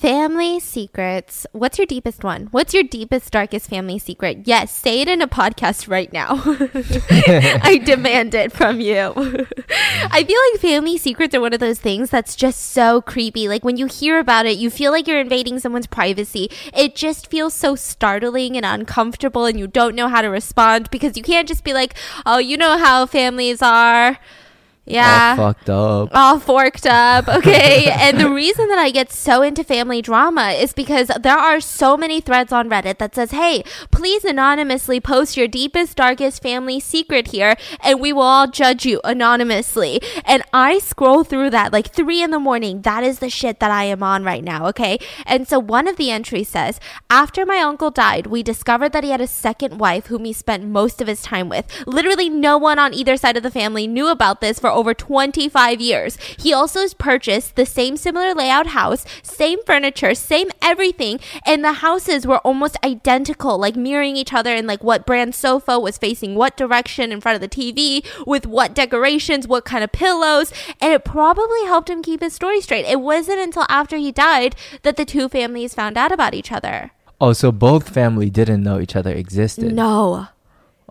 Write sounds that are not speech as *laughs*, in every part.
Family secrets. What's your deepest one? What's your deepest, darkest family secret? Yes, say it in a podcast right now. *laughs* I demand it from you. *laughs* I feel like family secrets are one of those things that's just so creepy. Like when you hear about it, you feel like you're invading someone's privacy. It just feels so startling and uncomfortable, and you don't know how to respond because you can't just be like, oh, you know how families are. Yeah. All fucked up. All forked up. Okay. *laughs* and the reason that I get so into family drama is because there are so many threads on Reddit that says, hey, please anonymously post your deepest, darkest family secret here, and we will all judge you anonymously. And I scroll through that like three in the morning. That is the shit that I am on right now. Okay. And so one of the entries says, after my uncle died, we discovered that he had a second wife whom he spent most of his time with. Literally, no one on either side of the family knew about this for over 25 years. He also has purchased the same similar layout house, same furniture, same everything, and the houses were almost identical, like mirroring each other and like what brand sofa was facing what direction in front of the TV, with what decorations, what kind of pillows, and it probably helped him keep his story straight. It wasn't until after he died that the two families found out about each other. Oh, so both family didn't know each other existed. No.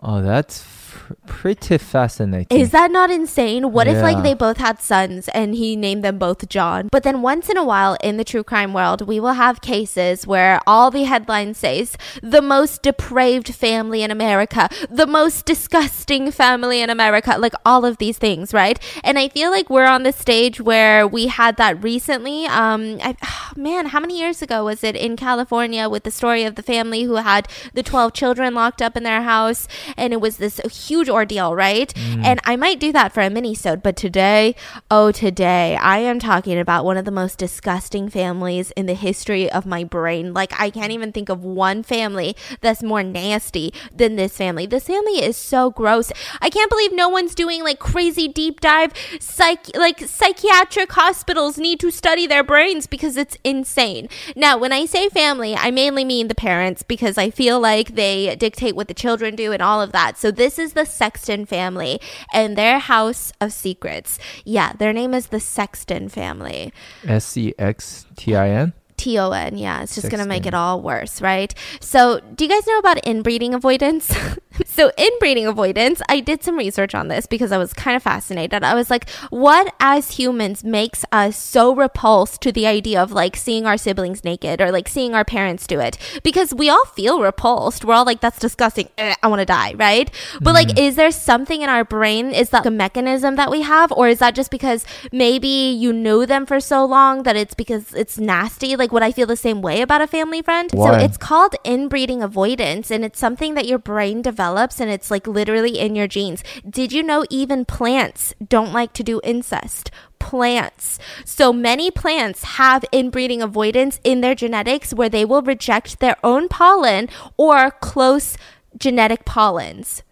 Oh, that's f- pretty fascinating. Is that not insane? What if like they both had sons and he named them both John? But then once in a while in the true crime world, we will have cases where all the headline says the most depraved family in America, the most disgusting family in America, like all of these things, right? And I feel like we're on the stage where we had that recently. Um, I, *sighs* man, how many years ago was it in California with the story of the family who had the 12 children locked up in their house and it was this huge ordeal, right? Mm. And I might do that for a mini-sode, but today, oh, today, I am talking about one of the most disgusting families in the history of my brain. Like, I can't even think of one family that's more nasty than this family. This family is so gross. I can't believe no one's doing like crazy deep dive psych like psychiatric hospitals need to study their brains because it's insane. Now, when I say family, I mainly mean the parents because I feel like they dictate what the children do and all of that. So this is the Sexton family and their house of secrets. Yeah, their name is the Sexton family. S C X T I N? T O N. Yeah, it's just going to make it all worse, right? So, do you guys know about inbreeding avoidance? *laughs* *laughs* so, inbreeding avoidance, I did some research on this because I was kind of fascinated. I was like, what as humans makes us so repulsed to the idea of like seeing our siblings naked or like seeing our parents do it? Because we all feel repulsed. We're all like, that's disgusting. Eh, I want to die, right? But like, is there something in our brain? Is that a mechanism that we have? Or is that just because maybe you knew them for so long that it's because it's nasty? Like, would I feel the same way about a family friend? Why? So it's called inbreeding avoidance and it's something that your brain develops and it's like literally in your genes. Did you know even plants don't like to do incest? Plants. So many plants have inbreeding avoidance in their genetics where they will reject their own pollen or close genetic pollens.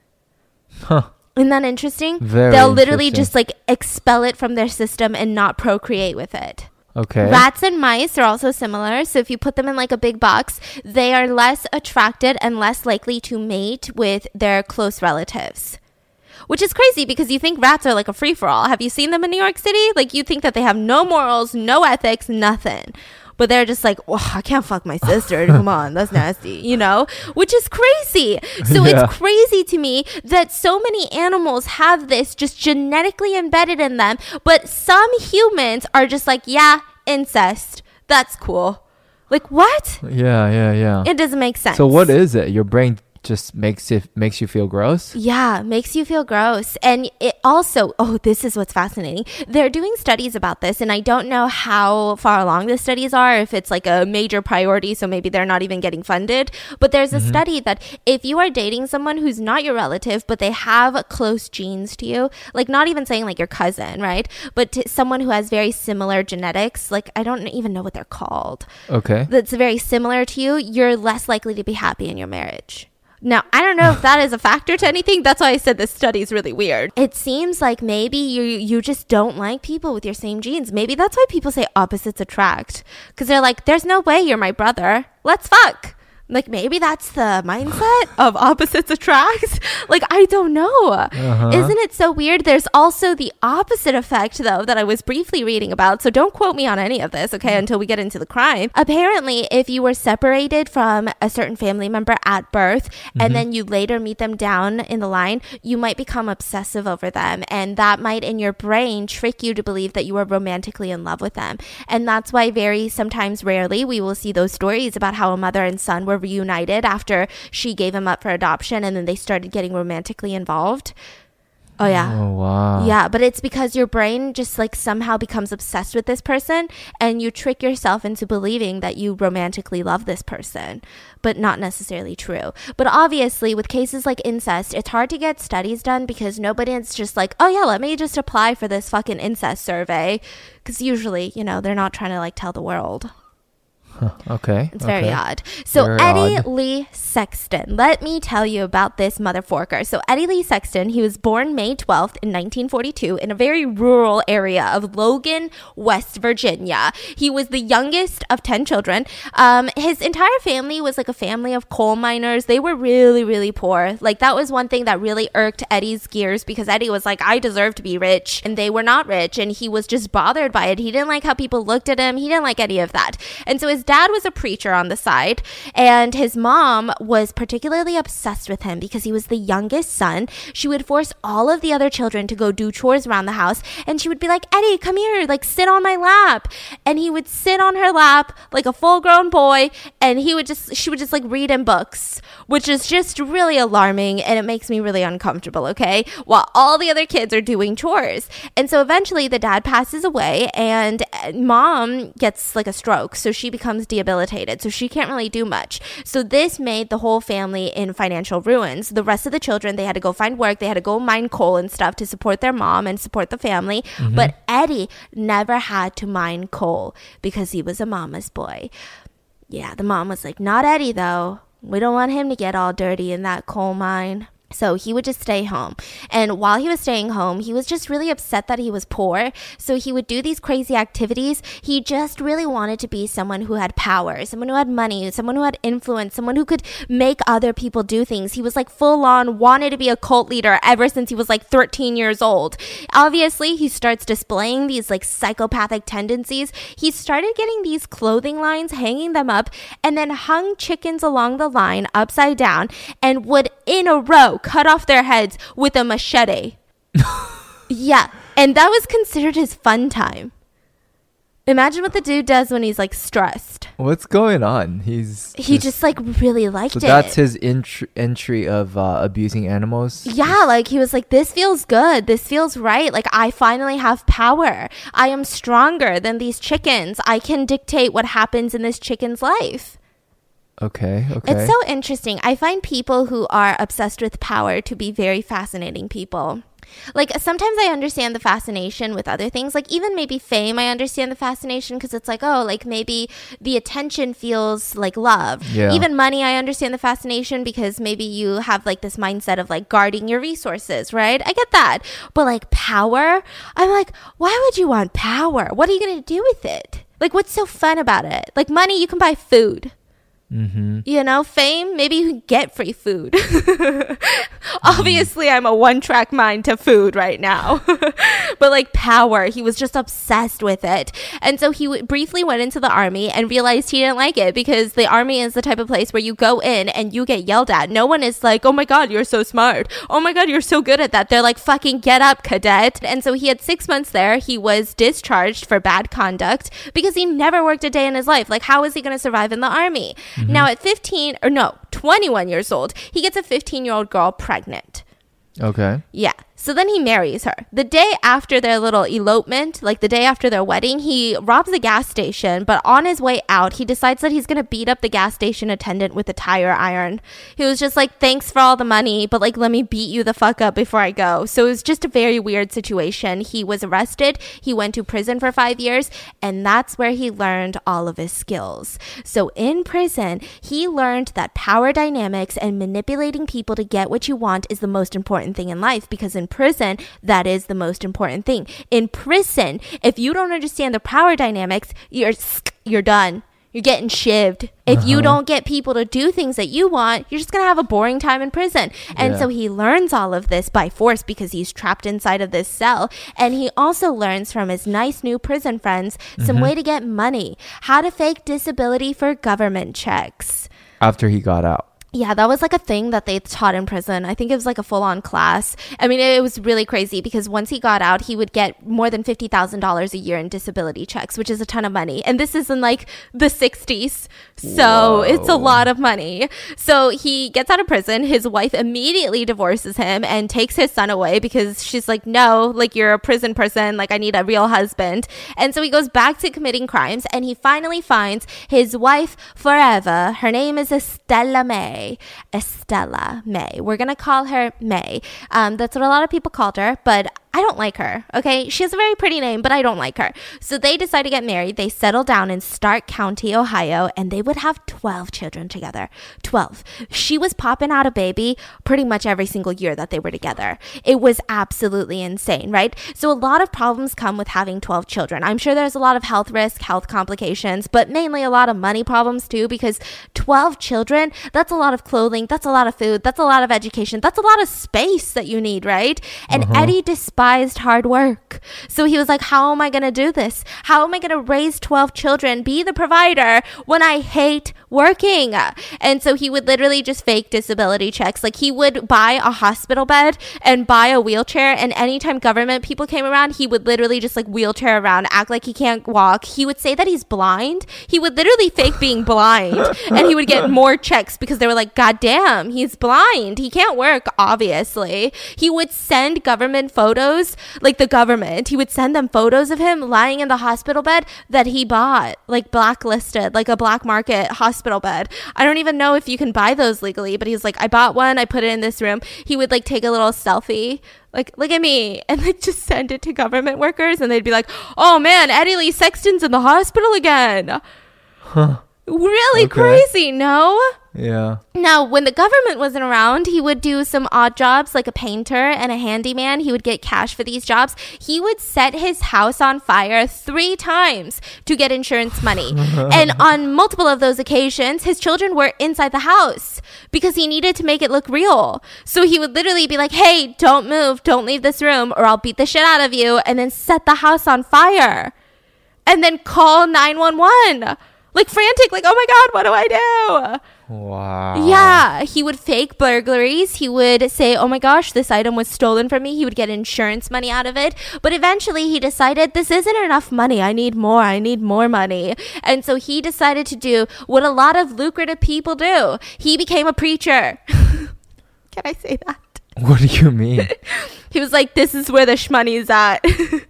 Huh. Isn't that interesting? Very They'll literally interesting. just like expel it from their system and not procreate with it. Okay. Rats and mice are also similar. So if you put them in like a big box, they are less attracted and less likely to mate with their close relatives. Which is crazy because you think rats are like a free for all. Have you seen them in New York City? Like you think that they have no morals, no ethics, nothing. But they're just like, oh, I can't fuck my sister. *laughs* Come on, that's nasty, you know? Which is crazy. So *laughs* Yeah. it's crazy to me that so many animals have this just genetically embedded in them, but some humans are just like, yeah, incest. That's cool. Like what? yeah, yeah, yeah. It doesn't make sense. So what is it? Your brain just makes it makes you feel gross? Yeah, makes you feel gross. And it also, oh, this is what's fascinating. They're doing studies about this, and I don't know how far along the studies are, if it's like a major priority, so maybe they're not even getting funded. But there's a mm-hmm. study that if you are dating someone who's not your relative, but they have close genes to you, like not even saying like your cousin, right? But to someone who has very similar genetics, like I don't even know what they're called Okay. that's very similar to you, you're less likely to be happy in your marriage. Now, I don't know if that is a factor to anything. That's why I said this study is really weird. It seems like maybe you you just don't like people with your same genes. Maybe that's why people say opposites attract cuz they're like there's no way you're my brother. Let's fuck. Like maybe that's the mindset *sighs* of opposites attract. *laughs* Like I don't know. Uh-huh. Isn't it so weird? There's also the opposite effect though that I was briefly reading about. So don't quote me on any of this, okay, until we get into the crime. Apparently, if you were separated from a certain family member at birth and then you later meet them down in the line, you might become obsessive over them and that might in your brain trick you to believe that you are romantically in love with them. And that's why very sometimes rarely we will see those stories about how a mother and son were reunited after she gave him up for adoption and then they started getting romantically involved. Oh yeah. Oh wow. Yeah, but it's because your brain just like somehow becomes obsessed with this person and you trick yourself into believing that you romantically love this person, but not necessarily true. But obviously, with cases like incest, it's hard to get studies done because nobody's just like, oh yeah, let me just apply for this fucking incest survey. Because usually, you know, they're not trying to like tell the world. *laughs* Okay. It's okay. very odd. So Very Eddie odd. Lee Sexton, let me tell you about this motherforker. So Eddie Lee Sexton, he was born May 12th in 1942 in a very rural area of Logan, West Virginia. He was the youngest of 10 children. Um, his entire family was like a family of coal miners. They were really, really poor. Like that was one thing that really irked Eddie's gears because Eddie was like, I deserve to be rich. And they were not rich. And he was just bothered by it. He didn't like how people looked at him. He didn't like any of that. And so his dad was a preacher on the side. And his mom was particularly obsessed with him because he was the youngest son. She would force all of the other children to go do chores around the house. And she would be like, Eddie, come here, like sit on my lap. And he would sit on her lap like a full grown boy. And he would just, she would just like read him books, which is just really alarming. And it makes me really uncomfortable, okay? While all the other kids are doing chores. And so eventually the dad passes away and uh, mom gets like a stroke. So she becomes debilitated. So she can't really do much. So this made the whole family in financial ruins. The rest of the children, they had to go find work. They had to go mine coal and stuff to support their mom and support the family. Mm-hmm. But Eddie never had to mine coal because he was a mama's boy. Yeah, the mom was like, not Eddie though. We don't want him to get all dirty in that coal mine. So he would just stay home. And while he was staying home, he was just really upset that he was poor. So he would do these crazy activities. He just really wanted to be someone who had power, someone who had money, someone who had influence, someone who could make other people do things. He was like full on wanted to be a cult leader ever since he was like 13 years old. Obviously, he starts displaying these like psychopathic tendencies. He started getting these clothing lines, hanging them up, and then hung chickens along the line upside down and would in a row cut off their heads with a machete. *laughs* yeah, and that was considered his fun time. Imagine what the dude does when he's like stressed. What's going on? He's He just, like really liked so it. that's his entr- entry of uh, abusing animals. Yeah, like he was like, this feels good. This feels right. Like, I finally have power. I am stronger than these chickens. I can dictate what happens in this chicken's life. Okay. Okay. It's so interesting. I find people who are obsessed with power to be very fascinating people. Like sometimes I understand the fascination with other things, like even maybe fame. I understand the fascination because it's like, oh, like maybe the attention feels like love. Yeah. Even money, I understand the fascination because maybe you have like this mindset of like guarding your resources, right? I get that. But like power, I'm like, why would you want power? What are you going to do with it? Like, what's so fun about it? Like, money, you can buy food. Mm-hmm. You know, fame, maybe you can get free food. *laughs* Obviously, I'm a one track mind to food right now. *laughs* but like power, he was just obsessed with it. And so he w- briefly went into the army and realized he didn't like it because the army is the type of place where you go in and you get yelled at. No one is like, oh my God, you're so smart. Oh my God, you're so good at that. They're like, fucking get up, cadet. And so he had six months there. He was discharged for bad conduct because he never worked a day in his life. Like, how is he going to survive in the army? Mm-hmm. Now, at 15, or no, 21 years old, he gets a 15 year old girl pregnant. Okay. Yeah. So then he marries her. The day after their little elopement, like the day after their wedding, he robs a gas station, but on his way out, he decides that he's going to beat up the gas station attendant with a tire iron. He was just like, thanks for all the money, but like, let me beat you the fuck up before I go. So it was just a very weird situation. He was arrested, he went to prison for five years, and that's where he learned all of his skills. So in prison, he learned that power dynamics and manipulating people to get what you want is the most important thing in life because in prison, that is the most important thing. In prison, if you don't understand the power dynamics, you're you're done. You're getting shivved. If you Uh-huh. don't get people to do things that you want, you're just going to have a boring time in prison. And Yeah. so he learns all of this by force because he's trapped inside of this cell. And he also learns from his nice new prison friends some Mm-hmm. way to get money, how to fake disability for government checks. After he got out. Yeah, that was like a thing that they taught in prison. I think it was like a full on class. I mean, it was really crazy because once he got out, he would get more than $50,000 a year in disability checks, which is a ton of money. And this is in like the 60s. So it's a lot of money. So he gets out of prison. His wife immediately divorces him and takes his son away because she's like, no, like you're a prison person. Like I need a real husband. And so he goes back to committing crimes and he finally finds his wife forever. Her name is Estella May. Estella May. We're going to call her May. Um, that's what a lot of people called her, but I don't like her. Okay. She has a very pretty name, but I don't like her. So they decide to get married. They settle down in Stark County, Ohio, and they would have 12 children together. 12. She was popping out a baby pretty much every single year that they were together. It was absolutely insane, right? So a lot of problems come with having 12 children. I'm sure there's a lot of health risk, health complications, but mainly a lot of money problems too, because 12 children, that's a lot of clothing, that's a lot of food, that's a lot of education, that's a lot of space that you need, right? And uh-huh. Eddie despised hard work. So he was like, How am I going to do this? How am I going to raise 12 children, be the provider when I hate working? And so he would literally just fake disability checks. Like he would buy a hospital bed and buy a wheelchair. And anytime government people came around, he would literally just like wheelchair around, act like he can't walk. He would say that he's blind. He would literally fake being blind *laughs* and he would get more checks because they were like, God damn, he's blind. He can't work, obviously. He would send government photos, like the government, he would send them photos of him lying in the hospital bed that he bought, like blacklisted, like a black market hospital bed. I don't even know if you can buy those legally, but he's like, I bought one, I put it in this room. He would like take a little selfie. Like, look at me, *laughs* and like just send it to government workers, and they'd be like, "Oh man, Eddie Lee Sexton's in the hospital again." Huh. Really Okay. crazy, no? Yeah. Now, when the government wasn't around, he would do some odd jobs like a painter and a handyman. He would get cash for these jobs. He would set his house on fire three times to get insurance money. *laughs* and on multiple of those occasions, his children were inside the house because he needed to make it look real. So he would literally be like, hey, don't move, don't leave this room, or I'll beat the shit out of you, and then set the house on fire and then call 911. Like frantic, like, oh my God, what do I do? Wow. Yeah, he would fake burglaries. He would say, "Oh my gosh, this item was stolen from me." He would get insurance money out of it. But eventually he decided this isn't enough money. I need more. I need more money. And so he decided to do what a lot of lucrative people do. He became a preacher. *laughs* Can I say that? What do you mean? *laughs* He was like, "This is where the shmoney's at." *laughs*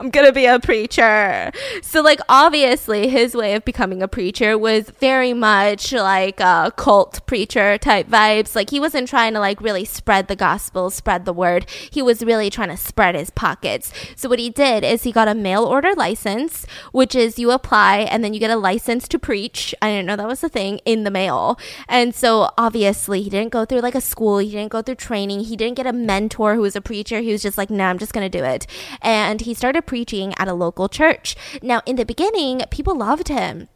I'm gonna be a preacher. So, like, obviously, his way of becoming a preacher was very much like a cult preacher type vibes. Like, he wasn't trying to, like, really spread the gospel, spread the word. He was really trying to spread his pockets. So, what he did is he got a mail order license, which is you apply and then you get a license to preach. I didn't know that was a thing in the mail. And so, obviously, he didn't go through like a school, he didn't go through training, he didn't get a mentor who was a preacher. He was just like, nah, I'm just gonna do it. And he started preaching at a local church. Now, in the beginning, people loved him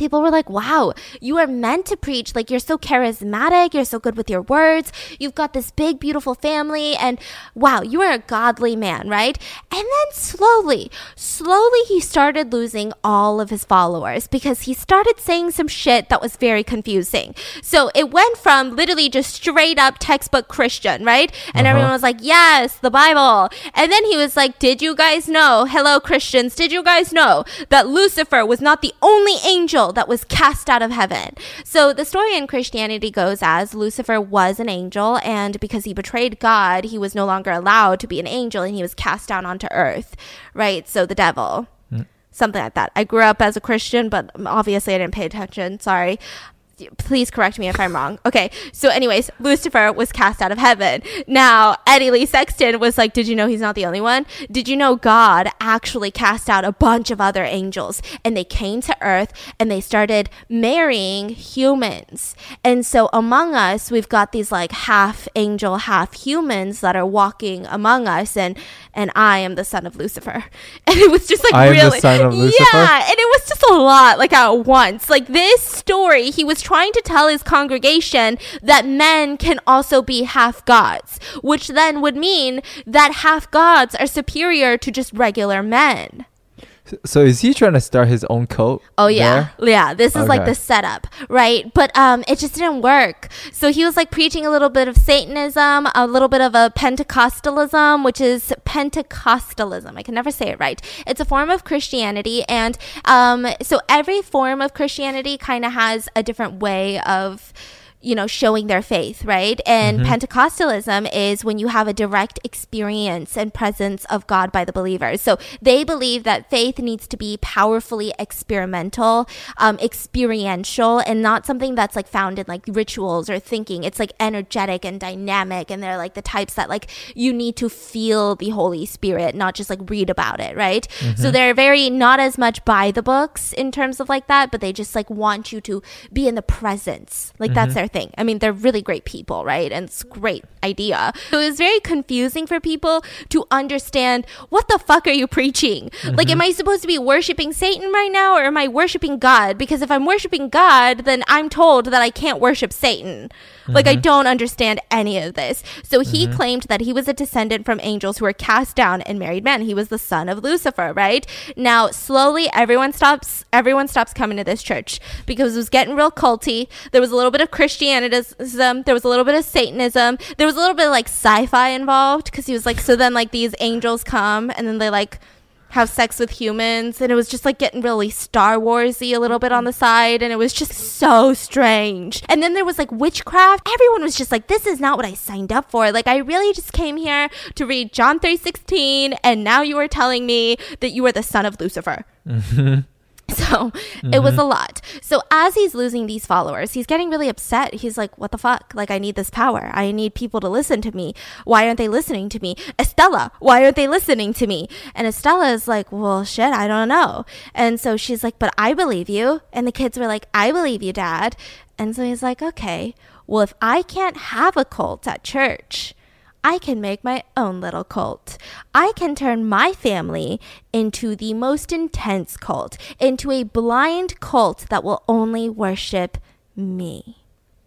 people were like, wow, you are meant to preach. Like, you're so charismatic. You're so good with your words. You've got this big, beautiful family. And wow, you are a godly man, right? And then slowly, slowly, he started losing all of his followers because he started saying some shit that was very confusing. So it went from literally just straight up textbook Christian, right? And Uh-huh. everyone was like, yes, the Bible. And then he was like, did you guys know, hello, Christians, did you guys know that Lucifer was not the only angel that was cast out of heaven? So the story in Christianity goes as Lucifer was an angel, and because he betrayed God, he was no longer allowed to be an angel and he was cast down onto earth, right? So the devil. Mm. Something like that. I grew up as a Christian, but obviously I didn't pay attention. Sorry please correct me if I'm wrong. Okay. So, anyways, Lucifer was cast out of heaven. Now, Eddie Lee Sexton was like, Did you know he's not the only one? Did you know God actually cast out a bunch of other angels and they came to earth and they started marrying humans? And so, among us, we've got these like half angel, half humans that are walking among us. And, and I am the son of Lucifer. *laughs* And it was just like I really. son of Lucifer? Yeah. And it was just a lot like at once. Like this story, he was trying to tell his congregation that men can also be half gods, which then would mean that half gods are superior to just regular men. So is he trying to start his own cult? Oh yeah. there? Yeah, this is like the setup, right? But um it just didn't work. So he was like preaching a little bit of Satanism, a little bit of a Pentecostalism, which is Pentecostalism. I can never say it right. It's a form of Christianity and um so every form of Christianity kind of has a different way of you know, showing their faith, right? And mm-hmm. Pentecostalism is when you have a direct experience and presence of God by the believers. So they believe that faith needs to be powerfully experimental, um, experiential, and not something that's like found in like rituals or thinking. It's like energetic and dynamic, and they're like the types that like you need to feel the Holy Spirit, not just like read about it, right? So mm-hmm. they're very not as much by the books in terms of like that, but they just like want you to be in the presence. Like that's mm-hmm. their thing. I mean, they're really great people, right? And it's a great idea. So it was very confusing for people to understand what the fuck are you preaching? Like, am mm-hmm. I supposed to be worshiping Satan right now or am I worshiping God? Because if I'm worshiping God, then I'm told that I can't worship Satan. Like, I mm-hmm. don't understand any of this. So he mm-hmm. claimed that he was a descendant from angels who were cast down and married men. He was the son of Lucifer, right? Now, slowly, everyone stops. Everyone stops coming to this church because it was getting real culty. There was a little bit of Christianism. There was a little bit of Satanism. There was a little bit of like sci-fi involved because he was like, so then like these angels come and then they like have sex with humans and it was just like getting really Star Warsy a little bit on the side and it was just so strange. And then there was like witchcraft. Everyone was just like this is not what I signed up for. Like I really just came here to read John 3:16 and now you are telling me that you are the son of Lucifer. *laughs* *laughs* So it was mm-hmm. a lot. So as he's losing these followers, he's getting really upset. He's like, what the fuck? Like, I need this power. I need people to listen to me. Why aren't they listening to me? Estella, why aren't they listening to me? And Estella is like, well, shit, I don't know. And so she's like, but I believe you. And the kids were like, I believe you, dad. And so he's like, okay, well, if I can't have a cult at church, I can make my own little cult. I can turn my family into the most intense cult, into a blind cult that will only worship me.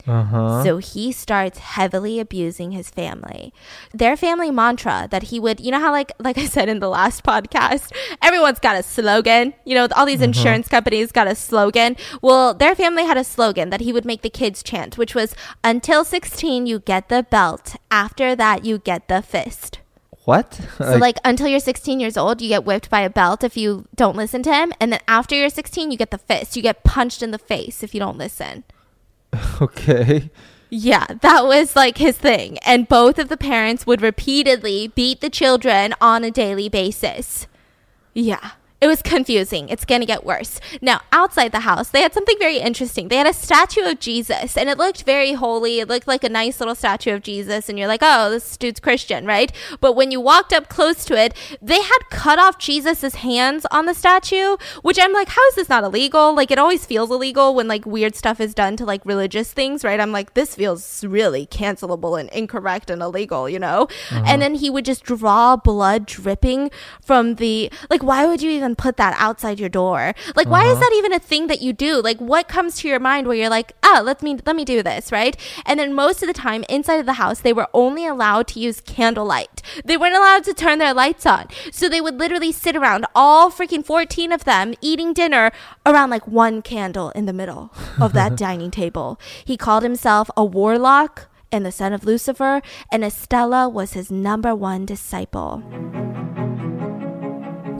Uh huh. So he starts heavily abusing his family. Their family mantra that he would, you know how like like I said in the last *laughs* podcast, everyone's got a slogan. You know, all these insurance companies got a slogan. Well, their family had a slogan that he would make the kids chant, which was until 16 you get the belt, after that you get the fist. what? So like until you're 16 years old, you get whipped by a belt if you don't listen to him, and then after you're 16, you get the fist. You get punched in the face if you don't listen. *laughs* okay. Yeah, that was like his thing. And both of the parents would repeatedly beat the children on a daily basis. Yeah. It was confusing. It's going to get worse. Now, outside the house, they had something very interesting. They had a statue of Jesus, and it looked very holy. It looked like a nice little statue of Jesus, and you're like, oh, this dude's Christian, right? But when you walked up close to it, they had cut off Jesus's hands on the statue, which I'm like, how is this not illegal? Like, it always feels illegal when like weird stuff is done to like religious things, right? I'm like, this feels really cancelable and incorrect and illegal, you know? And uh-huh. then he would just draw blood dripping from the, like, why would you even put that outside your door? Like, why is uh-huh. that even a thing that you do? Like, what comes to your mind where you're like, oh, let me, let me do this, right? And then most of the time inside of the house, they were only allowed to use candlelight. They weren't allowed to turn their lights on. So they would literally sit around, all freaking 14 of them, eating dinner around like one candle in the middle of that *laughs* dining table. He called himself a warlock and the son of Lucifer, and Estella was his number one disciple.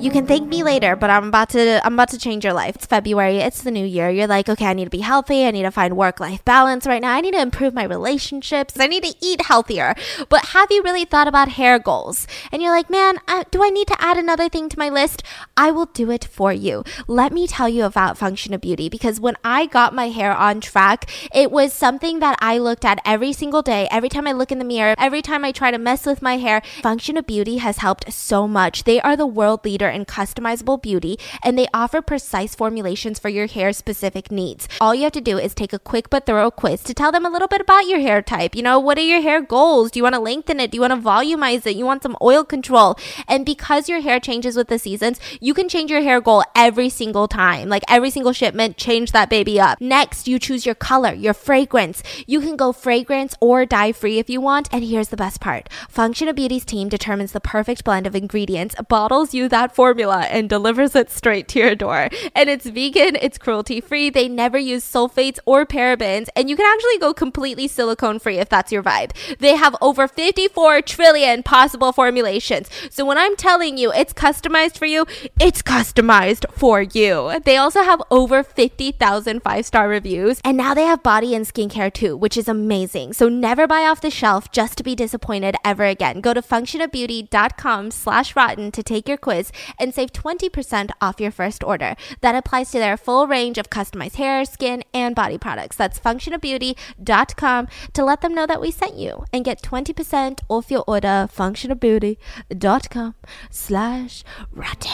You can thank me later, but I'm about to I'm about to change your life. It's February, it's the new year. You're like, okay, I need to be healthy. I need to find work-life balance right now. I need to improve my relationships. I need to eat healthier. But have you really thought about hair goals? And you're like, man, uh, do I need to add another thing to my list? I will do it for you. Let me tell you about Function of Beauty because when I got my hair on track, it was something that I looked at every single day. Every time I look in the mirror, every time I try to mess with my hair, Function of Beauty has helped so much. They are the world leader in customizable beauty and they offer precise formulations for your hair specific needs. All you have to do is take a quick but thorough quiz to tell them a little bit about your hair type. You know, what are your hair goals? Do you want to lengthen it? Do you want to volumize it? You want some oil control? And because your hair changes with the seasons, you can change your hair goal every single time. Like every single shipment, change that baby up. Next, you choose your color, your fragrance. You can go fragrance or dye free if you want. And here's the best part Function of Beauty's team determines the perfect blend of ingredients, bottles you that formula, and delivers it straight to your door. And it's vegan, it's cruelty free, they never use sulfates or parabens, and you can actually go completely silicone free if that's your vibe. They have over 54 trillion possible formulations. So when I'm telling you it's customized for you, it's customized for you. They also have over 50,000 five star reviews, and now they have body and skincare too, which is amazing. So never buy off the shelf just to be disappointed ever again. Go to functionofbeauty.com slash rotten to take your quiz and save 20% off your first order. That applies to their full range of customized hair, skin, and body products. That's functionofbeauty.com to let them know that we sent you and get 20% off your order. Functionofbeauty.com slash rotten.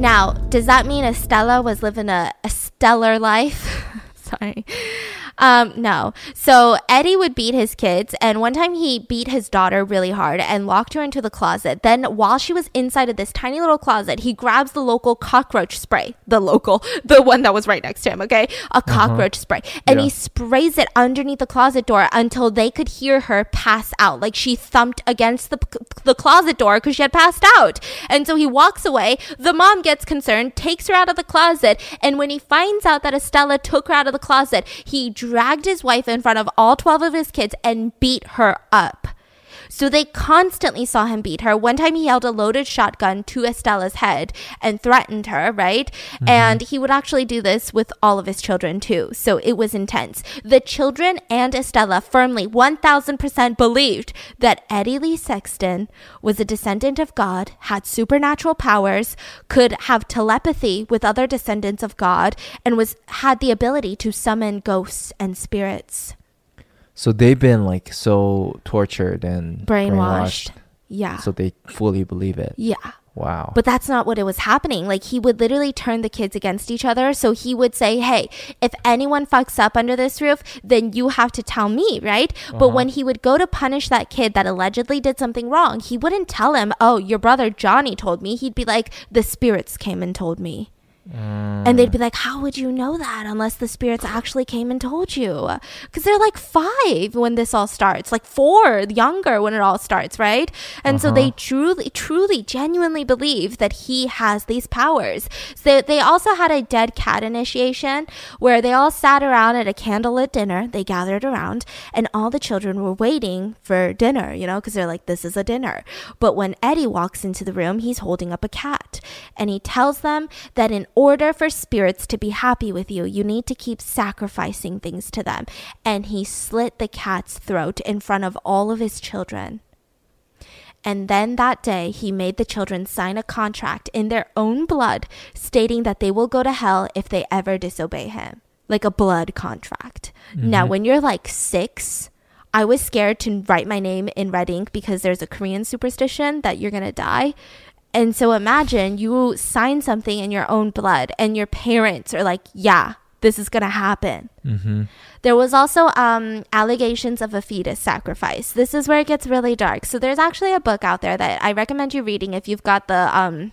Now, does that mean Estella was living a, a stellar life? *laughs* Sorry. Um, no. So Eddie would beat his kids, and one time he beat his daughter really hard and locked her into the closet. Then, while she was inside of this tiny little closet, he grabs the local cockroach spray, the local, *laughs* the one that was right next to him, okay? A cockroach spray. And Yeah. he sprays it underneath the closet door until they could hear her pass out. Like she thumped against the, the closet door because she had passed out. And so he walks away. The mom gets concerned, takes her out of the closet. And when he finds out that Estella took her out of the closet, he dragged his wife in front of all 12 of his kids and beat her up. So they constantly saw him beat her. One time he held a loaded shotgun to Estella's head and threatened her, right? Mm-hmm. And he would actually do this with all of his children too. So it was intense. The children and Estella firmly 1000% believed that Eddie Lee Sexton was a descendant of God, had supernatural powers, could have telepathy with other descendants of God, and was had the ability to summon ghosts and spirits. So they've been like so tortured and Brainwashed. Yeah. So they fully believe it. yeah. Wow. But that's not what it was happening. Like he would literally turn the kids against each other. So he would say, "Hey, if anyone fucks up under this roof, then you have to tell me, right?" But uh-huh. when he would go to punish that kid that allegedly did something wrong, he wouldn't tell him, "Oh, your brother Johnny told me." He'd be like, "The spirits came and told me." And they'd mm. be like, How would you know that unless the spirits actually came and told you? Because they're like five when this all starts, like four, younger when it all starts, right? And so they uh-huh. truly, truly, genuinely believe that he has these powers. So they also had a dead cat initiation where they all sat around at a candlelit dinner. They gathered around, and all the children were waiting for dinner, you know, because they're like, This is a dinner. But when Eddie walks into the room, he's holding up a cat and he tells them that in order for spirits to be happy with you, you need to keep sacrificing things to them. And he slit the cat's throat in front of all of his children. And then that day, he made the children sign a contract in their own blood stating that they will go to hell if they ever disobey him. Like a blood contract. Now, mm-hmm. when you're like six, I was scared to write my name in red ink because there's a Korean superstition that you're going to die. And so imagine you sign something in your own blood and your parents are like, yeah, this is going to happen. mm-hmm. There was also um, allegations of a fetus sacrifice. This is where it gets really dark. So there's actually a book out there that I recommend you reading if you've got the um,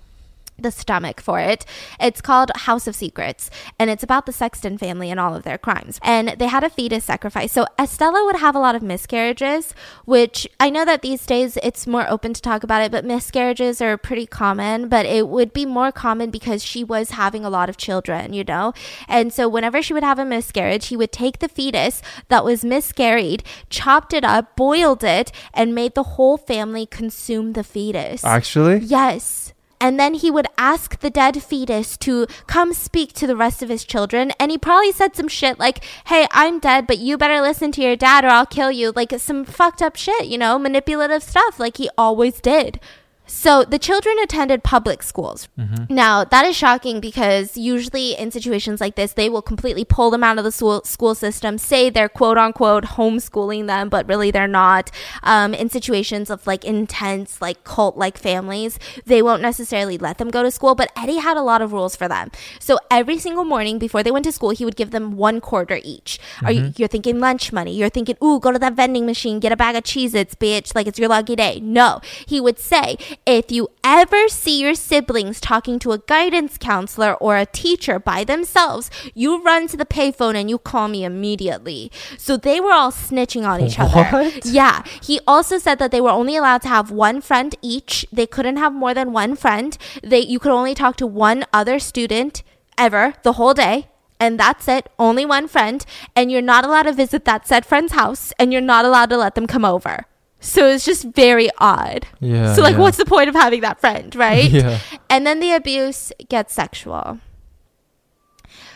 the stomach for it. It's called House of Secrets, and it's about the Sexton family and all of their crimes. And they had a fetus sacrifice. So Estella would have a lot of miscarriages, which I know that these days it's more open to talk about it, but miscarriages are pretty common, but it would be more common because she was having a lot of children, you know? And so whenever she would have a miscarriage, he would take the fetus that was miscarried, chopped it up, boiled it, and made the whole family consume the fetus. Actually? Yes. And then he would ask the dead fetus to come speak to the rest of his children. And he probably said some shit like, hey, I'm dead, but you better listen to your dad or I'll kill you. Like some fucked up shit, you know, manipulative stuff like he always did. So the children attended public schools. Now, that is shocking because usually in situations like this, they will completely pull them out of the school, school system, say they're quote unquote homeschooling them, but really they're not. Um, in situations of like intense, like cult like families, they won't necessarily let them go to school. But Eddie had a lot of rules for them. So every single morning before they went to school, he would give them one quarter each. Are you, you're thinking lunch money? You're thinking, ooh, go to that vending machine, get a bag of Cheez Its, bitch, like it's your lucky day. No, he would say, if you ever see your siblings talking to a guidance counselor or a teacher by themselves, you run to the payphone and you call me immediately. So they were all snitching on each other. Yeah. He also said that they were only allowed to have one friend each. They couldn't have more than one friend. They you could only talk to one other student ever the whole day. And that's it, only one friend. And you're not allowed to visit that said friend's house, and you're not allowed to let them come over. So it's just very odd. Yeah. so, like, yeah. what's the point of having that friend, right? *laughs* Yeah. And then the abuse gets sexual.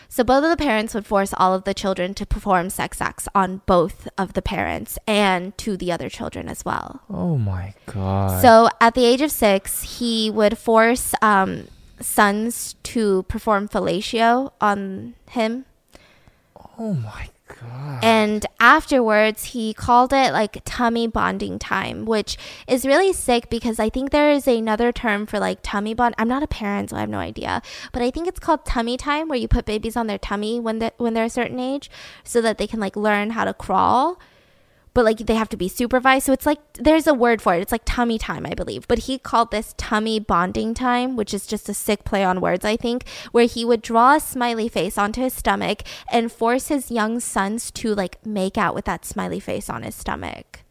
So both of the parents would force all of the children to perform sex acts on both of the parents and to the other children as well. Oh my god. So at the age of six, he would force um, sons to perform fellatio on him. oh my god. And afterwards, he called it like tummy bonding time, which is really sick because I think there is another term for like tummy bond. I'm not a parent, so I have no idea. But I think it's called tummy time, where you put babies on their tummy when they when they're a certain age, so that they can like learn how to crawl. But like they have to be supervised, so it's like there's a word for it. It's like tummy time, I believe. But he called this tummy bonding time, which is just a sick play on words, I think, where he would draw a smiley face onto his stomach and force his young sons to like make out with that smiley face on his stomach.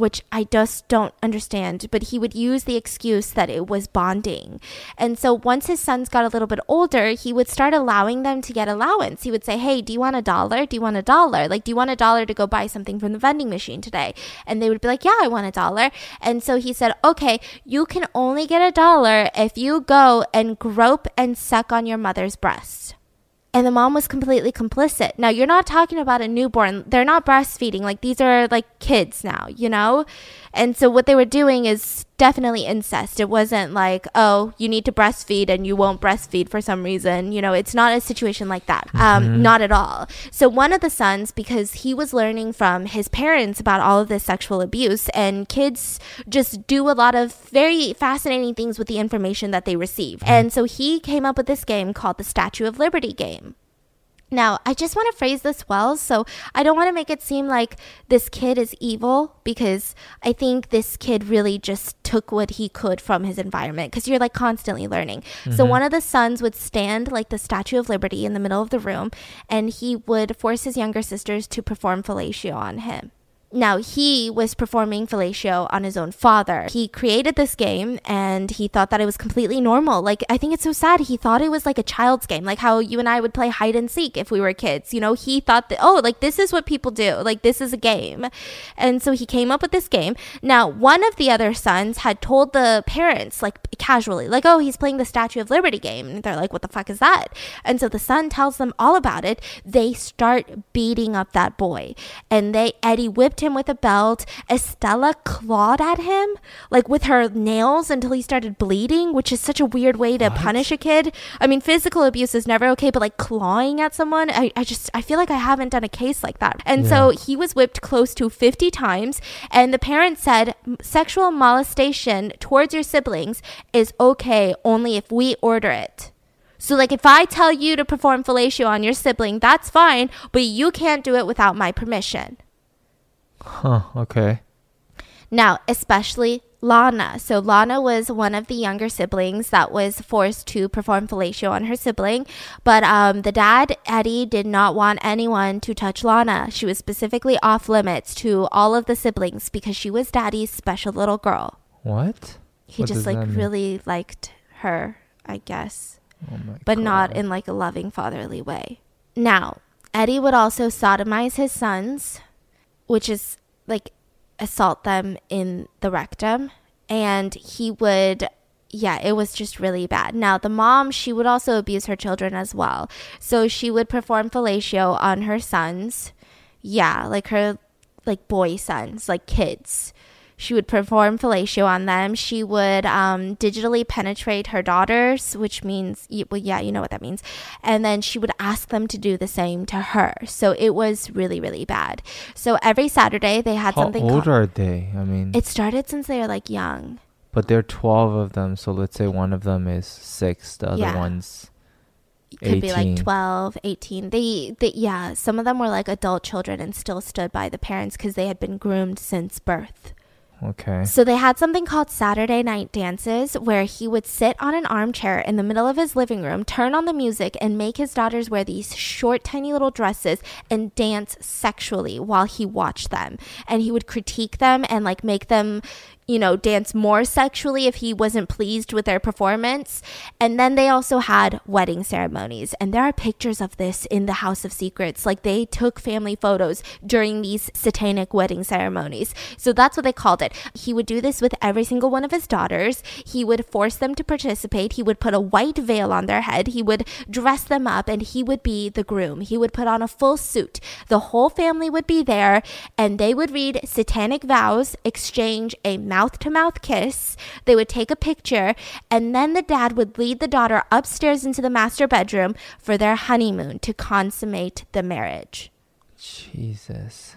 Which I just don't understand, but he would use the excuse that it was bonding. And so once his sons got a little bit older, he would start allowing them to get allowance. He would say, Hey, do you want a dollar? Do you want a dollar? Like, do you want a dollar to go buy something from the vending machine today? And they would be like, Yeah, I want a dollar. And so he said, Okay, you can only get a dollar if you go and grope and suck on your mother's breast and the mom was completely complicit. Now, you're not talking about a newborn. They're not breastfeeding. Like, these are like kids now, you know? And so, what they were doing is definitely incest. It wasn't like, oh, you need to breastfeed and you won't breastfeed for some reason. You know, it's not a situation like that. Um, not at all. So, one of the sons, because he was learning from his parents about all of this sexual abuse, and kids just do a lot of very fascinating things with the information that they receive. And so, he came up with this game called the Statue of Liberty game. Now, I just want to phrase this well. So, I don't want to make it seem like this kid is evil because I think this kid really just took what he could from his environment because you're like constantly learning. So, mm-hmm. one of the sons would stand like the Statue of Liberty in the middle of the room and he would force his younger sisters to perform fellatio on him. Now, he was performing fellatio on his own father. He created this game and he thought that it was completely normal. Like, I think it's so sad. He thought it was like a child's game, like how you and I would play hide and seek if we were kids. You know, he thought that, oh, like this is what people do. Like, this is a game. And so he came up with this game. Now, one of the other sons had told the parents, like casually, like, oh, he's playing the Statue of Liberty game. And they're like, what the fuck is that? And so the son tells them all about it. They start beating up that boy. And they, Eddie whipped him with a belt. Estella clawed at him, like with her nails until he started bleeding, which is such a weird way to punish a kid. I mean, physical abuse is never okay, but like clawing at someone, I, I just, I feel like I haven't done a case like that. And so he was whipped close to 50 times. And the parents said sexual molestation towards your siblings is okay only if we order it. So, like, if I tell you to perform fellatio on your sibling, that's fine, but you can't do it without my permission. Huh. Okay. Now, especially Lana. So Lana was one of the younger siblings that was forced to perform fellatio on her sibling, but um, the dad Eddie did not want anyone to touch Lana. She was specifically off limits to all of the siblings because she was daddy's special little girl. What? He What just like really liked her, I guess Oh my but not in like a loving fatherly way. Now, Eddie would also sodomize his sons, which is like assault them in the rectum, and he would yeah, it was just really bad. Now, the mom, she would also abuse her children as well. So she would perform fellatio on her sons. Yeah, like her like boy sons, like kids. She would perform fellatio on them. She would um, digitally penetrate her daughters, which means, well, yeah, you know what that means. And then she would ask them to do the same to her. So it was really, really bad. So every Saturday they had How something old called. are they? I mean, It started since they were like young. but there are 12 of them, so let's say one of them is 6, the other Yeah. one's could be like 18. 12 18 they, they yeah some of them were like adult children and still stood by the parents because they had been groomed since birth okay. so they had something called saturday night dances where he would sit on an armchair in the middle of his living room turn on the music and make his daughters wear these short tiny little dresses and dance sexually while he watched them and he would critique them and like make them you know, dance more sexually if he wasn't pleased with their performance. And then they also had wedding ceremonies. And there are pictures of this in the House of Secrets. Like they took family photos during these satanic wedding ceremonies. So that's what they called it. He would do this with every single one of his daughters. He would force them to participate. He would put a white veil on their head. He would dress them up and he would be the groom. He would put on a full suit. The whole family would be there and they would read satanic vows, exchange a mouth to mouth kiss. They would take a picture, and then the dad would lead the daughter upstairs into the master bedroom for their honeymoon to consummate the marriage. Jesus.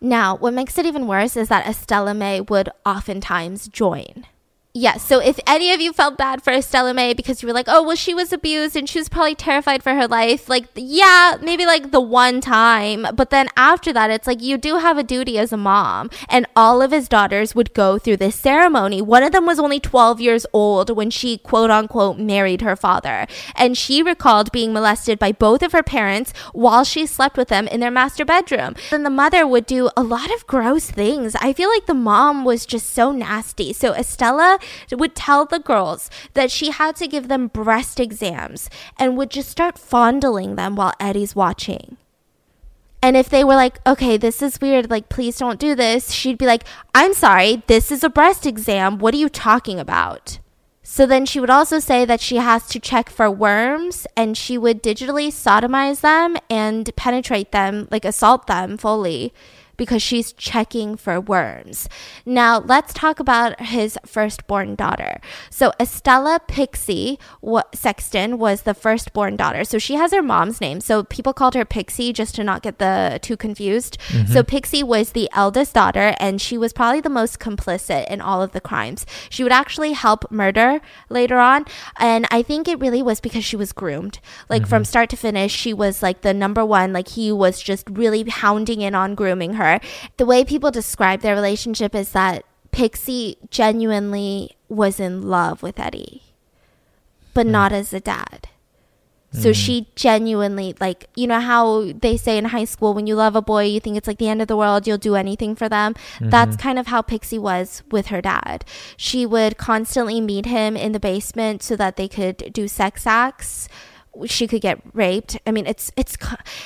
Now, what makes it even worse is that Estella Mae would oftentimes join. Yeah, so if any of you felt bad for Estella Mae because you were like, oh, well, she was abused and she was probably terrified for her life, like, yeah, maybe like the one time. But then after that, it's like you do have a duty as a mom. And all of his daughters would go through this ceremony. One of them was only 12 years old when she, quote unquote, married her father. And she recalled being molested by both of her parents while she slept with them in their master bedroom. Then the mother would do a lot of gross things. I feel like the mom was just so nasty. So Estella would tell the girls that she had to give them breast exams and would just start fondling them while Eddie's watching. And if they were like, okay, this is weird, like, please don't do this, she'd be like, I'm sorry, this is a breast exam. What are you talking about? So then she would also say that she has to check for worms and she would digitally sodomize them and penetrate them, like assault them fully because she's checking for worms. Now, let's talk about his firstborn daughter. So, Estella Pixie Sexton was the firstborn daughter. So, she has her mom's name. So, people called her Pixie just to not get the two confused. So, mm-hmm. Pixie was the eldest daughter and she was probably the most complicit in all of the crimes. She would actually help murder later on, and I think it really was because she was groomed. Like from mm-hmm. start to finish, she was like the number one. Like he was just really hounding in on grooming her. The way people describe their relationship is that Pixie genuinely was in love with Eddie, but hmm. not as a dad. So hmm. she genuinely like you know how they say in high school when you love a boy you think it's like the end of the world you'll do anything for them. That's mm-hmm. kind of how Pixie was with her dad. She would constantly meet him in the basement so that they could do sex acts. She could get raped. I mean, it's it's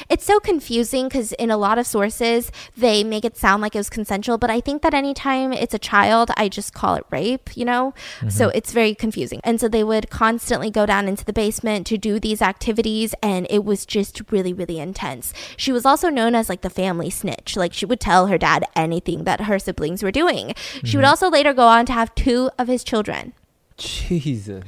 it's so confusing because in a lot of sources they make it sound like it was consensual, but I think that anytime it's a child, I just call it rape. You know, so mm-hmm. it's very confusing. And so they would constantly go down into the basement to do these activities, and it was just really really intense. She was also known as like the family snitch. Like she would tell her dad anything that her siblings were doing. She would mm-hmm. also later go on to have two of his children. Jesus.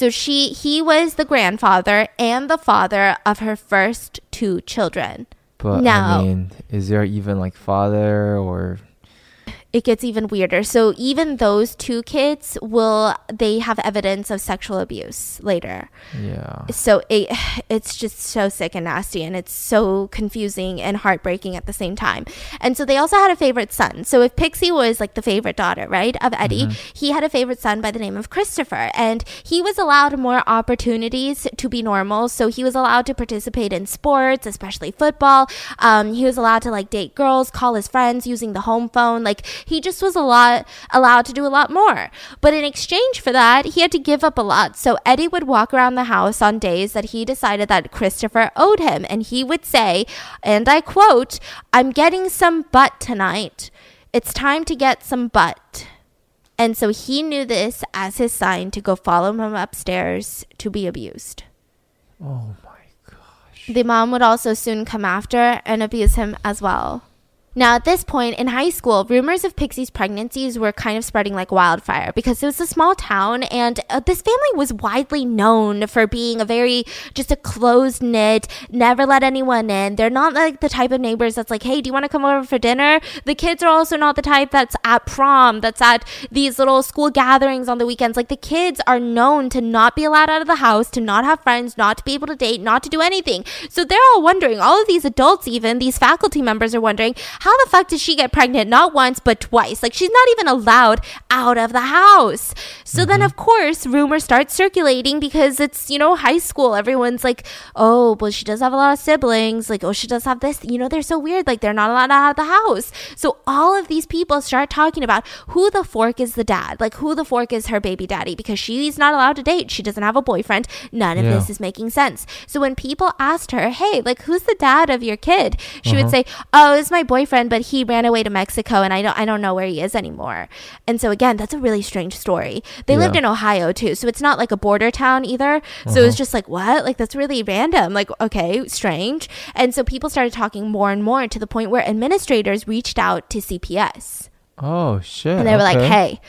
So she he was the grandfather and the father of her first two children. But No. I mean, is there even like father or it gets even weirder. So even those two kids will they have evidence of sexual abuse later. Yeah. So it *sighs* it's just so sick and nasty and it's so confusing and heartbreaking at the same time. And so they also had a favorite son. So if Pixie was like the favorite daughter, right, of Eddie, he had a favorite son by the name of Christopher and he was allowed more opportunities to be normal. So he was allowed to participate in sports, especially football. Um, he was allowed to like date girls, call his friends using the home phone. Like he just was a lot allowed to do a lot more. But in exchange for that, he had to give up a lot. So Eddie would walk around the house on days that he decided that Christopher owed him. And he would say, and I quote, I'm getting some butt tonight. It's time to get some butt. And so he knew this as his sign to go follow him upstairs to be abused. Oh my gosh. The mom would also soon come after and abuse him as well. Now, at this point in high school, rumors of Pixie's pregnancies were kind of spreading like wildfire because it was a small town and uh, this family was widely known for being a very, just a closed knit, never let anyone in. They're not like the type of neighbors that's like, hey, do you want to come over for dinner? The kids are also not the type that's at prom, that's at these little school gatherings on the weekends. Like, the kids are known to not be allowed out of the house, to not have friends, not to be able to date, not to do anything. So they're all wondering, all of these adults, even these faculty members, are wondering, how the fuck did she get pregnant not once but twice? Like she's not even allowed out of the house. So then of course rumors start circulating because it's, you know, high school. Everyone's like, "Oh, well she does have a lot of siblings." Like, "Oh, she does have this." You know, they're so weird like they're not allowed out of the house. So all of these people start talking about who the fork is the dad. Like who the fork is her baby daddy because she's not allowed to date. She doesn't have a boyfriend. None of Yeah. this is making sense. So when people asked her, "Hey, like who's the dad of your kid?" She would Uh-huh. say, "Oh, it's my boyfriend, but he ran away to Mexico and I don't I don't know where he is anymore." And so again, that's a really strange story. They lived in Ohio too, so it's not like a border town either. So it was uh-huh. just like, "What? Like that's really random." Like, okay, strange. And so people started talking more and more to the point where administrators reached out to CPS. Oh shit. And they were like, hey,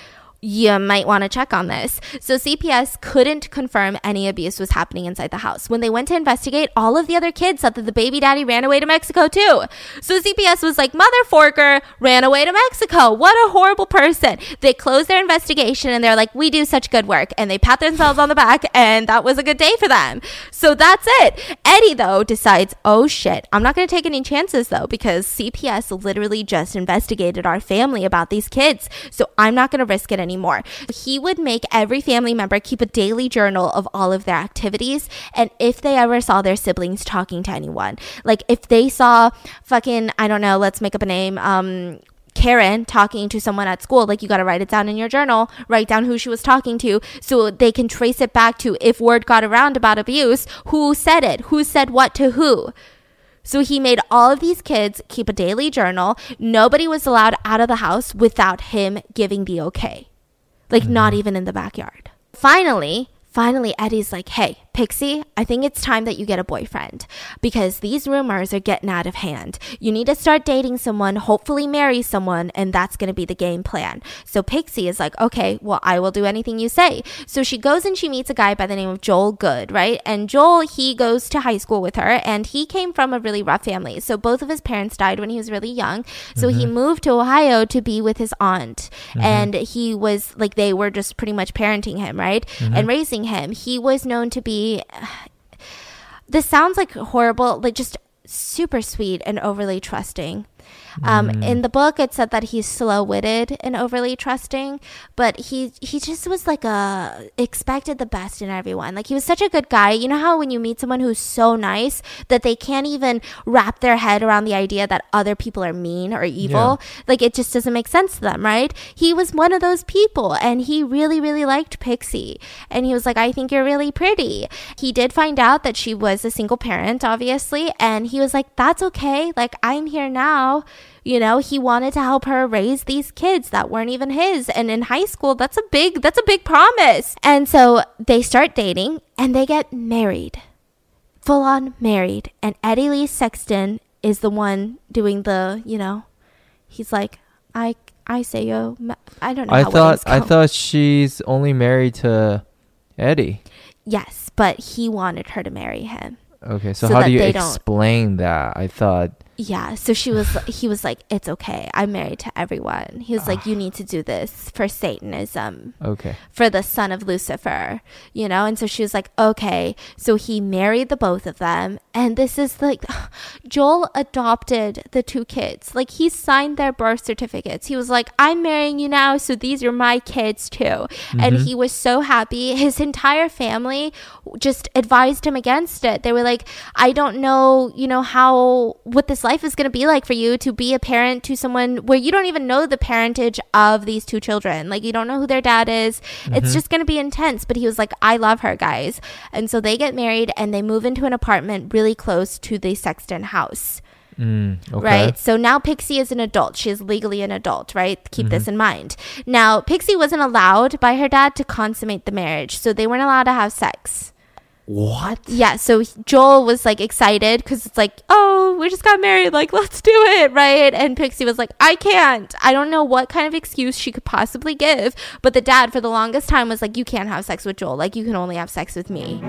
you might want to check on this. So CPS couldn't confirm any abuse was happening inside the house. When they went to investigate, all of the other kids said that the baby daddy ran away to Mexico too. So CPS was like, Mother Forker ran away to Mexico. What a horrible person. They closed their investigation and they're like, we do such good work. And they pat themselves on the back and that was a good day for them. So that's it. Eddie though decides, oh shit, I'm not going to take any chances though because CPS literally just investigated our family about these kids. So I'm not going to risk it anymore. He would make every family member keep a daily journal of all of their activities and if they ever saw their siblings talking to anyone. Like if they saw fucking, I don't know, let's make up a name, um, Karen talking to someone at school, like you got to write it down in your journal, write down who she was talking to so they can trace it back to if word got around about abuse, who said it, who said what to who. So he made all of these kids keep a daily journal. Nobody was allowed out of the house without him giving the okay. Like, not mm-hmm. even in the backyard. Finally, finally, Eddie's like, hey, Pixie, I think it's time that you get a boyfriend because these rumors are getting out of hand. You need to start dating someone, hopefully marry someone, and that's going to be the game plan. So Pixie is like, okay, well, I will do anything you say. So she goes and she meets a guy by the name of Joel Good, right? And Joel, he goes to high school with her and he came from a really rough family. So both of his parents died when he was really young. So he mm-hmm. moved to Ohio to be with his aunt. Mm-hmm. And he was like, they were just pretty much parenting him, right? Mm-hmm. And raising him. He was known to be *sighs* this sounds like horrible, like just super sweet and overly trusting. Um, In the book, it said that he's slow-witted and overly trusting, but he he just was like a expected the best in everyone. Like he was such a good guy. You know how when you meet someone who's so nice that they can't even wrap their head around the idea that other people are mean or evil. Like it just doesn't make sense to them, right? He was one of those people, and he really really liked Pixie, and he was like, "I think you're really pretty." He did find out that she was a single parent, obviously, and he was like, "That's okay. Like I'm here now." You know, he wanted to help her raise these kids that weren't even his. And in high school, that's a big that's a big promise. And so they start dating and they get married. Full on married. And Eddie Lee Sexton is the one doing the, you know, he's like, I I say yo I don't know. I thought I thought she's only married to Eddie. Yes, but he wanted her to marry him. Okay, so, So how do you explain that? I thought Yeah, so she was he was like it's okay. I'm married to everyone. He was like ah. you need to do this for Satanism, Okay. for the son of Lucifer, you know? And so she was like, "Okay." So he married the both of them, and this is like *sighs* Joel adopted the two kids. Like he signed their birth certificates. He was like, "I'm marrying you now, so these are my kids too." And mm-hmm. he was so happy. His entire family just advised him against it. They were like, "I don't know, you know, how what this life is going to be like for you to be a parent to someone where you don't even know the parentage of these two children. Like you don't know who their dad is. It's mm-hmm. just going to be intense." But he was like, "I love her, guys." And so they get married and they move into an apartment really close to the Sexton house Mm, okay. right? So now Pixie is an adult. She is legally an adult, right? Keep this Mm-hmm. in mind. Now, Pixie wasn't allowed by her dad to consummate the marriage, so they weren't allowed to have sex. What? Yeah, so Joel was like excited because it's like, oh, we just got married. Like, let's do it, right? And Pixie was like, I can't. I don't know what kind of excuse she could possibly give. But the dad, for the longest time, was like, you can't have sex with Joel. Like, you can only have sex with me.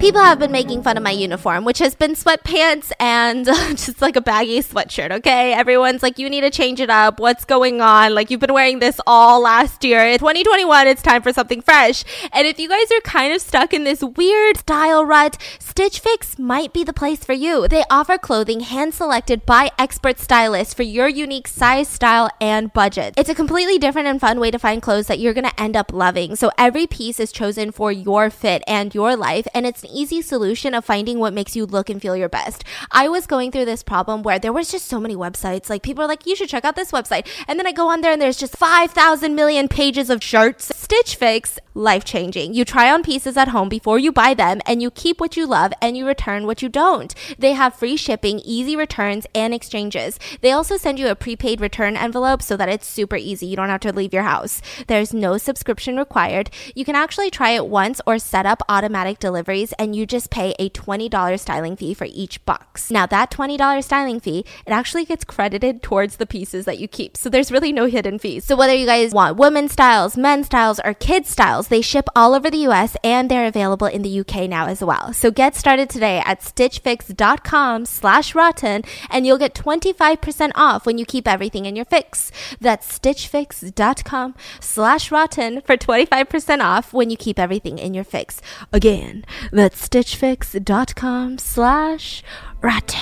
People have been making fun of my uniform, which has been sweatpants and *laughs* just like a baggy sweatshirt, okay? Everyone's like, you need to change it up. What's going on? Like, you've been wearing this all last year. In 2021, it's time for something fresh. And if you guys are kind of stuck in this weird style rut, Stitch Fix might be the place for you. They offer clothing hand selected by expert stylists for your unique size, style, and budget. It's a completely different and fun way to find clothes that you're gonna end up loving. So every piece is chosen for your fit and your life, and it's an easy solution of finding what makes you look and feel your best. I was going through this problem where there was just so many websites. Like people are like, you should check out this website. And then I go on there and there's just 5,000 million pages of shirts. Stitch Fix, life changing. You try on pieces at home before you buy them and you keep what you love and you return what you don't. They have free shipping, easy returns, and exchanges. They also send you a prepaid return envelope so that it's super easy. You don't have to leave your house. There's no subscription required. You can actually try it once or set up automatic deliveries and you just pay a $20 styling fee for each box. Now that $20 styling fee, it actually gets credited towards the pieces that you keep. So there's really no hidden fees. So whether you guys want women's styles, men's styles, or kids styles, they ship all over the US and they're available in the UK now as well. So get started today at stitchfix.com slash rotten and you'll get 25% off when you keep everything in your fix. That's stitchfix.com slash rotten for 25% off when you keep everything in your fix. Again, that's stitchfix.com slash rotten.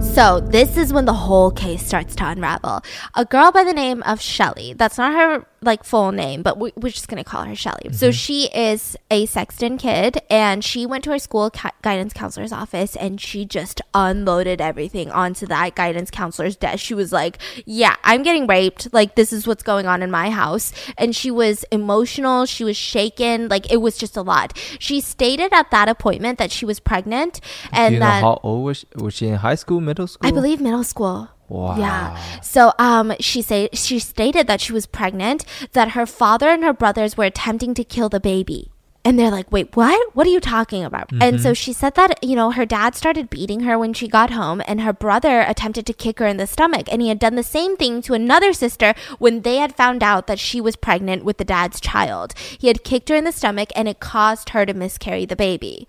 So, this is when the whole case starts to unravel. A girl by the name of Shelly, that's not her like full name, but we, we're just gonna call her Shelly. So, mm-hmm. she is a Sexton kid and she went to her school ca- guidance counselor's office and she just unloaded everything onto that guidance counselor's desk. She was like, Yeah, I'm getting raped. Like, this is what's going on in my house. And she was emotional, she was shaken, like, it was just a lot. She stated at that appointment that she was pregnant and Do you know that. how old was she? Was she in high school, middle school? I believe middle school. Wow. Yeah. So um she say she stated that she was pregnant, that her father and her brothers were attempting to kill the baby. And they're like, wait, what? What are you talking about? And so she said that, you know, her dad started beating her when she got home, and her brother attempted to kick her in the stomach. And he had done the same thing to another sister when they had found out that she was pregnant with the dad's child. He had kicked her in the stomach, and it caused her to miscarry the baby.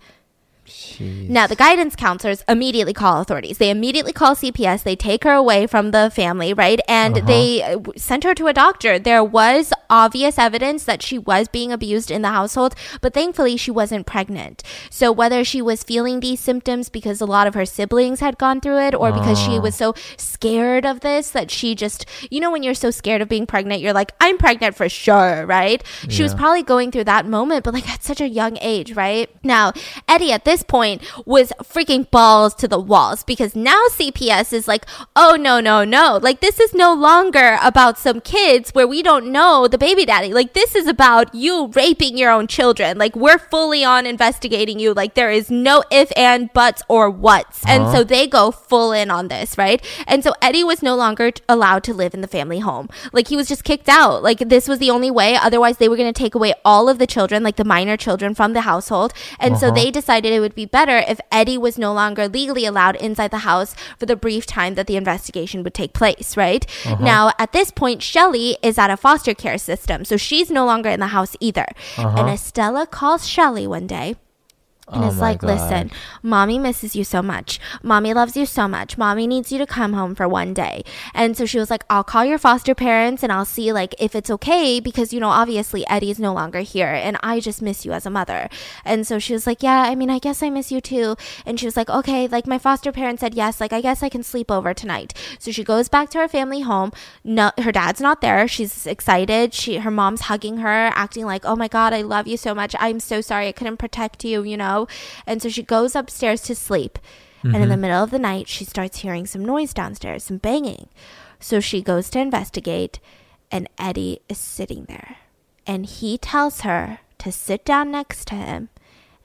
Jeez. Now, the guidance counselors immediately call authorities. They immediately call CPS. They take her away from the family, right? And Uh-huh. they uh, sent her to a doctor. There was obvious evidence that she was being abused in the household, but thankfully she wasn't pregnant. So, whether she was feeling these symptoms because a lot of her siblings had gone through it or because she Ah. was so scared of this that she just, you know, when you're so scared of being pregnant, you're like, I'm pregnant for sure, right? She was probably going through that moment, but like at such a young age, right? Now, Eddie at this point was freaking balls to the walls because now CPS is like, oh, no, no, no. Like, this is no longer about some kids where we don't know the baby daddy. Like, this is about you raping your own children. Like, we're fully on investigating you. Like, there is no if, and, buts, or whats. And Huh? so they go full in on this, right? And so Eddie was no longer allowed to live in the family home. Like, he was just kicked out. Like, this was the only way. Otherwise, they were going to take away all of the children, like the minor children from the household. And so Uh-huh. they decided it would be better if Eddie was no longer legally allowed inside the house for the brief time that the investigation would take place, right? Now, at this point, Shelly is at a foster care system. So she's no longer in the house either. And Uh-huh. Estella calls Shelly one day and Oh my like, listen, mommy misses you so much. Mommy loves you so much. Mommy needs you to come home for one day. And so she was like, I'll call your foster parents and I'll see like if it's okay because, you know, obviously Eddie's no longer here and I just miss you as a mother. And so she was like, yeah, I mean, I guess I miss you too. And she was like, okay, like my foster parents said yes, like I guess I can sleep over tonight. So she goes back to her family home. No, her dad's not there. She's excited. She, her mom's hugging her, acting like, oh my God, I love you so much. I'm so sorry I couldn't protect you, you know? And so she goes upstairs to sleep. And in the mm-hmm. middle of the night, she starts hearing some noise downstairs, some banging. So she goes to investigate, and Eddie is sitting there. And he tells her to sit down next to him.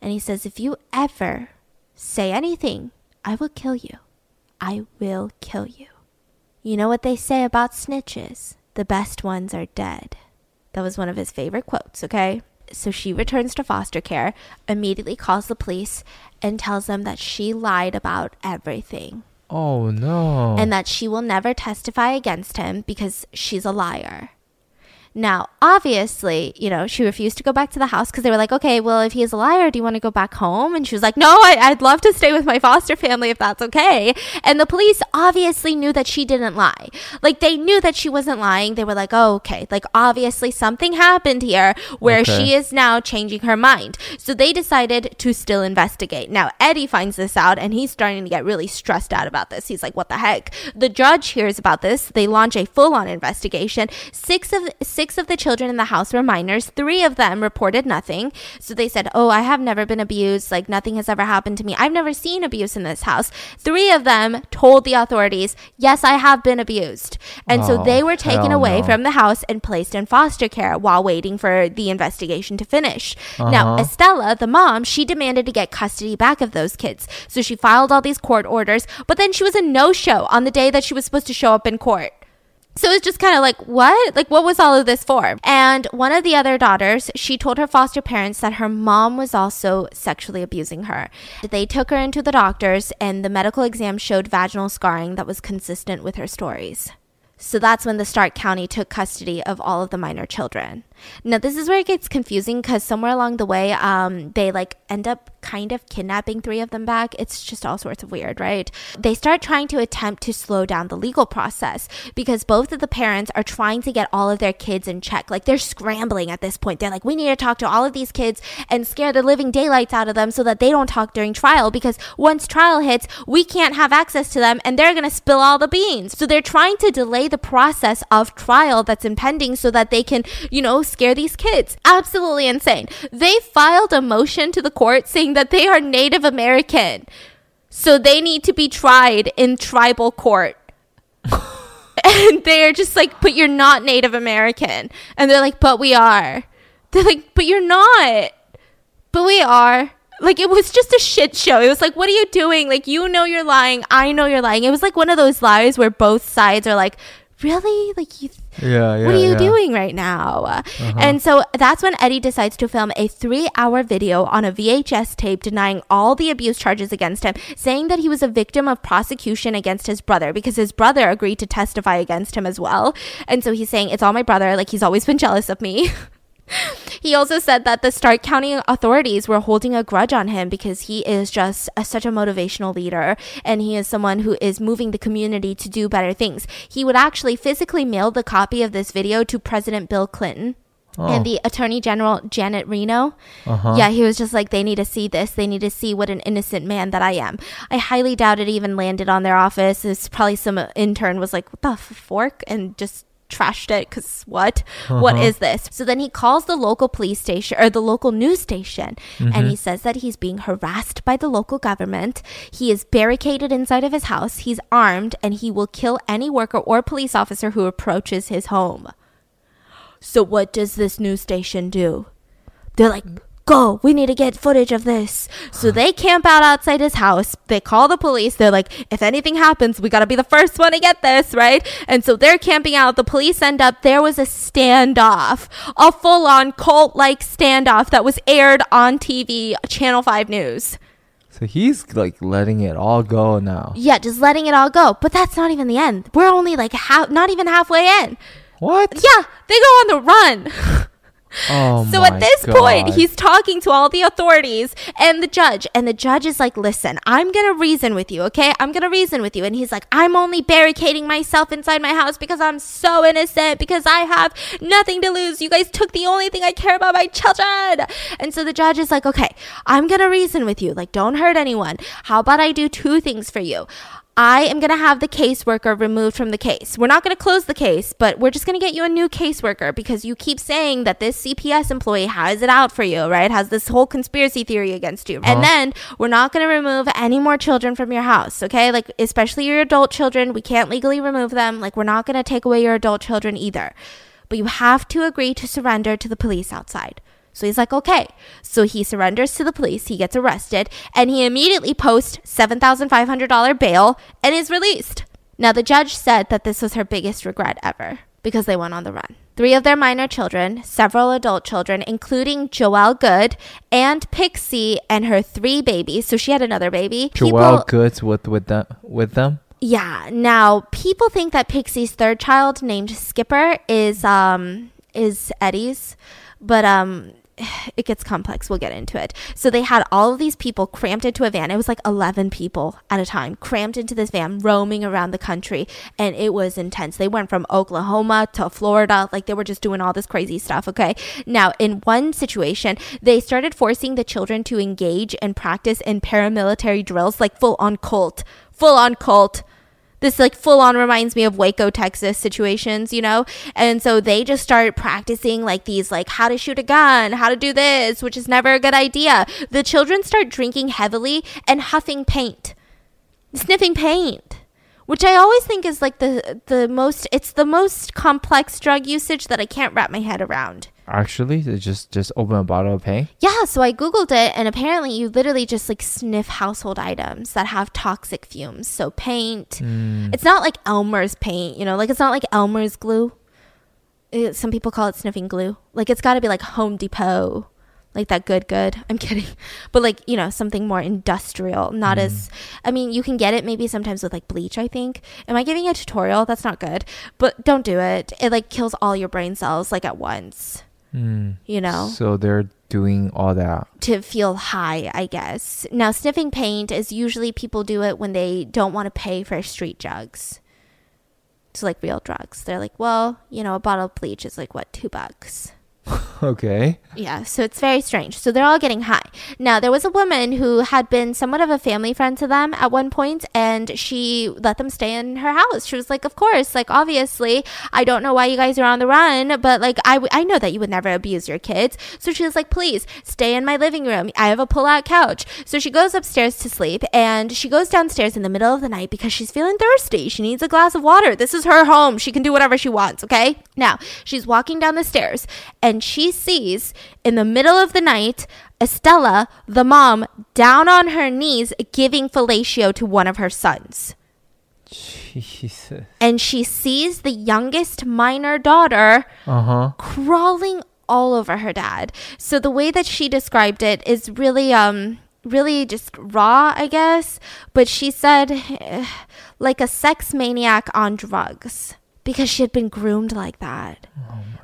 And he says, If you ever say anything, I will kill you. I will kill you. You know what they say about snitches? The best ones are dead. That was one of his favorite quotes, okay? So she returns to foster care, immediately calls the police, and tells them that she lied about everything Oh no. and that she will never testify against him because she's a liar. Now, obviously, you know, she refused to go back to the house because they were like, okay, well, if he's a liar, do you want to go back home? And she was like, no, I, I'd love to stay with my foster family if that's okay. And the police obviously knew that she didn't lie. Like, they knew that she wasn't lying. They were like, oh, okay. Like, obviously, something happened here where Okay. she is now changing her mind. So they decided to still investigate. Now, Eddie finds this out and he's starting to get really stressed out about this. He's like, what the heck? The judge hears about this. They launch a full on investigation. Six of six of the children in the house were minors. Three of them reported nothing. So they said, Oh, I have never been abused. Like nothing has ever happened to me. I've never seen abuse in this house. Three of them told the authorities, Yes, I have been abused. And so Oh, they were taken away no. from the house and placed in foster care while waiting for the investigation to finish. Now, Uh-huh. Estella, the mom, she demanded to get custody back of those kids. So she filed all these court orders, but then she was a no show on the day that she was supposed to show up in court. So it's just kind of like, what? Like, what was all of this for? And one of the other daughters, she told her foster parents that her mom was also sexually abusing her. They took her into the doctors, and the medical exam showed vaginal scarring that was consistent with her stories. So that's when the Stark County took custody of all of the minor children. Now, this is where it gets confusing because somewhere along the way, um, they like end up kind of kidnapping three of them back. It's just all sorts of weird, right? They start trying to attempt to slow down the legal process because both of the parents are trying to get all of their kids in check. Like they're scrambling at this point. They're like, we need to talk to all of these kids and scare the living daylights out of them so that they don't talk during trial because once trial hits, we can't have access to them and they're going to spill all the beans. So they're trying to delay the process of trial that's impending so that they can, you know, scare these kids. Absolutely insane. They filed a motion to the court saying that they are Native American. So they need to be tried in tribal court. *laughs* and they're just like, but you're not Native American. And they're like, but we are. They're like, but you're not. But we are. Like, it was just a shit show. It was like, what are you doing? Like, you know you're lying. I know you're lying. It was like one of those lies where both sides are like, really? Like, you. Yeah, yeah. what are you yeah. Uh-huh. doing right now? And so that's when Eddie decides to film a three hour video on a VHS tape denying all the abuse charges against him, saying that he was a victim of prosecution against his brother because his brother agreed to testify against him as well. And so he's saying, It's all my brother. Like, he's always been jealous of me. *laughs* He also said that the Stark County authorities were holding a grudge on him because he is just a, such a motivational leader and he is someone who is moving the community to do better things. He would actually physically mail the copy of this video to President Bill Clinton. And the Attorney General Janet Reno. Uh-huh. Yeah, he was just like, they need to see this. They need to see what an innocent man that I am. I highly doubt it even landed on their office. It's probably some intern was like, what the fork? And just trashed it because what? What uh-huh. is this? So then he calls the local police station or the local news station and he mm-hmm. says that he's being harassed by the local government. He is barricaded inside of his house. He's armed and he will kill any worker or police officer who approaches his home. So what does this news station do? They're like, go, we need to get footage of this. So they camp out outside his house. They call the police. They're like, if anything happens, we got to be the first one to get this, right? And so they're camping out. The police end up, there was a standoff, a full on cult like standoff that was aired on TV, Channel 5 News. So he's like letting it all go now. Yeah, just letting it all go. But that's not even the end. We're only like half, not even halfway in. What? Yeah, they go on the run. *laughs* Oh So at this God. point, he's talking to all the authorities and the judge, and the judge is like, Listen, I'm gonna reason with you, okay? I'm gonna reason with you. And he's like, I'm only barricading myself inside my house because I'm so innocent, because I have nothing to lose. You guys took the only thing I care about, my children. And so the judge is like, Okay, I'm gonna reason with you. Like, don't hurt anyone. How about I do two things for you? I am going to have the caseworker removed from the case. We're not going to close the case, but we're just going to get you a new caseworker because you keep saying that this CPS employee has it out for you, right? Has this whole conspiracy theory against you. And Uh-huh. then we're not going to remove any more children from your house, okay? Like, especially your adult children. We can't legally remove them. Like, we're not going to take away your adult children either. But you have to agree to surrender to the police outside. So he's like, okay. So he surrenders to the police. He gets arrested and he immediately posts $7,500 bail and is released. Now, the judge said that this was her biggest regret ever because they went on the run. Three of their minor children, several adult children, including Joel Good and Pixie and her three babies. So she had another baby. Joel Goods with with them with them. Yeah. Now, people think that Pixie's third child, named Skipper, is um is Eddie's, but um *sighs* it gets complex. We'll get into it. So they had all of these people cramped into a van. It was like 11 people at a time cramped into this van roaming around the country and it was intense. They went from Oklahoma to Florida. Like they were just doing all this crazy stuff, okay? Now, in one situation, they started forcing the children to engage and practice in paramilitary drills like full on cult. Full on cult this like full on reminds me of Waco, Texas situations, you know? And so they just start practicing like these like how to shoot a gun, how to do this, which is never a good idea. The children start drinking heavily and huffing paint. Sniffing paint. Which I always think is like the the most it's the most complex drug usage that I can't wrap my head around. Actually, they just just open a bottle of paint. Yeah, so I googled it and apparently you literally just like sniff household items that have toxic fumes. So paint. Hmm. It's not like Elmer's paint, you know, like it's not like Elmer's glue. It- some people call it sniffing glue. Like it's got to be like Home Depot. Like that good good. *laughs* I'm kidding. But like, you know, something more industrial, not as hmm. I mean, you can get it maybe sometimes with like bleach, I think. Am I giving a tutorial? That's not good. But don't do it. It like kills all your brain cells like at once, Mm. you know So they're doing all that. to feel high, I guess. Now, sniffing paint is usually people do it when they don't want to pay for street drugs. It's like real drugs. They're like, well, you know, a bottle of bleach is like, what, two bucks? *laughs* Okay. Yeah, so it's very strange. So they're all getting high. Now, there was a woman who had been somewhat of a family friend to them at one point, and she let them stay in her house. She was like, Of course, like, obviously, I don't know why you guys are on the run, but like, I, w- I know that you would never abuse your kids. So she was like, Please stay in my living room. I have a pull out couch. So she goes upstairs to sleep, and she goes downstairs in the middle of the night because she's feeling thirsty. She needs a glass of water. This is her home. She can do whatever she wants, okay? Now, she's walking down the stairs, and she sees in the middle of the night Estella, the mom, down on her knees giving fellatio to one of her sons. Jesus. And she sees the youngest minor daughter Uh huh. crawling all over her dad. So the way that she described it is really um really just raw, I guess, but she said eh, like a sex maniac on drugs because she had been groomed like that.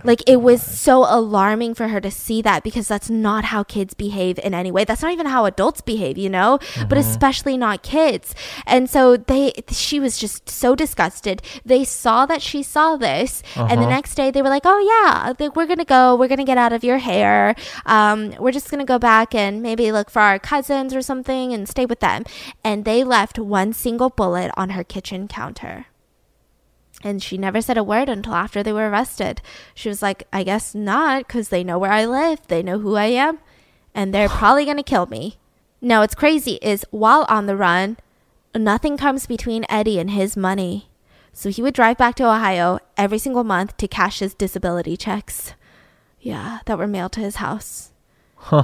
like it was so alarming for her to see that because that's not how kids behave in any way. That's not even how adults behave, you know? But especially not kids. And so they she was just so disgusted. They saw that she saw this and the Uh-huh. next day they were like, "Oh yeah, we're going to go. We're going to get out of your hair. Um we're just going to go back and maybe look for our cousins or something and stay with them." And they left one single bullet on her kitchen counter. And she never said a word until after they were arrested. She was like, I guess not, because they know where I live, they know who I am, and they're *sighs* probably going to kill me. Now, what's crazy is while on the run, nothing comes between Eddie and his money. So he would drive back to Ohio every single month to cash his disability checks. Yeah, that were mailed to his house.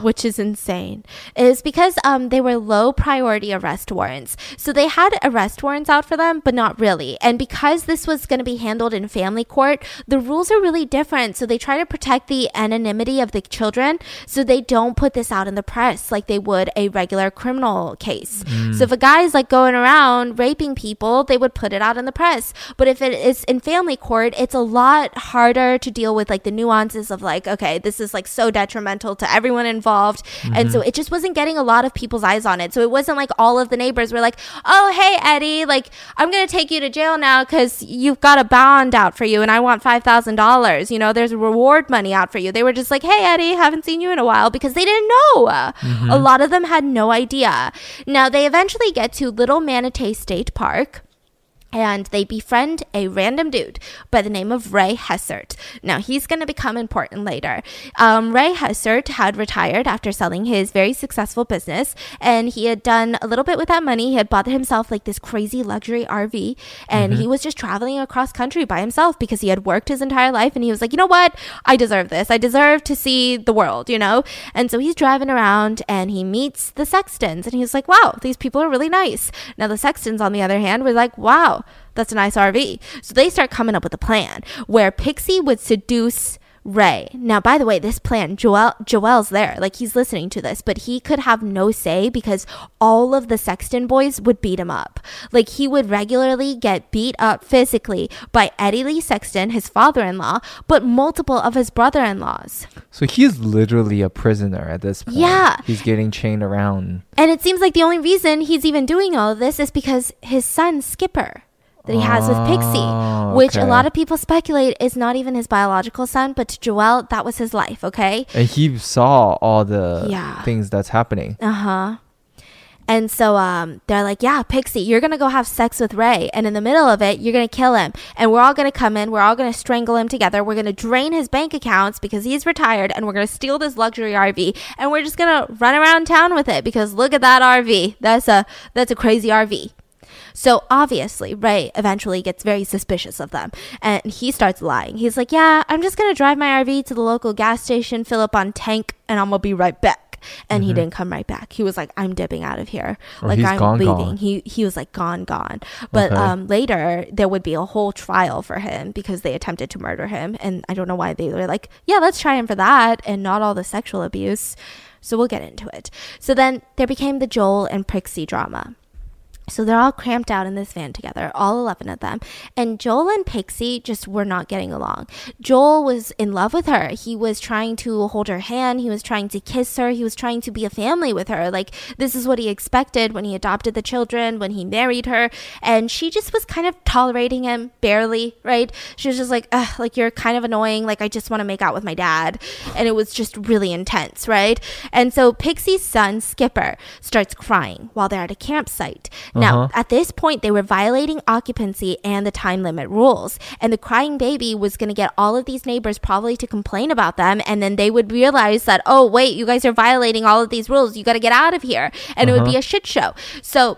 Which is insane, is because um, they were low priority arrest warrants. So they had arrest warrants out for them, but not really. And because this was going to be handled in family court, the rules are really different. So they try to protect the anonymity of the children, so they don't put this out in the press like they would a regular criminal case. So if a guy is like going around raping people, they would put it out in the press. But if it is in family court, it's a lot harder to deal with like the nuances of like, okay, this is like so detrimental to everyone involved. And so mm-hmm. it just wasn't getting a lot of people's eyes on it. So it wasn't like all of the neighbors were like, oh, hey, Eddie, like, I'm going to take you to jail now because you've got a bond out for you and I want $5,000. You know, there's reward money out for you. They were just like, hey, Eddie, haven't seen you in a while because they didn't know. Mm-hmm. A lot of them had no idea. Now, they eventually get to Little Manatee State Park and they befriend a random dude by the name of Ray Hessert. Now, he's going to become important later. Um, Ray Hessert had retired after selling his very successful business, and he had done a little bit with that money. He had bought himself like this crazy luxury RV, and he was just traveling across country by himself because he had worked his entire life, and he was like, you know what? I deserve this. I deserve to see the world, you know? And so he's driving around and he meets the Sextons, and he's like, wow, these people are really nice. Now, the Sextons, on the other hand, were like, wow, that's a nice RV. So they start coming up with a plan where Pixie would seduce Ray. Now, by the way, this plan, Joel, Joel's there. Like, he's listening to this, but he could have no say because all of the Sexton boys would beat him up. Like, he would regularly get beat up physically by Eddie Lee Sexton, his father in law, but multiple of his brother in laws. So he's literally a prisoner at this point. Yeah. He's getting chained around. And it seems like the only reason he's even doing all of this is because his son, Skipper, that he has with Oh, Pixie, which a lot of people speculate is not even his biological son, but to Joel, that was his life, okay? And he saw all the Yeah. things that's happening. Uh huh. And so um, they're like, yeah, Pixie, you're going to go have sex with Ray. And in the middle of it, you're going to kill him. And we're all going to come in. We're all going to strangle him together. We're going to drain his bank accounts because he's retired. And we're going to steal this luxury RV. And we're just going to run around town with it because look at that RV. That's a, that's a crazy RV. So obviously, Ray eventually gets very suspicious of them and he starts lying. He's like, Yeah, I'm just gonna drive my RV to the local gas station, fill up on tank, and I'm gonna be right back. And he didn't come right back. He was like, I'm dipping out of here. Or like I'm gone, leaving. gone. He he was like gone, gone. But Okay. um later there would be a whole trial for him because they attempted to murder him. And I don't know why they were like, Yeah, let's try him for that and not all the sexual abuse. So we'll get into it. So then there became the Joel and Pixie drama. So they're all cramped out in this van together, all 11 of them. And Joel and Pixie just were not getting along. Joel was in love with her. He was trying to hold her hand. He was trying to kiss her. He was trying to be a family with her. Like, this is what he expected when he adopted the children, when he married her. And she just was kind of tolerating him barely, right? She was just like, Ugh, like, you're kind of annoying. Like, I just want to make out with my dad. And it was just really intense, right? And so Pixie's son, Skipper, starts crying while they're at a campsite. Now, Uh-huh. at this point, they were violating occupancy and the time limit rules. And the crying baby was going to get all of these neighbors probably to complain about them. And then they would realize that, oh, wait, you guys are violating all of these rules. You got to get out of here. And it would be Uh-huh. a shit show. So.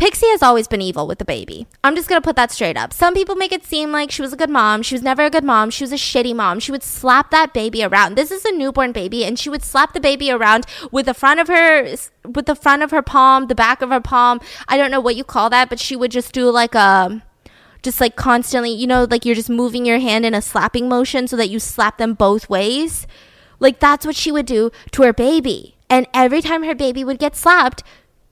Pixie has always been evil with the baby. I'm just gonna put that straight up. Some people make it seem like she was a good mom. She was never a good mom. She was a shitty mom. She would slap that baby around. This is a newborn baby, and she would slap the baby around with the front of her, with the front of her palm, the back of her palm. I don't know what you call that, but she would just do like a, just like constantly, you know, like you're just moving your hand in a slapping motion so that you slap them both ways. Like that's what she would do to her baby. And every time her baby would get slapped,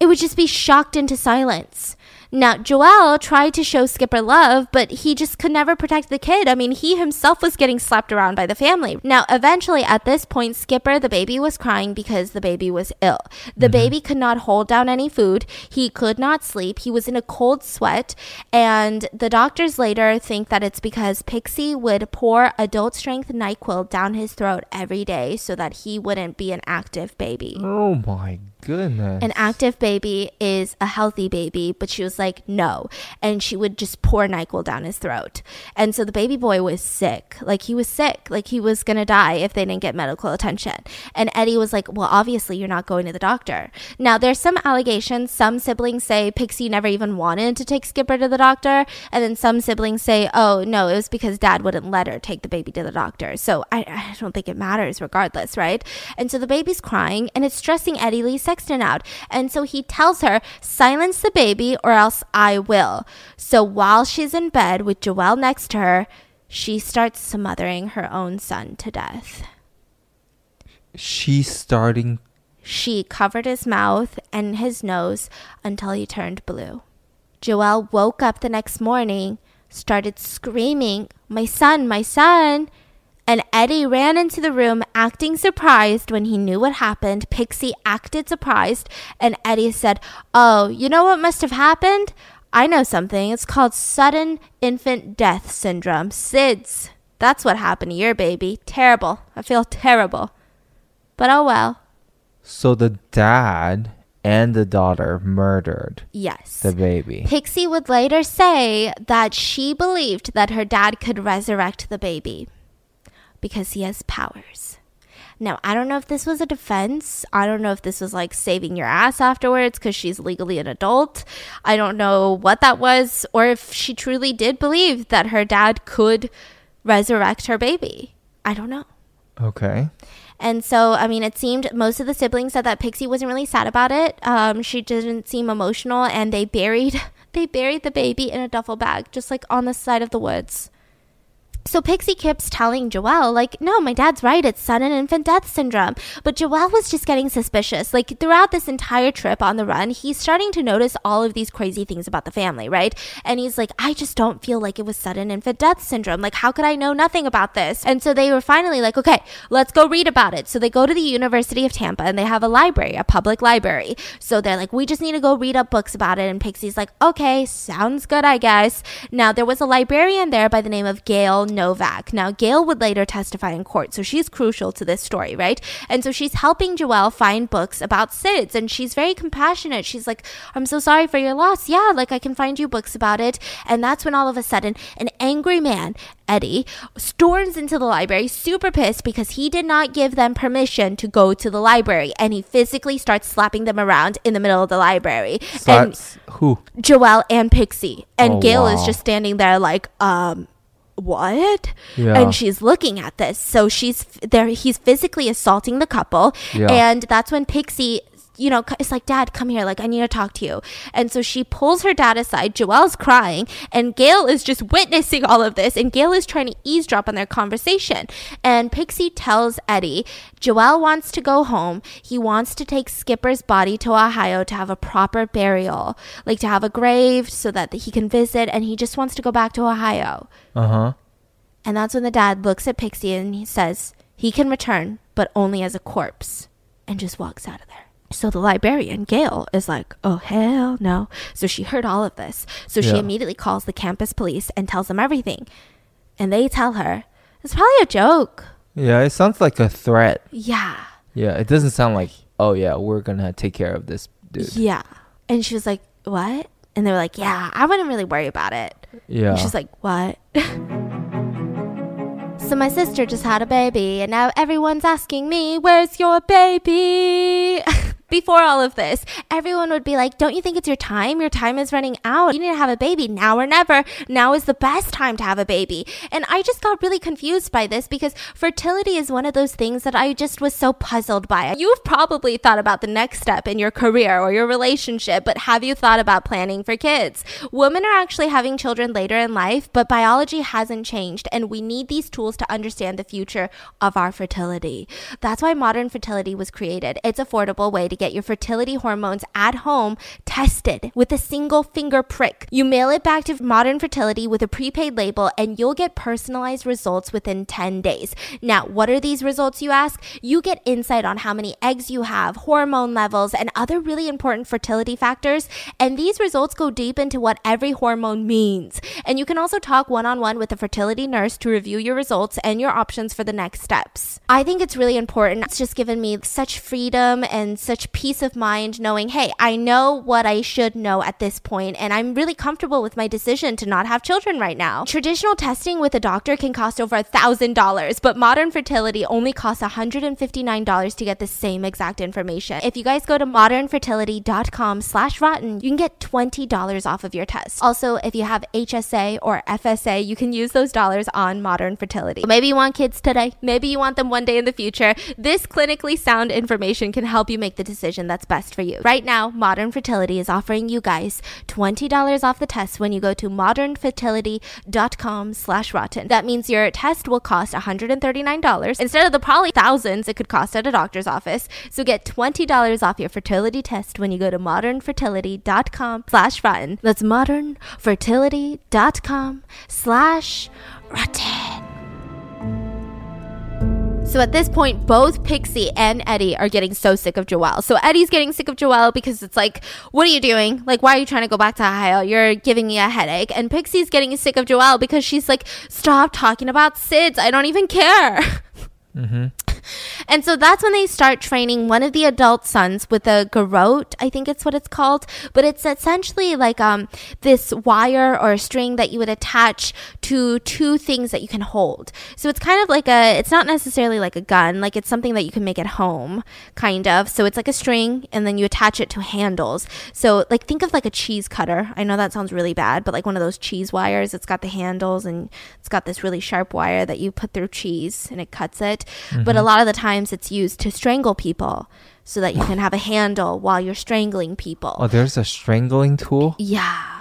it would just be shocked into silence. Now, Joel tried to show Skipper love, but he just could never protect the kid. I mean, he himself was getting slapped around by the family. Now, eventually, at this point, Skipper, the baby, was crying because the baby was ill. The mm-hmm. baby could not hold down any food. He could not sleep. He was in a cold sweat. And the doctors later think that it's because Pixie would pour adult strength NyQuil down his throat every day so that he wouldn't be an active baby. Oh my goodness. An active baby is a healthy baby, but she was like, no. And she would just pour NyQuil down his throat. And so the baby boy was sick. Like he was sick. Like he was going to die if they didn't get medical attention. And Eddie was like, well, obviously you're not going to the doctor. Now, there's some allegations. Some siblings say Pixie never even wanted to take Skipper to the doctor. And then some siblings say, oh, no, it was because dad wouldn't let her take the baby to the doctor. So I, I don't think it matters regardless, right? And so the baby's crying and it's stressing Eddie Lee Sexton out. And so he tells her, silence the baby or else I will. So while she's in bed with Joel next to her, she starts smothering her own son to death. She's starting. She covered his mouth and his nose until he turned blue. Joel woke up the next morning, started screaming, My son, my son! And Eddie ran into the room acting surprised when he knew what happened. Pixie acted surprised, and Eddie said, Oh, you know what must have happened? I know something. It's called sudden infant death syndrome. SIDS. That's what happened to your baby. Terrible. I feel terrible. But oh well. So the dad and the daughter murdered Yes. the baby. Pixie would later say that she believed that her dad could resurrect the baby because he has powers. Now, I don't know if this was a defense. I don't know if this was like saving your ass afterwards because she's legally an adult. I don't know what that was, or if she truly did believe that her dad could resurrect her baby. I don't know. Okay. And so, I mean, it seemed most of the siblings said that Pixie wasn't really sad about it. Um, she didn't seem emotional, and they buried *laughs* they buried the baby in a duffel bag, just like on the side of the woods. So Pixie keeps telling Joel, like, no, my dad's right. It's sudden infant death syndrome. But Joel was just getting suspicious. Like, throughout this entire trip on the run, he's starting to notice all of these crazy things about the family, right? And he's like, I just don't feel like it was sudden infant death syndrome. Like, how could I know nothing about this? And so they were finally like, okay, let's go read about it. So they go to the University of Tampa and they have a library, a public library. So they're like, we just need to go read up books about it. And Pixie's like, okay, sounds good, I guess. Now, there was a librarian there by the name of Gail Novak. Now, Gail would later testify in court, so she's crucial to this story, right? And so she's helping Joel find books about SIDS, and she's very compassionate. She's like, I'm so sorry for your loss. Yeah, like I can find you books about it. And that's when all of a sudden, an angry man, Eddie, storms into the library, super pissed because he did not give them permission to go to the library, and he physically starts slapping them around in the middle of the library. And who? Joel and Pixie. And Oh, Gail is just standing there like, um, what? Yeah. And she's looking at this. So she's there. He's physically assaulting the couple. Yeah. And that's when Pixie, you know, it's like, Dad, come here. Like, I need to talk to you. And so she pulls her dad aside. Joel's crying. And Gail is just witnessing all of this. And Gail is trying to eavesdrop on their conversation. And Pixie tells Eddie, Joel wants to go home. He wants to take Skipper's body to Ohio to have a proper burial, like to have a grave so that he can visit. And he just wants to go back to Ohio. Uh huh. And that's when the dad looks at Pixie and he says, he can return, but only as a corpse, and just walks out of there. So the librarian, Gail, is like, oh, hell no. So she heard all of this. So she Yeah. immediately calls the campus police and tells them everything. And they tell her, it's probably a joke. Yeah, it sounds like a threat. Yeah. Yeah, it doesn't sound like, oh yeah, we're gonna take care of this dude. Yeah. And she was like, what? And they were like, yeah, I wouldn't really worry about it. Yeah. And she's like, what? *laughs* so my sister just had a baby, and now everyone's asking me, where's your baby? *laughs* Before all of this, everyone would be like, Don't you think it's your time? Your time is running out. You need to have a baby now or never. Now is the best time to have a baby. And I just got really confused by this because fertility is one of those things that I just was so puzzled by. You've probably thought about the next step in your career or your relationship, but have you thought about planning for kids? Women are actually having children later in life, but biology hasn't changed, and we need these tools to understand the future of our fertility. That's why modern fertility was created. It's affordable way to get your fertility hormones at home tested with a single finger prick. You mail it back to Modern Fertility with a prepaid label and you'll get personalized results within 10 days. Now, what are these results you ask? You get insight on how many eggs you have, hormone levels, and other really important fertility factors. And these results go deep into what every hormone means. And you can also talk one on one with a fertility nurse to review your results and your options for the next steps. I think it's really important. It's just given me such freedom and such peace of mind knowing, hey, I know what I should know at this point, and I'm really comfortable with my decision to not have children right now. Traditional testing with a doctor can cost over a thousand dollars, but modern fertility only costs $159 to get the same exact information. If you guys go to modernfertility.com slash rotten, you can get $20 off of your test. Also, if you have HSA or FSA, you can use those dollars on modern fertility. Maybe you want kids today, maybe you want them one day in the future. This clinically sound information can help you make the decision that's best for you. Right now, Modern Fertility is offering you guys $20 off the test when you go to modernfertility.com slash rotten. That means your test will cost $139 instead of the probably thousands it could cost at a doctor's office. So get $20 off your fertility test when you go to modernfertility.com slash rotten. That's modernfertility.com slash rotten. So at this point, both Pixie and Eddie are getting so sick of Joel. So Eddie's getting sick of Joel because it's like, what are you doing? Like, why are you trying to go back to Ohio? You're giving me a headache. And Pixie's getting sick of Joel because she's like, stop talking about SIDS. I don't even care. *laughs* Mm-hmm. And so that's when they start training one of the adult sons with a garrote, I think it's what it's called. But it's essentially like um, this wire or a string that you would attach to two things that you can hold. So it's kind of like a, it's not necessarily like a gun, like it's something that you can make at home, kind of. So it's like a string and then you attach it to handles. So like think of like a cheese cutter. I know that sounds really bad, but like one of those cheese wires, it's got the handles and it's got this really sharp wire that you put through cheese and it cuts it. But a lot of the times it's used to strangle people so that you can have a handle while you're strangling people. Oh, there's a strangling tool? Yeah.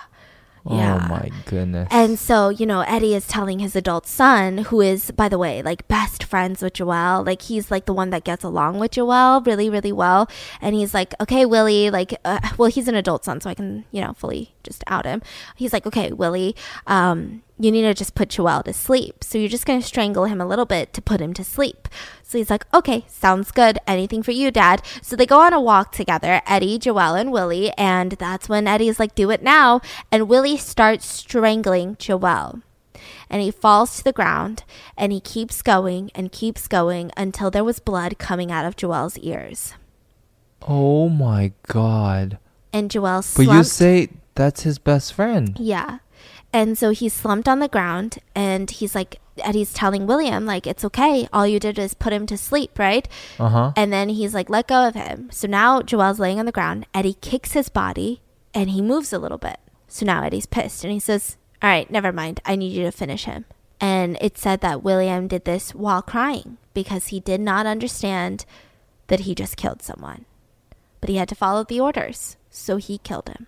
Yeah. Oh my goodness. And so, you know, Eddie is telling his adult son, who is, by the way, like best friends with Joel, like he's like the one that gets along with Joel really, really well. And he's like, okay, Willie, like, uh, well, he's an adult son, so I can, you know, fully just out him. He's like, okay, Willie, um, you need to just put Joel to sleep. So you're just going to strangle him a little bit to put him to sleep. So he's like, okay, sounds good. Anything for you, dad. So they go on a walk together, Eddie, Joel, and Willie. And that's when Eddie's like, do it now. And Willie starts strangling Joel. And he falls to the ground and he keeps going and keeps going until there was blood coming out of Joel's ears. oh my god. And Joel But you say that's his best friend. Yeah. And so he's slumped on the ground and he's like, Eddie's telling William, like, it's okay. All you did is put him to sleep, right? Uh huh. And then he's like, let go of him. So now Joel's laying on the ground. Eddie kicks his body and he moves a little bit. So now Eddie's pissed and he says, all right, never mind. I need you to finish him. And it said that William did this while crying because he did not understand that he just killed someone. But he had to follow the orders. So he killed him.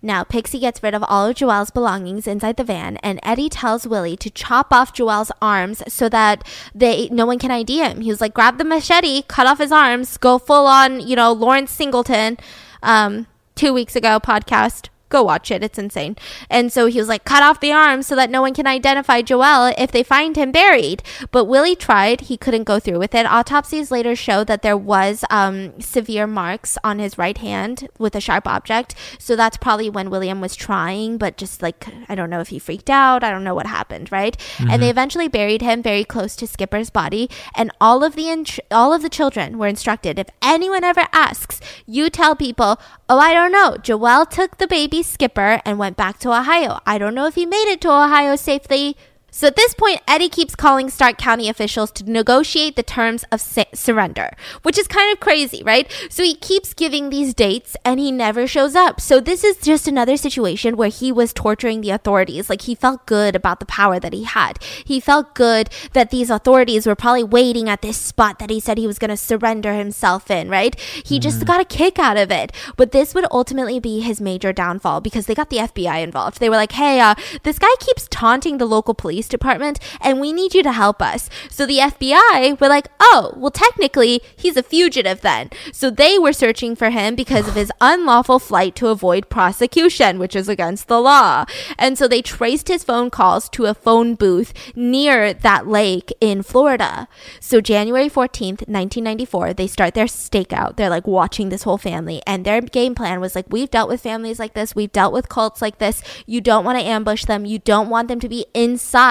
Now, Pixie gets rid of all of Joel's belongings inside the van, and Eddie tells Willie to chop off Joel's arms so that they no one can ID him. He was like, grab the machete, cut off his arms, go full on, you know, Lawrence Singleton. Um, two weeks ago podcast. Go watch it. It's insane. And so he was like, cut off the arm so that no one can identify Joel if they find him buried. But Willie tried. He couldn't go through with it. Autopsies later show that there was um, severe marks on his right hand with a sharp object. So that's probably when William was trying, but just like, I don't know if he freaked out. I don't know what happened, right? And they eventually buried him very close to Skipper's body. And all of the int- all of the children were instructed if anyone ever asks, you tell people, oh, I don't know. Joel took the baby Skipper and went back to Ohio. I don't know if he made it to Ohio safely. So at this point, Eddie keeps calling Stark County officials to negotiate the terms of sa- surrender, which is kind of crazy, right? So he keeps giving these dates and he never shows up. So this is just another situation where he was torturing the authorities. Like he felt good about the power that he had. He felt good that these authorities were probably waiting at this spot that he said he was going to surrender himself in, right? He just got a kick out of it. But this would ultimately be his major downfall because they got the FBI involved. They were like, hey, uh, this guy keeps taunting the local police department and we need you to help us. So the FBI were like, oh, well, technically, he's a fugitive then. So they were searching for him because of his *sighs* unlawful flight to avoid prosecution, which is against the law. And so they traced his phone calls to a phone booth near that lake in Florida. So January 14th, 1994, they start their stakeout. They're like watching this whole family and their game plan was like, we've dealt with families like this. We've dealt with cults like this. You don't want to ambush them. You don't want them to be inside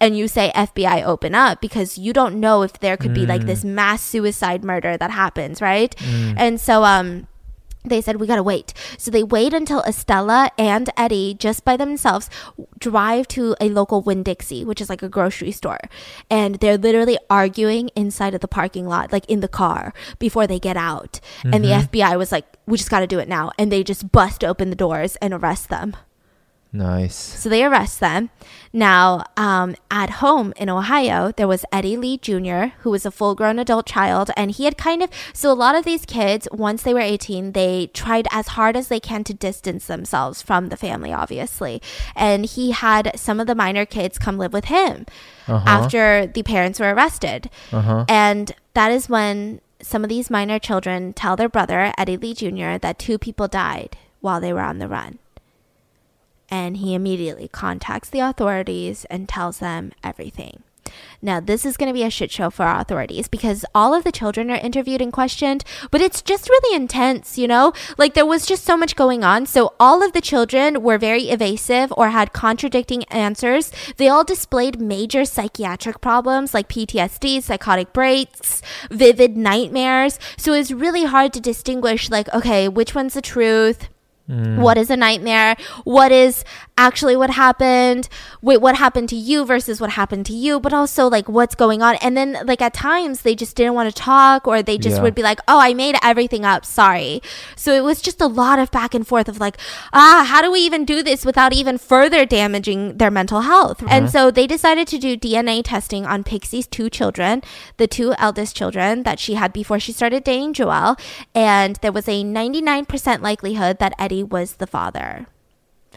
and you say FBI open up because you don't know if there could be like this mm. mass suicide murder that happens, right? Mm. And so um they said we gotta wait. So they wait until Estella and Eddie, just by themselves, drive to a local Winn Dixie, which is like a grocery store, and they're literally arguing inside of the parking lot, like in the car, before they get out. And the mm-hmm. FBI was like, "We just gotta do it now," and they just bust open the doors and arrest them. Nice. So they arrest them. Now, um, at home in Ohio, there was Eddie Lee Jr., who was a full grown adult child. And he had kind of, so a lot of these kids, once they were 18, they tried as hard as they can to distance themselves from the family, obviously. And he had some of the minor kids come live with him after the parents were arrested. Uh-huh. And that is when some of these minor children tell their brother, Eddie Lee Jr., that two people died while they were on the run and he immediately contacts the authorities and tells them everything. Now, this is going to be a shit show for our authorities because all of the children are interviewed and questioned, but it's just really intense, you know? Like, there was just so much going on. So, all of the children were very evasive or had contradicting answers. They all displayed major psychiatric problems like PTSD, psychotic breaks, vivid nightmares. So, it's really hard to distinguish, like, okay, which one's the truth? What mm. is a nightmare? What is actually what happened? Wait, what happened to you versus what happened to you? But also, like, what's going on? And then, like, at times they just didn't want to talk or they just Yeah. would be like, oh, I made everything up. Sorry. So it was just a lot of back and forth of, like, ah, how do we even do this without even further damaging their mental health? And so they decided to do DNA testing on Pixie's two children, the two eldest children that she had before she started dating Joel. And there was a 99% likelihood that Eddie was the father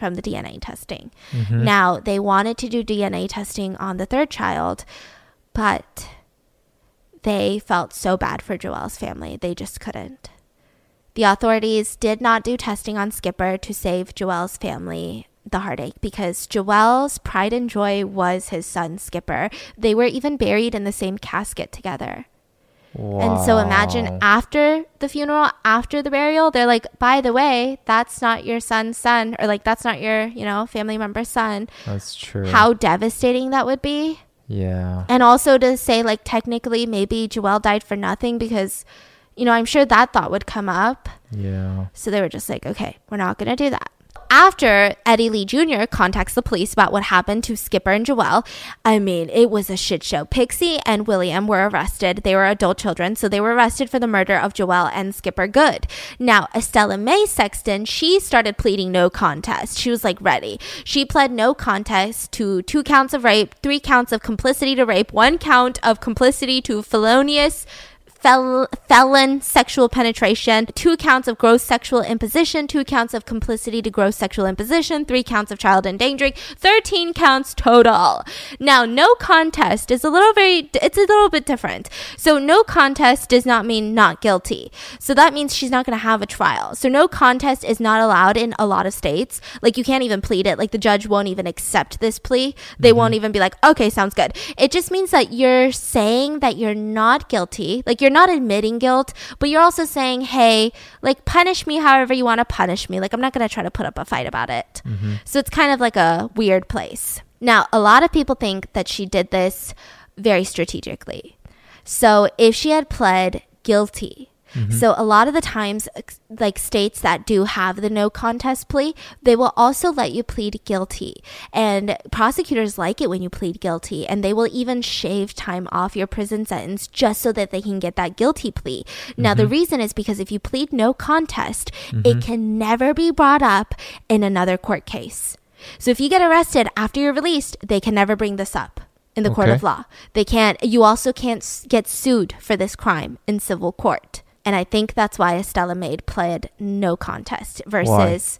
from the DNA testing. Mm-hmm. Now, they wanted to do DNA testing on the third child, but they felt so bad for Joel's family, they just couldn't. The authorities did not do testing on Skipper to save Joel's family the heartache because Joel's pride and joy was his son Skipper. They were even buried in the same casket together. And so imagine after the funeral, after the burial, they're like, by the way, that's not your son's son, or like, that's not your, you know, family member's son. That's true. How devastating that would be. Yeah. And also to say, like, technically, maybe Joel died for nothing because, you know, I'm sure that thought would come up. Yeah. So they were just like, okay, we're not going to do that. After Eddie Lee Jr. contacts the police about what happened to Skipper and Joel, I mean, it was a shit show. Pixie and William were arrested. They were adult children, so they were arrested for the murder of Joel and Skipper Good. Now, Estella Mae Sexton, she started pleading no contest. She was like ready. She pled no contest to two counts of rape, three counts of complicity to rape, one count of complicity to felonious fel- felon sexual penetration, two counts of gross sexual imposition, two counts of complicity to gross sexual imposition, three counts of child endangering, 13 counts total. Now, no contest is a little very, it's a little bit different. So, no contest does not mean not guilty. So, that means she's not going to have a trial. So, no contest is not allowed in a lot of states. Like, you can't even plead it. Like, the judge won't even accept this plea. They won't mm-hmm. even be like, okay, sounds good. It just means that you're saying that you're not guilty. Like, you're not admitting guilt, but you're also saying, hey, like, punish me however you want to punish me. Like, I'm not going to try to put up a fight about it. Mm-hmm. So it's kind of like a weird place. Now, a lot of people think that she did this very strategically. So if she had pled guilty, Mm-hmm. so a lot of the times, like states that do have the no contest plea, they will also let you plead guilty. And prosecutors like it when you plead guilty, and they will even shave time off your prison sentence just so that they can get that guilty plea. Now, the mm-hmm. reason is because if you plead no contest, it mm-hmm. can never be brought up in another court case. So if you get arrested after you're released, they can never bring this up in the court of law. They can't. You also can't get sued for this crime in civil court. And I think that's why Estella Mae pled no contest versus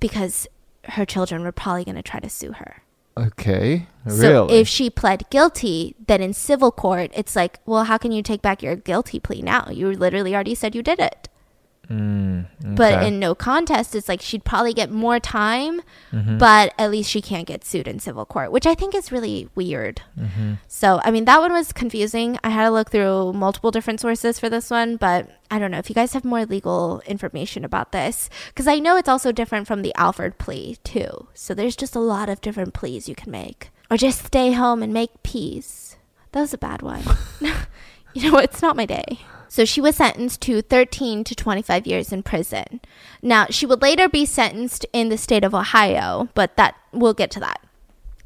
because her children were probably going to try to sue her. Okay. So really? if she pled guilty, then in civil court, it's like, well, how can you take back your guilty plea now? You literally already said you did it. Mm, But in no contest, it's like she'd probably get more time, Mm-hmm. but at least she can't get sued in civil court, which I think is really weird. Mm-hmm. So, I mean, that one was confusing. I had to look through multiple different sources for this one, but I don't know if you guys have more legal information about this, because I know it's also different from the Alford plea, too. So, there's just a lot of different pleas you can make. or just stay home and make peace. That was a bad one. *laughs* you know, it's not my day. So she was sentenced to 13 to 25 years in prison. Now, she would later be sentenced in the state of Ohio, but that we'll get to that.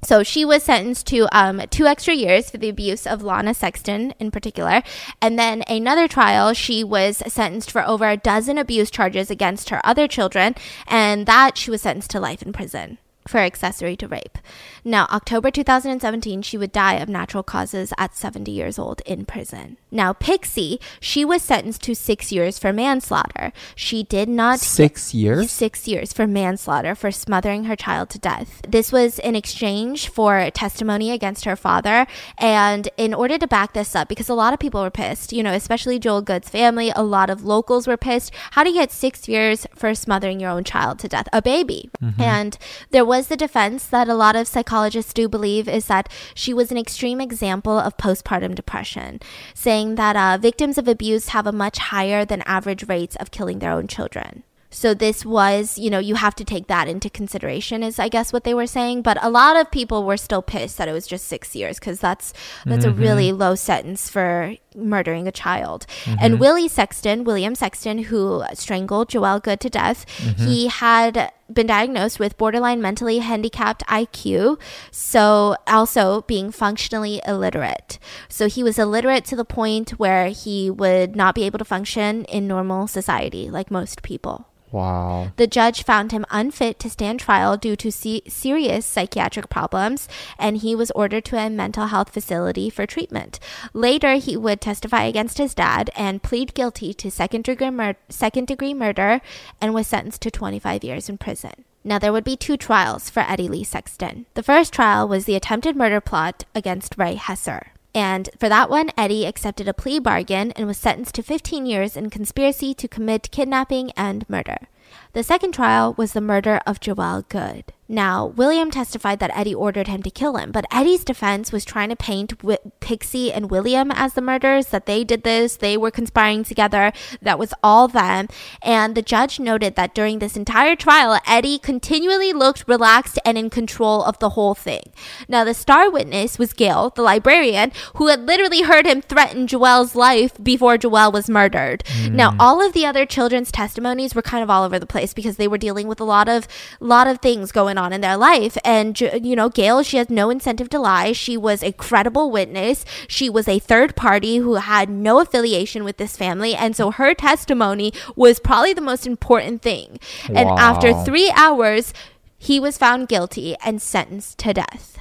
So she was sentenced to um, two extra years for the abuse of Lana Sexton in particular. And then another trial, she was sentenced for over a dozen abuse charges against her other children. And that she was sentenced to life in prison for accessory to rape. Now, October 2017, she would die of natural causes at 70 years old in prison. Now, Pixie, she was sentenced to six years for manslaughter. She did not. Six years? Six years for manslaughter for smothering her child to death. This was in exchange for testimony against her father. And in order to back this up, because a lot of people were pissed, you know, especially Joel Good's family, a lot of locals were pissed. How do you get six years for smothering your own child to death? A baby. Mm-hmm. And there was the defense that a lot of psychologists do believe is that she was an extreme example of postpartum depression, saying that uh, victims of abuse have a much higher than average rates of killing their own children. So this was, you know, you have to take that into consideration is I guess what they were saying, but a lot of people were still pissed that it was just 6 years cuz that's that's mm-hmm. a really low sentence for murdering a child. Mm-hmm. And Willie Sexton, William Sexton who strangled Joel Good to death, mm-hmm. he had been diagnosed with borderline mentally handicapped IQ, so also being functionally illiterate. So he was illiterate to the point where he would not be able to function in normal society like most people. Wow. The judge found him unfit to stand trial due to se- serious psychiatric problems, and he was ordered to a mental health facility for treatment. Later, he would testify against his dad and plead guilty to second degree, mur- second degree murder and was sentenced to 25 years in prison. Now, there would be two trials for Eddie Lee Sexton. The first trial was the attempted murder plot against Ray Hesser. And for that one, Eddie accepted a plea bargain and was sentenced to 15 years in conspiracy to commit kidnapping and murder. The second trial was the murder of Joel Good. Now, William testified that Eddie ordered him to kill him, but Eddie's defense was trying to paint Pixie and William as the murderers, that they did this, they were conspiring together, that was all them. And the judge noted that during this entire trial, Eddie continually looked relaxed and in control of the whole thing. Now, the star witness was Gail, the librarian, who had literally heard him threaten Joel's life before Joel was murdered. Mm. Now, all of the other children's testimonies were kind of all over the place because they were dealing with a lot of lot of things going on in their life. And, you know, Gail, she has no incentive to lie. She was a credible witness. She was a third party who had no affiliation with this family. And so her testimony was probably the most important thing. Wow. And after three hours, he was found guilty and sentenced to death.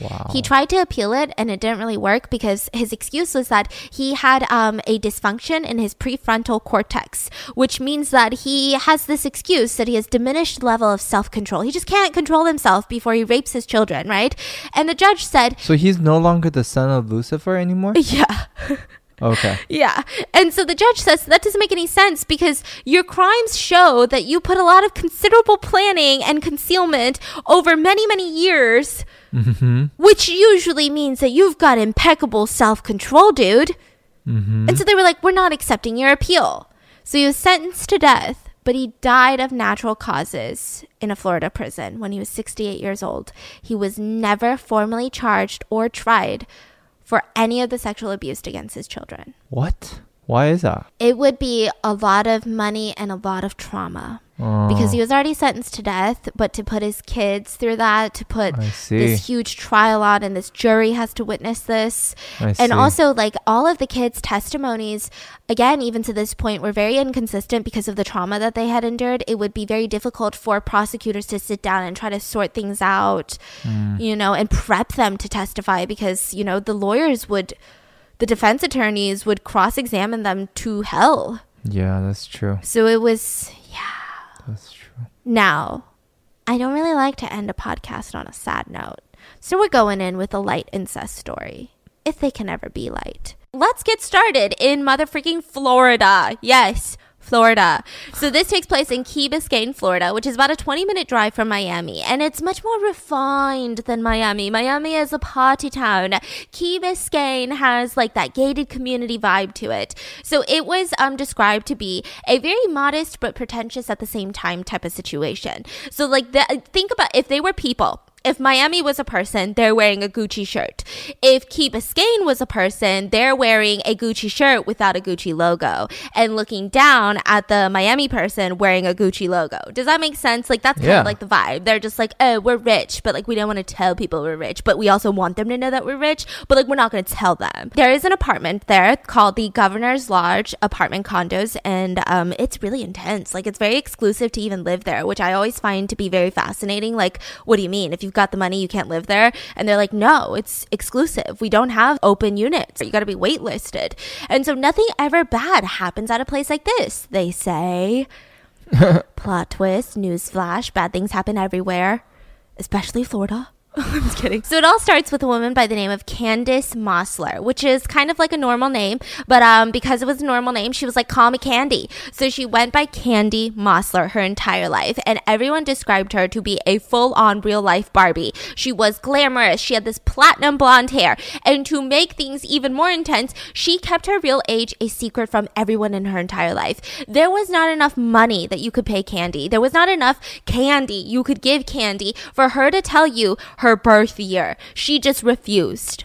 Wow. He tried to appeal it and it didn't really work because his excuse was that he had um, a dysfunction in his prefrontal cortex, which means that he has this excuse that he has diminished level of self control. He just can't control himself before he rapes his children, right? And the judge said. So he's no longer the son of Lucifer anymore? *laughs* Yeah. Okay. Yeah. And so the judge says that doesn't make any sense because your crimes show that you put a lot of considerable planning and concealment over many, many years Mm-hmm. Which usually means that you've got impeccable self control, dude. Mm-hmm. And so they were like, we're not accepting your appeal. So he was sentenced to death, but he died of natural causes in a Florida prison when he was 68 years old. He was never formally charged or tried for any of the sexual abuse against his children. What? Why is that? It would be a lot of money and a lot of trauma. Because he was already sentenced to death, but to put his kids through that, to put this huge trial on, and this jury has to witness this. I and see. also, like, all of the kids' testimonies, again, even to this point, were very inconsistent because of the trauma that they had endured. It would be very difficult for prosecutors to sit down and try to sort things out, mm. you know, and prep them to testify because, you know, the lawyers would the defense attorneys would cross examine them to hell. Yeah, that's true. So it was. That's true. Now, I don't really like to end a podcast on a sad note. So we're going in with a light incest story, if they can ever be light. Let's get started in mother freaking Florida. Yes, Florida. So this takes place in Key Biscayne, Florida, which is about a 20 minute drive from Miami. And it's much more refined than Miami. Miami is a party town. Key Biscayne has like that gated community vibe to it. So it was um, described to be a very modest but pretentious at the same time type of situation. So like the, think about if they were people if Miami was a person, they're wearing a Gucci shirt. If Key Biscayne was a person, they're wearing a Gucci shirt without a Gucci logo and looking down at the Miami person wearing a Gucci logo. Does that make sense? Like, that's kind Yeah. of like the vibe. They're just like, oh, we're rich, but like, we don't want to tell people we're rich, but we also want them to know that we're rich, but like, we're not going to tell them. There is an apartment there called the Governor's Lodge apartment condos, and um, it's really intense. Like, it's very exclusive to even live there, which I always find to be very fascinating. Like, what do you mean? If you've got the money, you can't live there? And they're like, no, it's exclusive. We don't have open units. You got to be waitlisted. And so nothing ever bad happens at a place like this, they say. *laughs* Plot twist, newsflash, bad things happen everywhere, especially Florida. *laughs* I'm just kidding. So it all starts with a woman by the name of Candace Mossler, which is kind of like a normal name, but um, because it was a normal name, she was like, call me Candy. So she went by Candy Mossler her entire life, and everyone described her to be a full on real life Barbie. She was glamorous, she had this platinum blonde hair, and to make things even more intense, she kept her real age a secret from everyone in her entire life. There was not enough money that you could pay Candy, there was not enough candy you could give Candy for her to tell you her birth year. She just refused.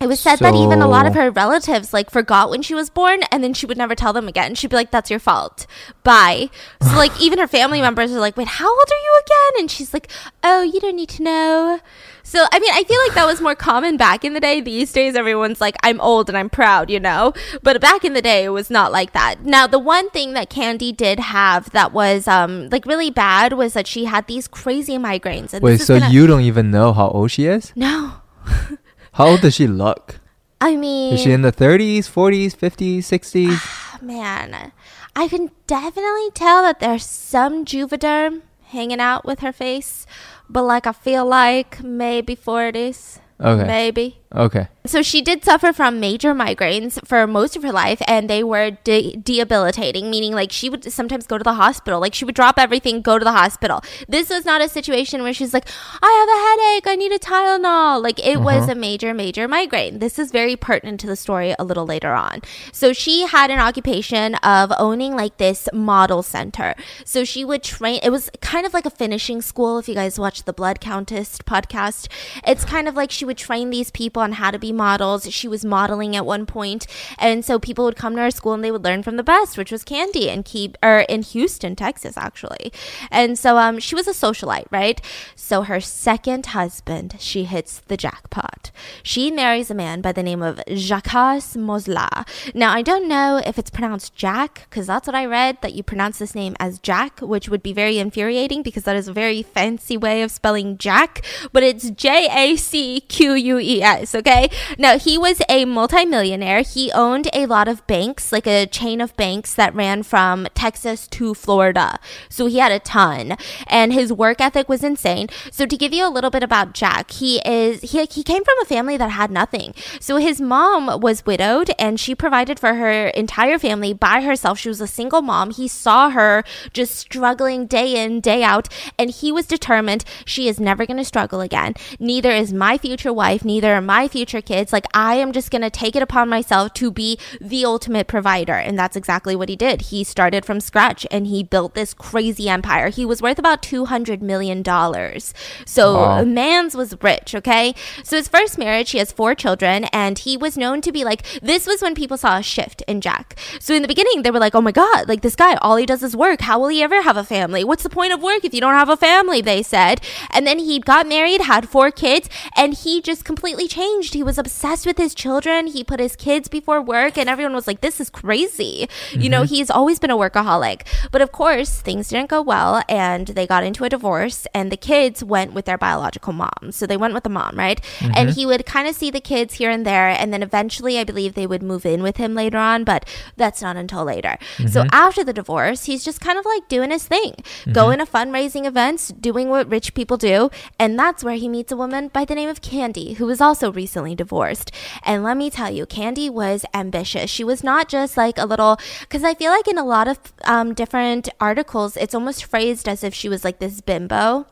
It was said that even a lot of her relatives like forgot when she was born and then she would never tell them again. She'd be like, That's your fault. Bye. So like even her family members are like, Wait, how old are you again? And she's like, Oh, you don't need to know. So I mean, I feel like that was more common back in the day. These days everyone's like, I'm old and I'm proud, you know? But back in the day it was not like that. Now the one thing that Candy did have that was um like really bad was that she had these crazy migraines. And Wait, so gonna- you don't even know how old she is? No. *laughs* How old does she look? I mean Is she in the 30s, 40s, 50s, 60s? man, I can definitely tell that there's some Juvederm hanging out with her face, but like I feel like maybe 40s. Okay. Maybe. Okay. So she did suffer from major migraines for most of her life, and they were de- debilitating, meaning like she would sometimes go to the hospital. Like she would drop everything, go to the hospital. This was not a situation where she's like, I have a headache, I need a Tylenol. Like it mm-hmm. was a major, major migraine. This is very pertinent to the story a little later on. So she had an occupation of owning like this model center. So she would train, it was kind of like a finishing school. If you guys watch the Blood Countess podcast, it's kind of like she would train these people on how to be models. She was modeling at one point, and so people would come to her school and they would learn from the best, which was Candy and keep or in Houston, Texas, actually. And so um, she was a socialite, right? So her second husband, she hits the jackpot. She marries a man by the name of Jacques Mossler. Now I don't know if it's pronounced Jack because that's what I read that you pronounce this name as Jack, which would be very infuriating because that is a very fancy way of spelling Jack, but it's J A C Q U E S, okay? Now, he was a multimillionaire. He owned a lot of banks, like a chain of banks that ran from Texas to Florida. So he had a ton, and his work ethic was insane. So to give you a little bit about Jack, he is he he came from a family that had nothing. So his mom was widowed and she provided for her entire family by herself. She was a single mom. He saw her just struggling day in, day out, and he was determined she is never going to struggle again. Neither is my future wife, neither are my future kids. Like I am just going to take it upon myself to be the ultimate provider. And that's exactly what he did. He started from scratch and he built this crazy empire. He was worth about 200 million dollars. So Wow. Mans was rich, okay? So his first marriage, he has four children, and he was known to be like, this was when people saw a shift in Jack. So in the beginning, they were like, oh my God, like this guy, all he does is work. How will he ever have a family? What's the point of work if you don't have a family? They said. And then he got married, had four kids, and he just completely changed. He was obsessed with his children. He put his kids before work, and everyone was like, this is crazy. You know, mm-hmm. he's always been a workaholic. But of course, things didn't go well, and they got into a divorce, and the kids went with their biological mom. So they went with the mom, right? And mm-hmm. he would kind of see the kids here and there, and then eventually, I believe they would move in with him later on, but that's not until later. So mm-hmm. after the divorce, he's just kind of like doing his thing, going to fundraising events, doing what rich people do, and that's where he meets a woman by the name of Candy, who is also recently divorced. And let me tell you, Candy was ambitious. She was not just like a little, because I feel like in a lot of um, different articles, it's almost phrased as if she was like this bimbo.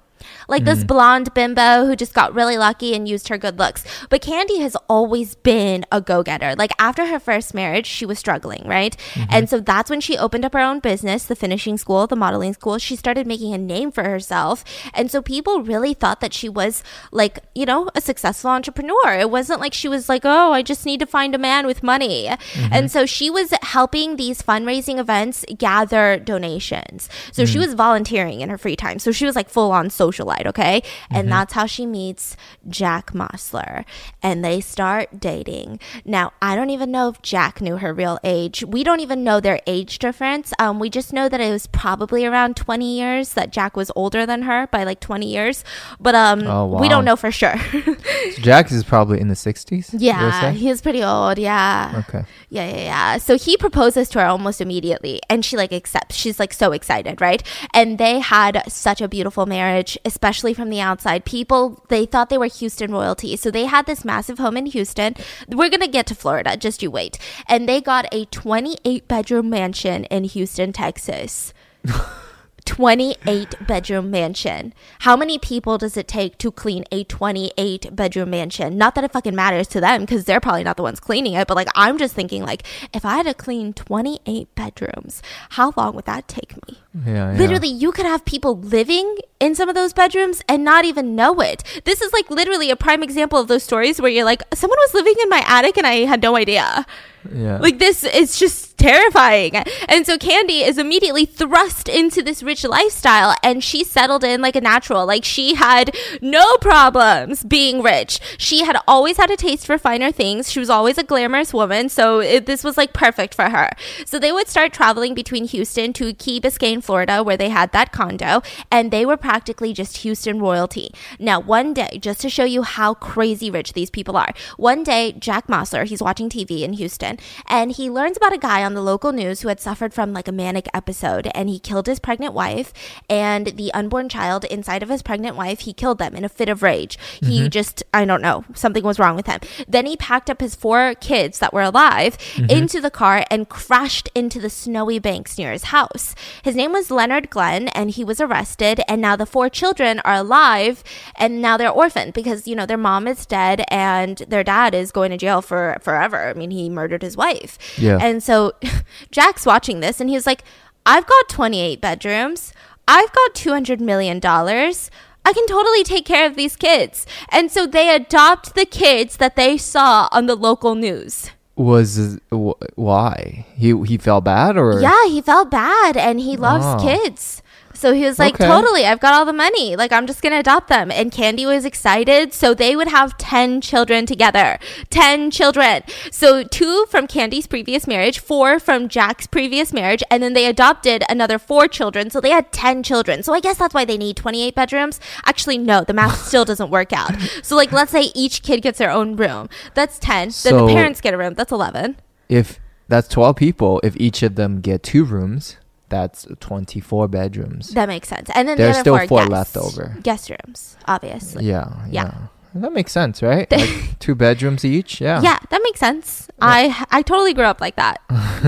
Like this mm-hmm. blonde bimbo who just got really lucky and used her good looks. But Candy has always been a go getter. Like after her first marriage, she was struggling, right? Mm-hmm. And so that's when she opened up her own business, the finishing school, the modeling school. She started making a name for herself. And so people really thought that she was like, you know, a successful entrepreneur. It wasn't like she was like, oh, I just need to find a man with money. And mm-hmm. so she was helping these fundraising events gather donations. So she was volunteering in her free time. So she was like full on socialite, okay? And that's how she meets Jack Mossler. And they start dating. Now, I don't even know if Jack knew her real age. We don't even know their age difference. Um, we just know that it was probably around 20 years, that Jack was older than her by like 20 years. But um, Oh, we don't know for sure. *laughs* So Jack is probably in the 60s? yeah, say? he was pretty old. Yeah. Okay. Yeah, yeah, yeah. So he proposes to her almost immediately, and she like accepts. She's like so excited, right? And they had such a beautiful marriage, especially from the outside. People they thought they were Houston royalty, so they had this massive home in Houston. We're gonna get to Florida, just you wait. And they got a 28 bedroom mansion in Houston, Texas. *laughs* 28 bedroom mansion. How many people does it take to clean a 28 bedroom mansion? Not that it fucking matters to them because they're probably not the ones cleaning it, but like I'm just thinking like if I had to clean 28 bedrooms, how long would that take me? Yeah, yeah. Literally, you could have people living in some of those bedrooms and not even know it. This is like literally a prime example of those stories where you're like, someone was living in my attic and I had no idea. Yeah. Like this is just terrifying. And so Candy is immediately thrust into this rich lifestyle and she settled in like a natural. Like she had no problems being rich. She had always had a taste for finer things. She was always a glamorous woman, so it, this was like perfect for her. So they would start traveling between Houston to Key Biscayne, Florida, where they had that condo, and they were practically just Houston royalty. Now, one day, just to show you how crazy rich these people are, one day Jack Mossler, he's watching TV in Houston, and he learns about a guy on the local news who had suffered from like a manic episode, and he killed his pregnant wife and the unborn child inside of his pregnant wife. He killed them in a fit of rage. He mm-hmm. just, I don't know, something was wrong with him. Then he packed up his four kids that were alive mm-hmm. into the car and crashed into the snowy banks near his house. His name was Leonard Glenn, and he was arrested. And now the four children are alive, and now they're orphaned because you know their mom is dead and their dad is going to jail for forever. I mean, he murdered his wife. Yeah. And so *laughs* Jack's watching this, and he's like, "I've got 28 bedrooms. I've got 200 million dollars." I can totally take care of these kids. And so they adopt the kids that they saw on the local news. Was why he he felt bad or Yeah, he felt bad and he loves Oh. kids. So he was like, Okay. totally, I've got all the money. Like, I'm just going to adopt them. And Candy was excited. So they would have 10 children together. 10 children. So two from Candy's previous marriage, four from Jack's previous marriage. And then they adopted another four children. So they had 10 children. So I guess that's why they need 28 bedrooms. Actually, no, the math *laughs* still doesn't work out. So, like, let's say each kid gets their own room. That's 10. then the parents get a room. That's 11. if that's 12 people if each of them get two rooms that's 24 bedrooms That makes sense. And then There's the still four, four guest, left over. Guest rooms, obviously. yeah Yeah. yeah that makes sense right *laughs* like two bedrooms each yeah Yeah, that makes sense. I I totally grew up like that,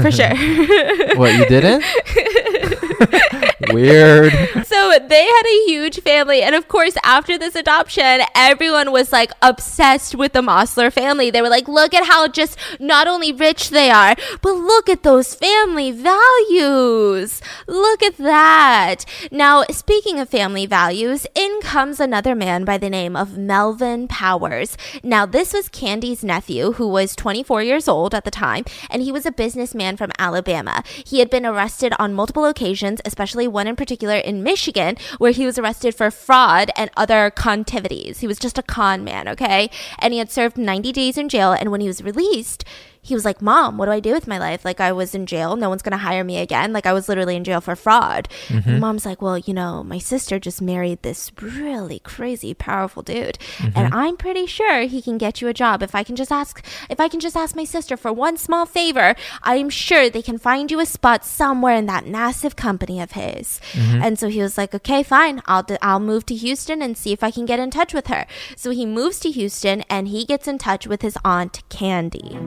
for sure. *laughs* what you didn't *laughs* weird *laughs* so they had a huge family, and of course, after this adoption, everyone was like obsessed with the Mossler family. They were like, "Look at how just not only rich they are, but look at those family values. Look at that." Now, speaking of family values, in comes another man by the name of Melvin Powers. Now, this was Candy's nephew, who was 24 years old at the time, and he was a businessman from Alabama. He had been arrested on multiple occasions, especially one in particular in Michigan, where he was arrested for fraud and other contivities. He was just a con man, okay? And he had served 90 days in jail, and when he was released, he was like, Mom, what do I do with my life? Like, I was in jail. No one's going to hire me again. Like, I was literally in jail for fraud. And mom's like, Well, you know, my sister just married this really crazy, powerful dude. And mm-hmm. I'm pretty sure he can get you a job. If I can just ask, if I can just ask my sister for one small favor, I'm sure they can find you a spot somewhere in that massive company of his. Mm-hmm. And so he was like, Okay, fine. I'll, d- I'll move to Houston and see if I can get in touch with her. So he moves to Houston and he gets in touch with his aunt, Candy.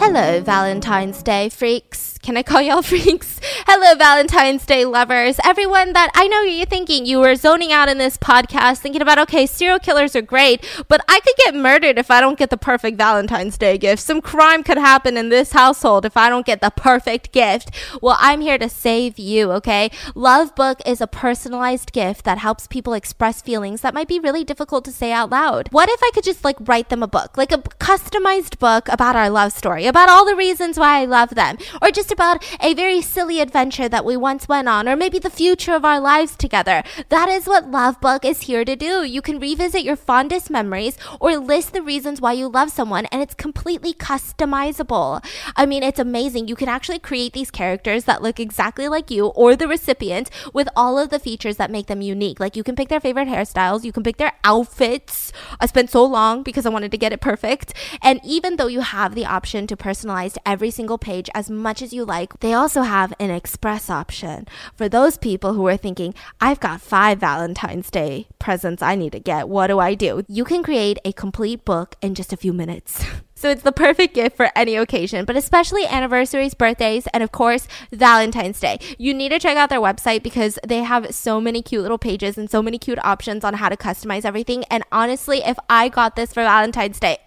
Hello, Valentine's Day freaks. Can I call y'all *laughs* freaks? Hello, Valentine's Day lovers. Everyone that I know you're thinking you were zoning out in this podcast, thinking about, okay, serial killers are great, but I could get murdered if I don't get the perfect Valentine's Day gift. Some crime could happen in this household if I don't get the perfect gift. Well, I'm here to save you, okay? Love Book is a personalized gift that helps people express feelings that might be really difficult to say out loud. What if I could just like write them a book, like a customized book about our love story, about all the reasons why I love them, or just about a very silly adventure that we once went on, or maybe the future of our lives together? That is what Love is here to do. You can revisit your fondest memories or list the reasons why you love someone, and it's completely customizable. I mean, it's amazing. You can actually create these characters that look exactly like you or the recipient with all of the features that make them unique. Like you can pick their favorite hairstyles, you can pick their outfits. I spent so long because I wanted to get it perfect. And even though you have the option to personalize every single page as much as you like, they also have an express option for those people who are thinking, I've got five Valentine's Day presents I need to get. What do I do? You can create a complete book in just a few minutes. *laughs* So it's the perfect gift for any occasion, but especially anniversaries, birthdays, and of course, Valentine's Day. You need to check out their website because they have so many cute little pages and so many cute options on how to customize everything. And honestly, if I got this for Valentine's Day,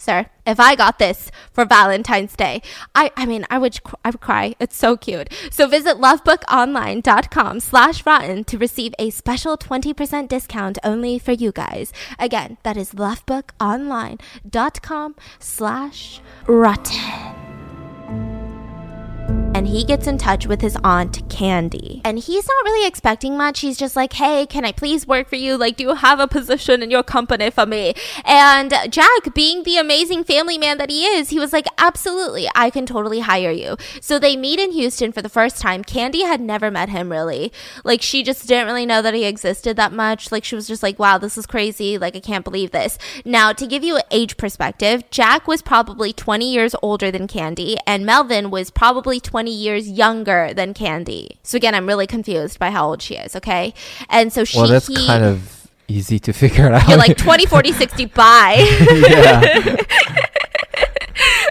sir, if I got this for Valentine's Day, I, I mean, I would, I would cry. It's so cute. So visit lovebookonline.com slash rotten to receive a special 20% discount only for you guys. Again, that is lovebookonline.com slash rotten and he gets in touch with his aunt Candy. And he's not really expecting much. He's just like, "Hey, can I please work for you? Like, do you have a position in your company for me?" And Jack, being the amazing family man that he is, he was like, "Absolutely, I can totally hire you." So they meet in Houston for the first time. Candy had never met him really. Like she just didn't really know that he existed that much. Like she was just like, "Wow, this is crazy. Like I can't believe this." Now, to give you an age perspective, Jack was probably 20 years older than Candy and Melvin was probably 20 20 years younger than Candy. So again, I'm really confused by how old she is, okay? And so she Well, that's he, kind of easy to figure out. You're like 20, 40, 60, bye. *laughs* yeah. *laughs*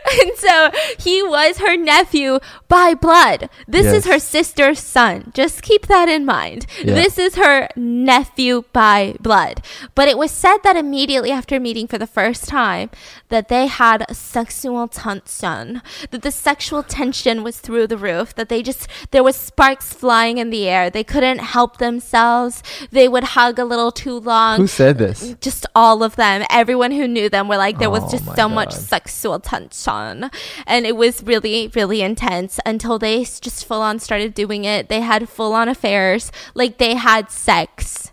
*laughs* and so he was her nephew by blood. This Yes. is her sister's son. Just keep that in mind. Yeah. This is her nephew by blood. But it was said that immediately after meeting for the first time that they had a sexual tension, that the sexual tension was through the roof, that they just there was sparks flying in the air. They couldn't help themselves. They would hug a little too long Who said this? just all of them everyone who knew them were like there was Oh just so much sexual tension and it was really really intense until they just full on started doing it. They had full on affairs. Like they had sex.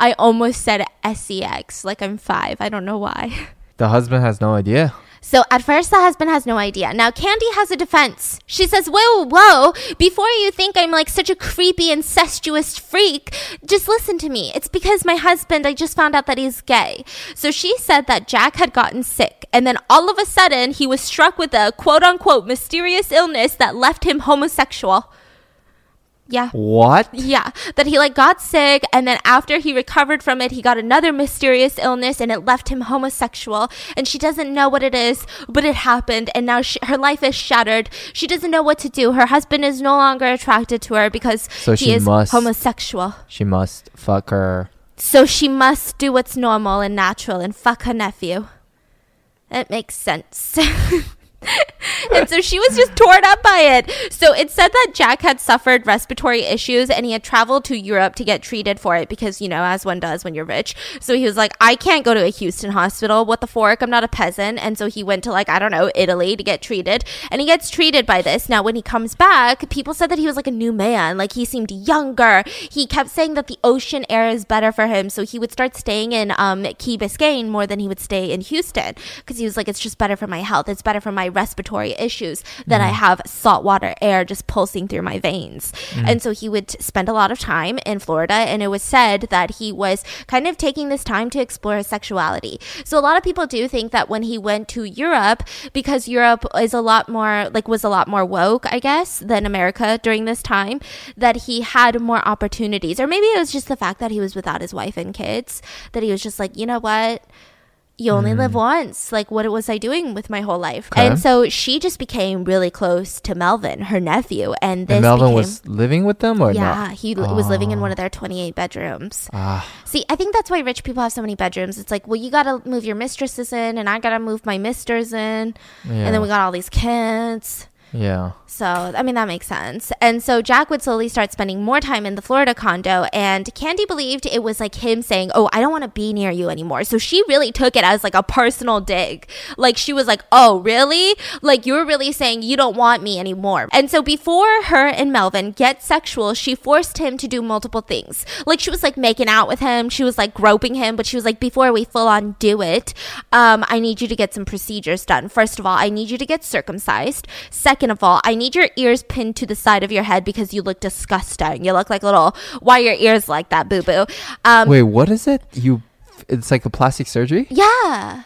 I almost said sex like i'm five. I don't know why. *laughs* The husband has no idea. So at first, the husband has no idea. Now, Candy has a defense. She says, Whoa, whoa, before you think I'm like such a creepy, incestuous freak, just listen to me. It's because my husband, I just found out that he's gay. So she said that Jack had gotten sick, and then all of a sudden, he was struck with a quote unquote mysterious illness that left him homosexual. Yeah. What? Yeah, that he like got sick and then after he recovered from it, he got another mysterious illness and it left him homosexual and she doesn't know what it is, but it happened and now she, her life is shattered. She doesn't know what to do. Her husband is no longer attracted to her because So he she is must- homosexual. She must fuck her. So she must do what's normal and natural and fuck her nephew. It makes sense. *laughs* *laughs* and so she was just torn up by it. So it said that Jack had suffered respiratory issues and he had traveled to Europe to get treated for it because, you know, as one does when you're rich. So he was like, I can't go to a Houston hospital. What the fork? I'm not a peasant. And so he went to, like, I don't know, Italy to get treated. And he gets treated by this. Now, when he comes back, people said that he was like a new man. Like he seemed younger. He kept saying that the ocean air is better for him. So he would start staying in um, Key Biscayne more than he would stay in Houston because he was like, it's just better for my health. It's better for my respiratory issues that I mm-hmm. have saltwater air just pulsing through my veins. Mm-hmm. And so he would spend a lot of time in Florida. And it was said that he was kind of taking this time to explore his sexuality. So a lot of people do think that when he went to Europe, because Europe is a lot more, like, was a lot more woke, I guess, than America during this time, that he had more opportunities. Or maybe it was just the fact that he was without his wife and kids, that he was just like, you know what? You only live once. Like, what was I doing with my whole life? Okay. And so she just became really close to Melvin, her nephew, and this and Melvin became. was living with them or yeah, not? he li- was living in one of their 28 bedrooms. Ah, See, I think that's why rich people have so many bedrooms. It's like, well, you got to move your mistresses in, and I got to move my misters in, yeah. and then we got all these kids. Yeah. So, I mean, that makes sense. And so Jack would slowly start spending more time in the Florida condo. And Candy believed it was like him saying, Oh, I don't want to be near you anymore. So she really took it as like a personal dig. Like she was like, Oh, really? Like you're really saying you don't want me anymore. And so before her and Melvin get sexual, she forced him to do multiple things. Like she was like making out with him. She was like groping him, but she was like, Before we full on do it, um, I need you to get some procedures done. First of all, I need you to get circumcised. Second of all, I need your ears pinned to the side of your head because you look disgusting. You look like a little. Why your ears like that, boo boo? Um, Wait, what is it? You? It's like a plastic surgery. yeah.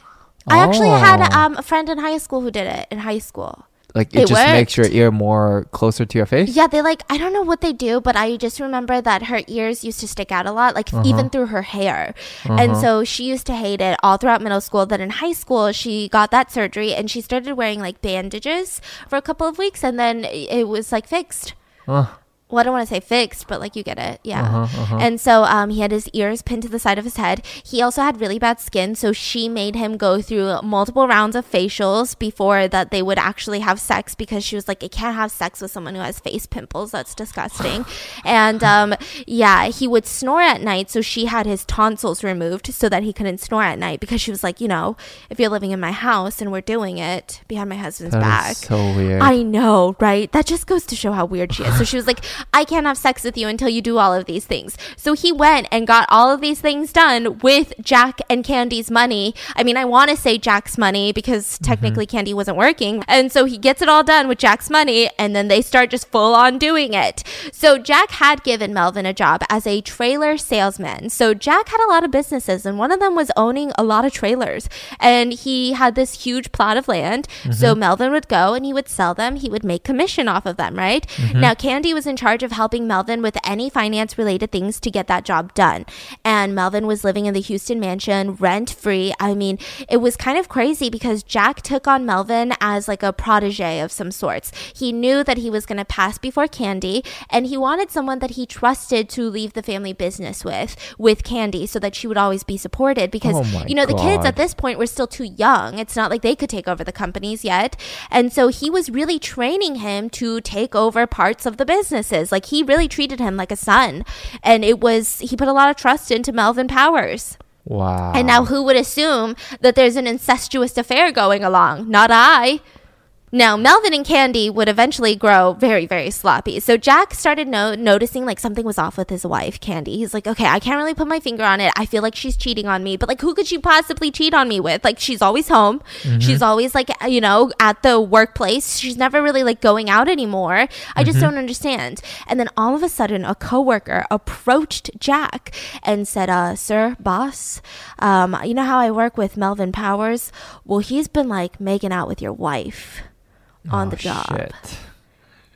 I actually had Oh. um, a friend in high school who did it in high school. Like it, It just makes your ear more closer to your face. Yeah, they like I don't know what they do, but I just remember that her ears used to stick out a lot, like even through her hair. And so she used to hate it all throughout middle school. Then in high school, she got that surgery and she started wearing like bandages for a couple of weeks, and then it was like fixed. Uh, Well, I don't want to say fixed, but like you get it, yeah. Uh-huh, uh-huh. And so um, he had his ears pinned to the side of his head. He also had really bad skin, so she made him go through multiple rounds of facials before that they would actually have sex because she was like, "I can't have sex with someone who has face pimples. That's disgusting." *sighs* and um, yeah, he would snore at night, so she had his tonsils removed so that he couldn't snore at night because she was like, you know, if you're living in my house and we're doing it behind my husband's that back, so weird. I know, right? That just goes to show how weird she is. So she was like, I can't have sex with you until you do all of these things. So he went and got all of these things done with Jack and Candy's money. I mean, I want to say Jack's money because mm-hmm. technically Candy wasn't working. And so he gets it all done with Jack's money and then they start just full on doing it. So Jack had given Melvin a job as a trailer salesman. So Jack had a lot of businesses and one of them was owning a lot of trailers. And he had this huge plot of land. So mm-hmm. Melvin would go and he would sell them. He would make commission off of them, right? Mm-hmm. Now Candy was in charge of helping Melvin with any finance related things to get that job done. And Melvin was living in the Houston mansion rent free. I mean, it was kind of crazy because Jack took on Melvin as like a protege of some sorts. He knew that he was going to pass before Candy and he wanted someone that he trusted to leave the family business with, with Candy so that she would always be supported because, Oh you know, the kids at this point were still too young. It's not like they could take over the companies yet. And so he was really training him to take over parts of the Like he really treated him like a son. And it was, he put a lot of trust into Melvin Powers. wow. And now who would assume that there's an incestuous affair going along? Not I. Now, Melvin and Candy would eventually grow very, very sloppy. So Jack started no- noticing like something was off with his wife, Candy. He's like, okay, I can't really put my finger on it. I feel like she's cheating on me, but like, who could she possibly cheat on me with? Like, she's always home. She's always like, you know, at the workplace. She's never really like going out anymore. I just don't understand. And then all of a sudden, a coworker approached Jack and said, uh, sir, boss, um, you know how I work with Melvin Powers? Well, he's been like making out with your wife on Oh, the job. Shit.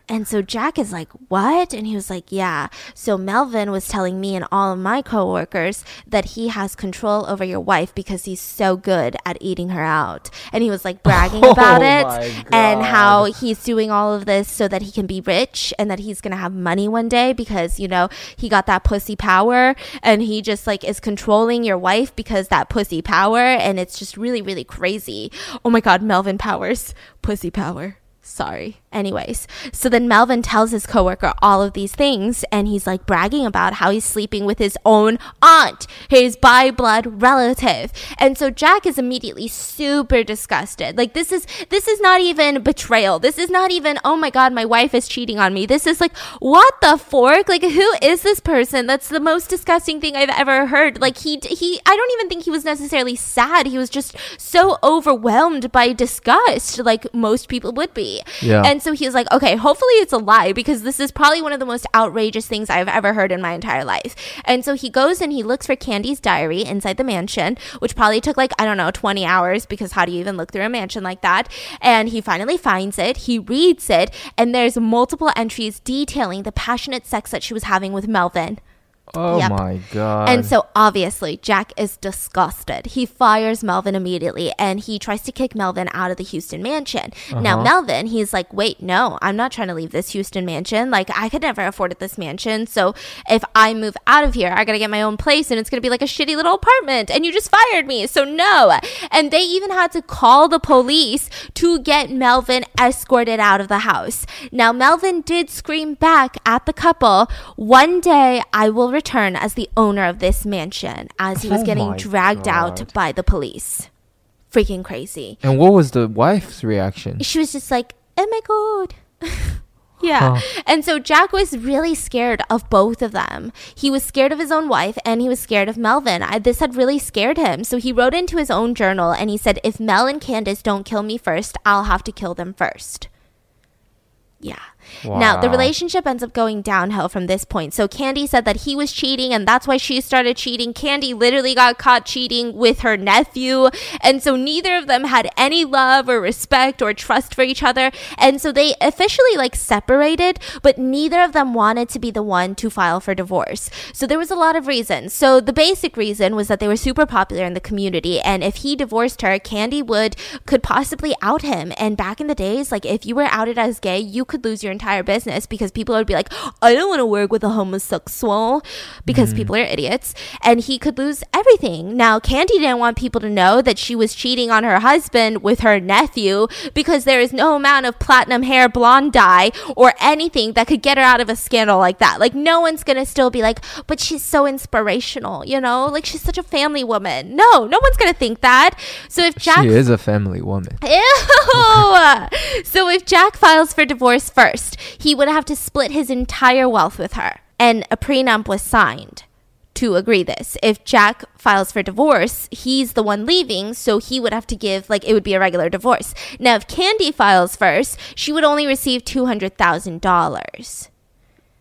And so Jack is like, What? And he was like, Yeah. So Melvin was telling me and all of my coworkers that he has control over your wife because he's so good at eating her out. And he was like bragging *laughs* oh about Oh it and how he's doing all of this so that he can be rich and that he's going to have money one day because, you know, he got that pussy power and he just like is controlling your wife because that pussy power. And it's just really, really crazy. Oh my God, Melvin Powers, pussy power. Sorry. Anyways, so then Melvin tells his coworker all of these things and he's like bragging about how he's sleeping with his own aunt, his by blood relative. And so Jack is immediately super disgusted. Like this is this is not even betrayal. This is not even, "Oh my god, my wife is cheating on me." This is like, "What the fork? Like who is this person? That's the most disgusting thing I've ever heard." Like he he I don't even think he was necessarily sad. He was just so overwhelmed by disgust like most people would be. Yeah. And so he was like, okay, hopefully it's a lie because this is probably one of the most outrageous things I've ever heard in my entire life. And so he goes and he looks for Candy's diary inside the mansion, which probably took like, I don't know, 20 hours because how do you even look through a mansion like that? And he finally finds it, he reads it, and there's multiple entries detailing the passionate sex that she was having with Melvin. Oh Yep. my god. And so obviously, Jack is disgusted. He fires Melvin immediately and he tries to kick Melvin out of the Houston mansion. Now, Uh-huh. Melvin, he's like, wait, no, I'm not trying to leave this Houston mansion. Like, I could never afford this mansion. So if I move out of here, I gotta get my own place and it's gonna be like a shitty little apartment. And you just fired me. So no. And they even had to call the police to get Melvin escorted out of the house. Now, Melvin did scream back at the couple, one day I will return as the owner of this mansion, as he was Oh getting dragged out by the police. Freaking crazy. and what was the wife's reaction? She was just like, oh my God. *laughs* Yeah. Huh. And so Jack was really scared of both of them. He was scared of his own wife and he was scared of Melvin. I, this had really scared him. So he wrote into his own journal and he said, if Mel and Candace don't kill me first, I'll have to kill them first. Yeah. Now, the relationship ends up going downhill from this point. So, Candy said that he was cheating and that's why she started cheating. Candy literally got caught cheating with her nephew. And so, neither of them had any love or respect or trust for each other. And so, they officially like separated, but neither of them wanted to be the one to file for divorce. So, there was a lot of reasons. So, the basic reason was that they were super popular in the community. And if he divorced her, Candy would, could possibly out him. And back in the days, like if you were outed as gay, you could lose your entire business because people would be like, I don't want to work with a homosexual because mm-hmm. people are idiots. And he could lose everything. Now, Candy didn't want people to know that she was cheating on her husband with her nephew because there is no amount of platinum hair blonde dye or anything that could get her out of a scandal like that. Like, no one's going to still be like, but she's so inspirational, you know? Like, she's such a family woman. No, no one's going to think that. So if Jack she is a family woman. Ew! *laughs* so if Jack files for divorce first, he would have to split his entire wealth with her. And a prenup was signed to agree this. If Jack files for divorce, he's the one leaving, so he would have to give like it would be a regular divorce. Now if Candy files first, she would only receive $200,000.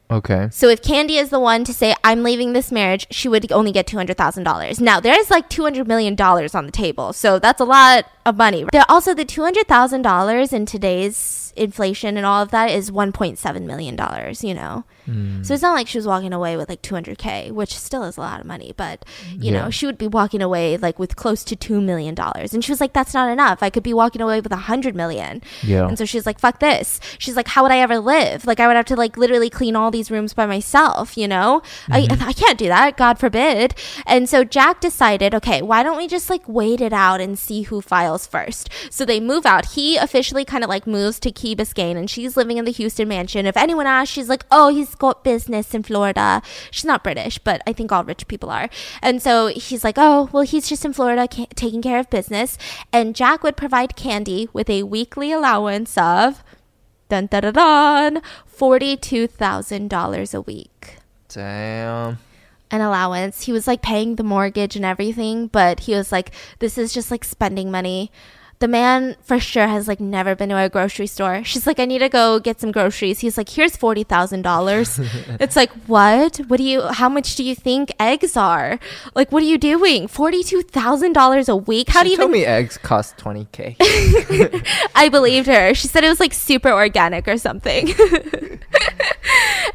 Okay. So if Candy is the one to say I'm leaving this marriage, she would only get two hundred thousand dollars. Now there's like two hundred million dollars on the table, so that's a lot of money. There also the two hundred thousand dollars in today's inflation and all of that is one point seven million dollars. You know, hmm. so it's not like she was walking away with like two hundred k, which still is a lot of money, but you Yeah. know she would be walking away like with close to two million dollars, and she was like, that's not enough. I could be walking away with a hundred million. Yeah. And so she's like, fuck this. She's like, how would I ever live? Like, I would have to, like, literally clean all these rooms by myself, you know? I, mm-hmm. I can't do that. God forbid. And so Jack decided, okay, why don't we just, like, wait it out and see who files first? So they move out. He officially kind of, like, moves to Key Biscayne and she's living in the Houston mansion. If anyone asks, she's like, oh, he's got business in Florida. She's not British, but I think all rich people are. And so he's like, oh, well, he's just in Florida ca- taking care of business. And Jack would provide Candy with a weekly allowance of dun dun dun, dun $42,000 a week. Damn. An allowance. He was like paying the mortgage and everything, but he was like, this is just like spending money. The man for sure has like never been to a grocery store. She's like, I need to go get some groceries. He's like, here's forty thousand dollars. *laughs* It's like, what? What do you? How much do you think eggs are? Like, what are you doing? Forty two thousand dollars a week? How she do you told even? me eggs cost 20k. *laughs* *laughs* I believed her. She said it was like super organic or something.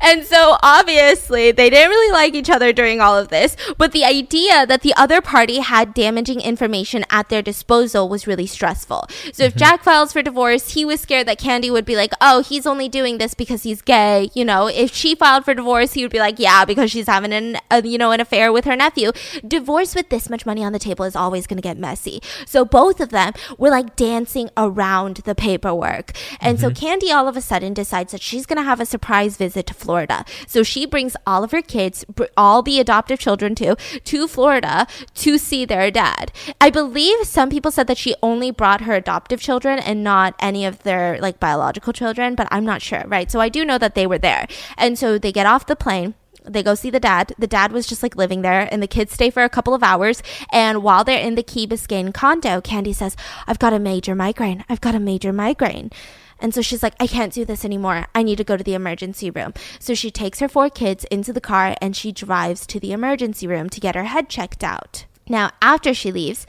and so obviously they didn't really like each other during all of this, but the idea that the other party had damaging information at their disposal was really stressful. So if mm-hmm. Jack files for divorce, he was scared that Candy would be like, "Oh, he's only doing this because he's gay." You know, if she filed for divorce, he would be like, "Yeah, because she's having an a, you know, an affair with her nephew." Divorce with this much money on the table is always going to get messy. So both of them were like dancing around the paperwork. And so mm-hmm. Candy all of a sudden decides that she's going to have a surprise visit to Florida. So she brings all of her kids, br- all the adoptive children too, to Florida to see their dad. I believe some people said that she only brought her adoptive children and not any of their like biological children, but I'm not sure, right? So I do know that they were there. And so they get off the plane they go see the dad. The dad was just like living there, and the kids stay for a couple of hours. And while they're in the Key Biscayne condo, Candy says, I've got a major migraine. I've got a major migraine. And so she's like, I can't do this anymore. I need to go to the emergency room. So she takes her four kids into the car and she drives to the emergency room to get her head checked out. Now, after she leaves,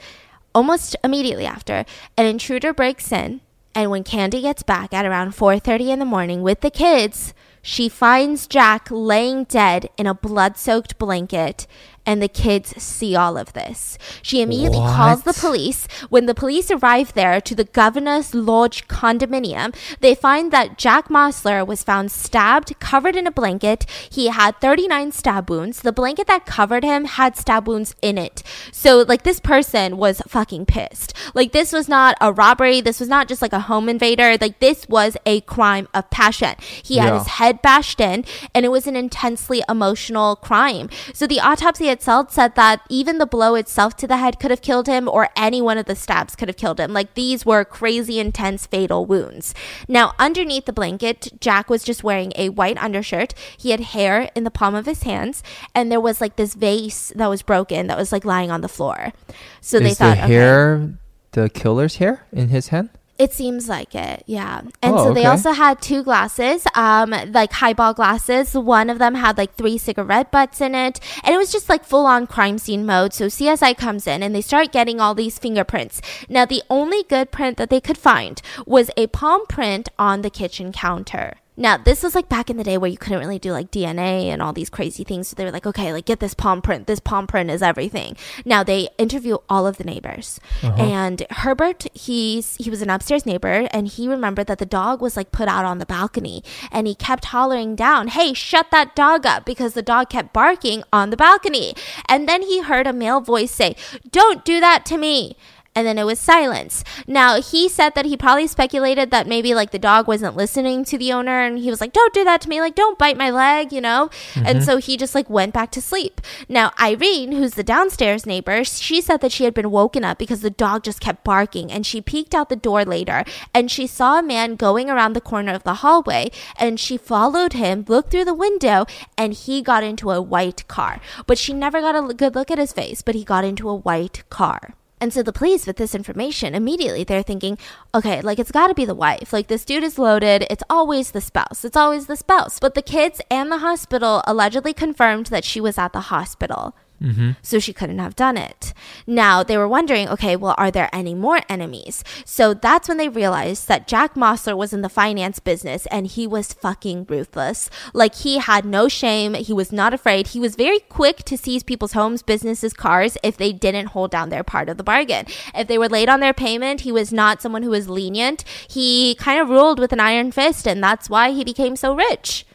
almost immediately after, an intruder breaks in. And when Candy gets back at around 4:30 in the morning with the kids, She finds Jack laying dead in a blood soaked blanket, and the kids see all of this. She immediately calls the police. When the police arrive there to the Governor's Lodge condominium, they find that Jack Mossler was found stabbed, covered in a blanket. He had 39 stab wounds. The blanket that covered him had stab wounds in it. So, like, this person was fucking pissed. Like, this was not a robbery. This was not just like a home invader. Like, this was a crime of passion. He had Yeah. his head bashed in, and it was an intensely emotional crime. So the autopsy itself said that even the blow itself to the head could have killed him, or any one of the stabs could have killed him. Like these were crazy, intense, fatal wounds. Now, underneath the blanket, Jack was just wearing a white undershirt. He had hair in the palm of his hands, and there was like this vase that was broken that was like lying on the floor. So they thought, the okay. hair the killer's hair in his hand? It seems like it, yeah. And Oh, so they okay. also had two glasses, um, like highball glasses. One of them had like three cigarette butts in it, and it was just like full on crime scene mode. So CSI comes in and they start getting all these fingerprints. Now, the only good print that they could find was a palm print on the kitchen counter. Now, this was like back in the day where you couldn't really do like DNA and all these crazy things. So they were like, okay, like get this palm print. This palm print is everything. Now they interview all of the neighbors. Uh-huh. And Herbert, he's he was an upstairs neighbor and he remembered that the dog was like put out on the balcony and he kept hollering down, "Hey, shut that dog up" because the dog kept barking on the balcony. And then he heard a male voice say, "Don't do that to me." And then it was silence. Now, he said that he probably speculated that maybe like the dog wasn't listening to the owner and he was like, "Don't do that to me. Like don't bite my leg," you know? And mm-hmm. so he just like went back to sleep. Now, Irene, who's the downstairs neighbor, she said that she had been woken up because the dog just kept barking and she peeked out the door later and she saw a man going around the corner of the hallway and she followed him, looked through the window, and he got into a white car. But she never got a good look at his face, but he got into a white car. And so the police, with this information, immediately they're thinking, okay, like it's got to be the wife. Like this dude is loaded. It's always the spouse. It's always the spouse. But the kids and the hospital allegedly confirmed that she was at the hospital. Mm-hmm. So she couldn't have done it. Now they were wondering, okay, well, are there any more enemies? So that's when they realized that Jack Mossler was in the finance business and he was fucking ruthless. Like he had no shame. He was not afraid. He was very quick to seize people's homes, businesses, cars if they didn't hold down their part of the bargain. If they were late on their payment, he was not someone who was lenient. He kind of ruled with an iron fist and that's why he became so rich.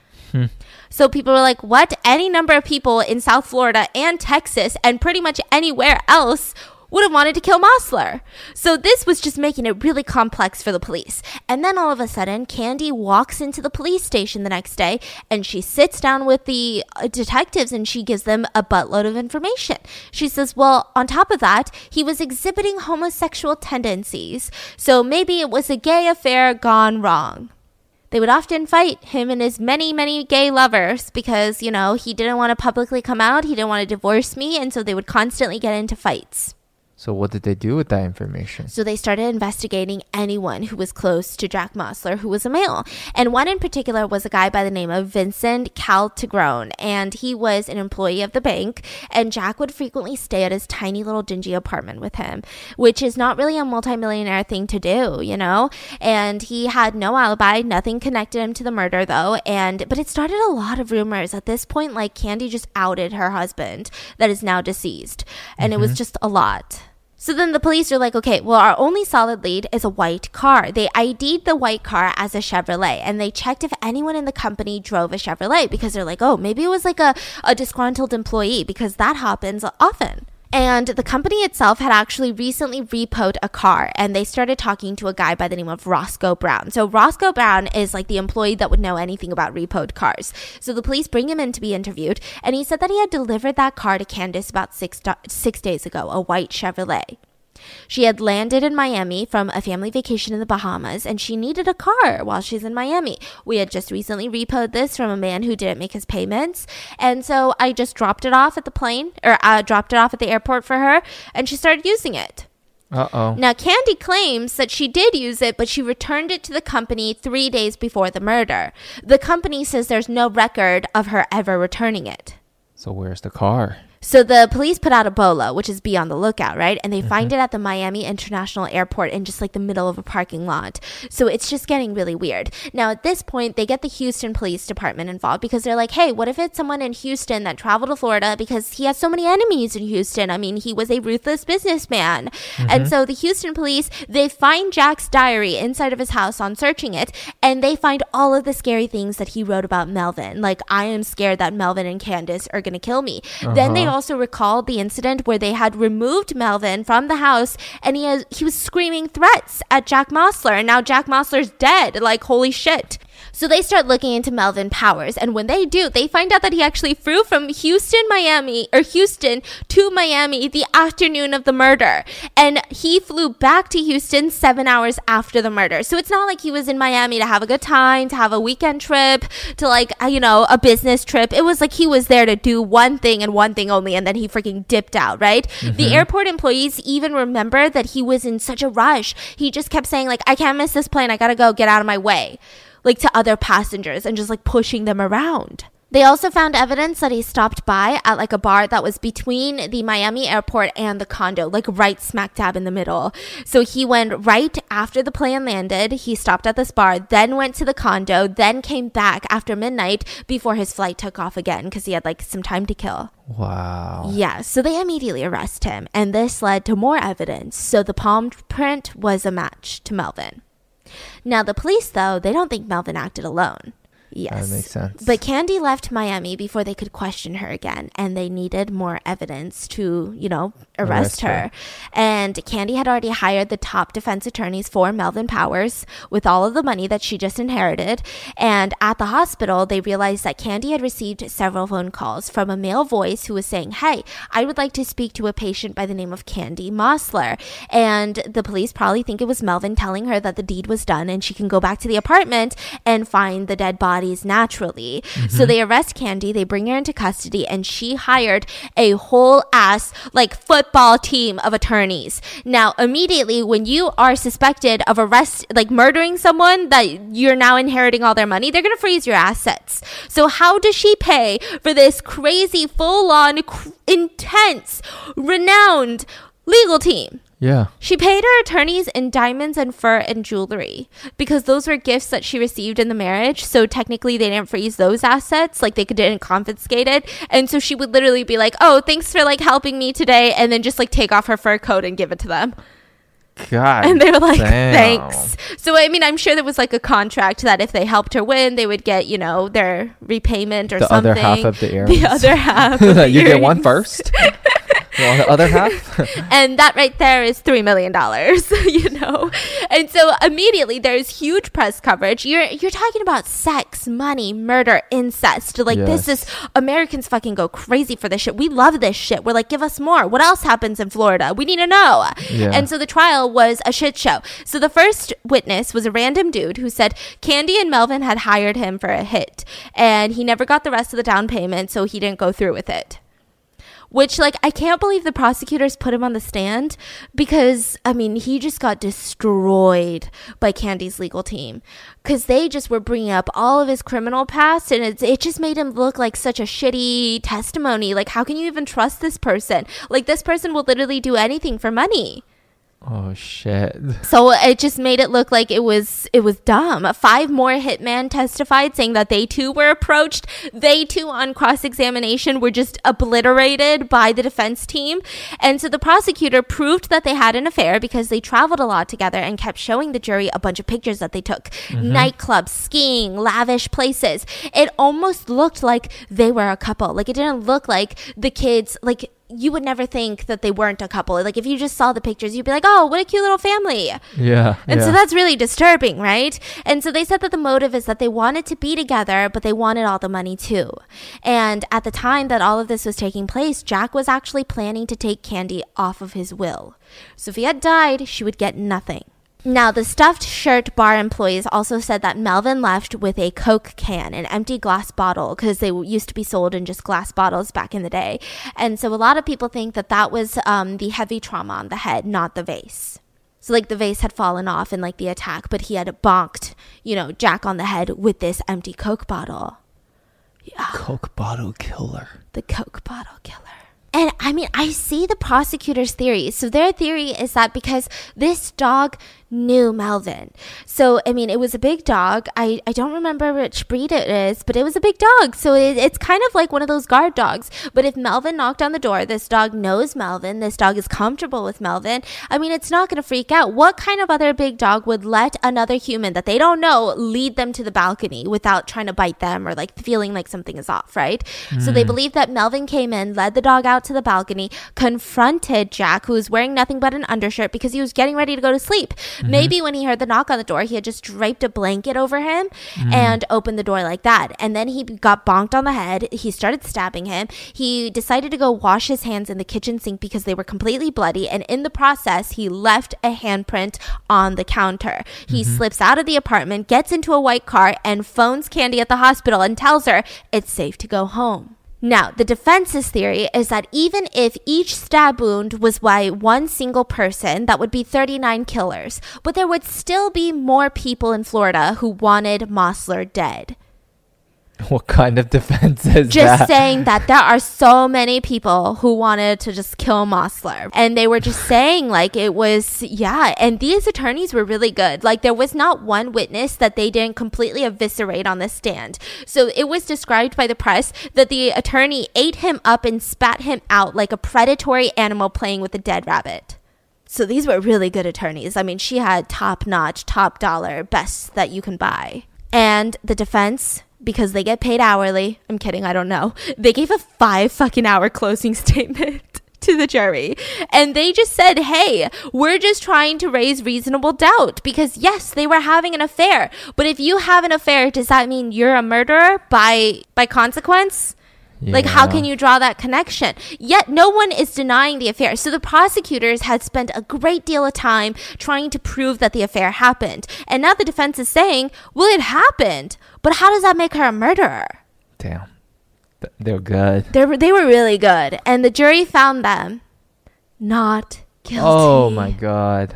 So people were like, what? Any number of people in South Florida and Texas and pretty much anywhere else would have wanted to kill Mossler. So this was just making it really complex for the police. And then all of a sudden, Candy walks into the police station the next day and she sits down with the uh, detectives and she gives them a buttload of information. She says, well, on top of that, he was exhibiting homosexual tendencies. So maybe it was a gay affair gone wrong. They would often fight him and his many, many gay lovers because, you know, he didn't want to publicly come out. He didn't want to divorce me. And so they would constantly get into fights. So what did they do with that information? So they started investigating anyone who was close to Jack Mossler who was a male. And one in particular was a guy by the name of Vincent Caltagrone. And he was an employee of the bank. And Jack would frequently stay at his tiny little dingy apartment with him, which is not really a multimillionaire thing to do, you know? And he had no alibi. Nothing connected him to the murder though. And, but it started a lot of rumors. At this point, like Candy just outed her husband that is now deceased. And it was mm-hmm. just a lot. So then the police are like, okay, well, our only solid lead is a white car. They ID'd the white car as a Chevrolet and they checked if anyone in the company drove a Chevrolet because they're like, oh, maybe it was like a, a disgruntled employee because that happens often. And the company itself had actually recently repoed a car and they started talking to a guy by the name of Roscoe Brown. So Roscoe Brown is like the employee that would know anything about repoed cars. So the police bring him in to be interviewed and he said that he had delivered that car to Candace about six, six days ago, a white Chevrolet. She had landed in Miami from a family vacation in the Bahamas and she needed a car while she's in Miami. We had just recently repoed this from a man who didn't make his payments. And so I just dropped it off at the plane or uh, dropped it off at the airport for her and she started using it. Uh oh. Now, Candy claims that she did use it, but she returned it to the company three days before the murder. The company says there's no record of her ever returning it. So where's the car? So the police put out a bolo, which is be on the lookout, right? And they mm-hmm. find it at the Miami International Airport in just like the middle of a parking lot. So it's just getting really weird. Now at this point, they get the Houston Police Department involved because they're like, hey, what if it's someone in Houston that traveled to Florida because he has so many enemies in Houston? I mean, he was a ruthless businessman. And mm-hmm. so the Houston police, they find Jack's diary inside of his house on searching it, and they find all of the scary things that he wrote about Melvin. Like, I am scared that Melvin and Candace are going to kill me. Then they also recalled the incident where they had removed Melvin from the house and he has, he was screaming threats at Jack Mossler and now Jack Mossler's dead. Like holy shit. So they start looking into Melvin Powers and when they do, they find out that he actually flew from Houston, Miami or Houston to Miami the afternoon of the murder and he flew back to Houston 7 hours after the murder. So it's not like he was in Miami to have a good time, to have a weekend trip, to like, uh, you know, a business trip. It was like he was there to do one thing and one thing only, and then he freaking dipped out, right? The airport employees even remember that he was in such a rush. He just kept saying, like, I can't miss this plane. I gotta go. Get out of my way. Like to other passengers and just like pushing them around. They also found evidence that he stopped by at like a bar that was between the Miami airport and the condo, like right smack dab in the middle. So he went right after the plane landed. He stopped at this bar, then went to the condo, then came back after midnight before his flight took off again because he had like some time to kill. Wow. Yeah, so they immediately arrest him, and this led to more evidence. So the palm print was a match to Melvin. Now, the police, though, they don't think Melvin acted alone. Yes. That makes sense. But Candy left Miami before they could question her again, and they needed more evidence to, you know, arrest, Arrest her. her. And Candy had already hired the top defense attorneys for Melvin Powers with all of the money that she just inherited. And at the hospital, they realized that Candy had received several phone calls from a male voice who was saying, Hey, I would like to speak to a patient by the name of Candy Mossler. And the police probably think it was Melvin telling her that the deed was done and she can go back to the apartment and find the dead bodies naturally. So mm-hmm. they arrest Candy, they bring her into custody, and she hired a whole ass, like, football team of attorneys. Now, immediately, when you are suspected of arrest, like murdering someone that you're now inheriting all their money, they're gonna freeze your assets. So, how does she pay for this crazy, full on, cr- intense, renowned legal team? Yeah. She paid her attorneys in diamonds and fur and jewelry because those were gifts that she received in the marriage. So technically, they didn't freeze those assets, like they didn't confiscate it. And so she would literally be like, "Oh, thanks for like helping me today," and then just like take off her fur coat and give it to them. God. And they were like, damn. "Thanks." So I mean, I'm sure there was like a contract that if they helped her win, they would get you know their repayment or The something. The other half of the ear. The other half. *laughs* you get one earrings. first. *laughs* *laughs* Want the other half? *laughs* and that right there is three million dollars *laughs* you know? And so immediately there's huge press coverage. You're you're talking about sex money murder incest. Like this is americans fucking go crazy for this shit. We love this shit. We're like give us more. What else happens in florida? We need to know. Yeah. and so the trial was a shit show. So the first witness was a random dude who said candy and melvin had hired him for a hit and he never got the rest of the down payment so he didn't go through with it which like I can't believe the prosecutors put him on the stand because I mean he just got destroyed by Candy's legal team cuz they just were bringing up all of his criminal past and it it just made him look like such a shitty testimony. Like how can you even trust this person? Like this person will literally do anything for money oh shit. so it just made it look like it was it was dumb. Five more hitmen testified saying that they too were approached. They too on cross-examination were just obliterated by the defense team. And so the prosecutor proved that they had an affair because they traveled a lot together and kept showing the jury a bunch of pictures that they took. Mm-hmm. Nightclubs, skiing, lavish places. It almost looked like they were a couple. Like it didn't look like the kids like you would never think that they weren't a couple. Like if you just saw the pictures, you'd be like, "Oh, what a cute little family." Yeah. And so that's really disturbing, right? And so they said that the motive is that they wanted to be together, but they wanted all the money too. And at the time that all of this was taking place, Jack was actually planning to take Candy off of his will. So if he had died, she would get nothing. Now, the stuffed shirt bar employees also said that Melvin left with a Coke can, an empty glass bottle, because they used to be sold in just glass bottles back in the day. And so a lot of people think that that was um, the heavy trauma on the head, not the vase. So like the vase had fallen off in like the attack, but he had bonked, you know, Jack on the head with this empty Coke bottle. Yeah. Coke bottle killer. The Coke bottle killer. And I mean, I see the prosecutor's theory. So their theory is that because this dog knew Melvin. So, I mean, it was a big dog. I, I don't remember which breed it is, but it was a big dog. So it, it's kind of like one of those guard dogs. But if Melvin knocked on the door, this dog knows Melvin. This dog is comfortable with Melvin. I mean, it's not going to freak out. What kind of other big dog would let another human that they don't know lead them to the balcony without trying to bite them or like feeling like something is off, right? Mm. So they believe that Melvin came in, led the dog out to the balcony, confronted Jack, who was wearing nothing but an undershirt because he was getting ready to go to sleep. Mm-hmm. Maybe when he heard the knock on the door, he had just draped a blanket over him mm-hmm. and opened the door like that. And then he got bonked on the head. He started stabbing him. He decided to go wash his hands in the kitchen sink because they were completely bloody. And in the process, he left a handprint on the counter. He mm-hmm. slips out of the apartment, gets into a white car, and phones Candy at the hospital and tells her it's safe to go home. Now, the defense's theory is that even if each stab wound was by one single person, that would be 39 killers, but there would still be more people in Florida who wanted Mossler dead. *laughs* What kind of defense is just that? Just saying that there are so many people who wanted to just kill Mossler. And they were just saying, like, it was, yeah. And these attorneys were really good. Like, there was not one witness that they didn't completely eviscerate on the stand. So it was described by the press that the attorney ate him up and spat him out like a predatory animal playing with a dead rabbit. So these were really good attorneys. I mean, she had top notch, top dollar, best that you can buy. And the defense because they get paid hourly. I'm kidding, I don't know. They gave a five fucking hour closing *laughs* statement to the jury. And they just said, hey, we're just trying to raise reasonable doubt because, yes, they were having an affair. But if you have an affair, does that mean you're a murderer by, by consequence? Yeah. Like, how can you draw that connection? Yet, no one is denying the affair. So, the prosecutors had spent a great deal of time trying to prove that the affair happened. And now the defense is saying, well, it happened. But how does that make her a murderer? Damn. They're good. They were, they were really good. And the jury found them not guilty. Oh, my God.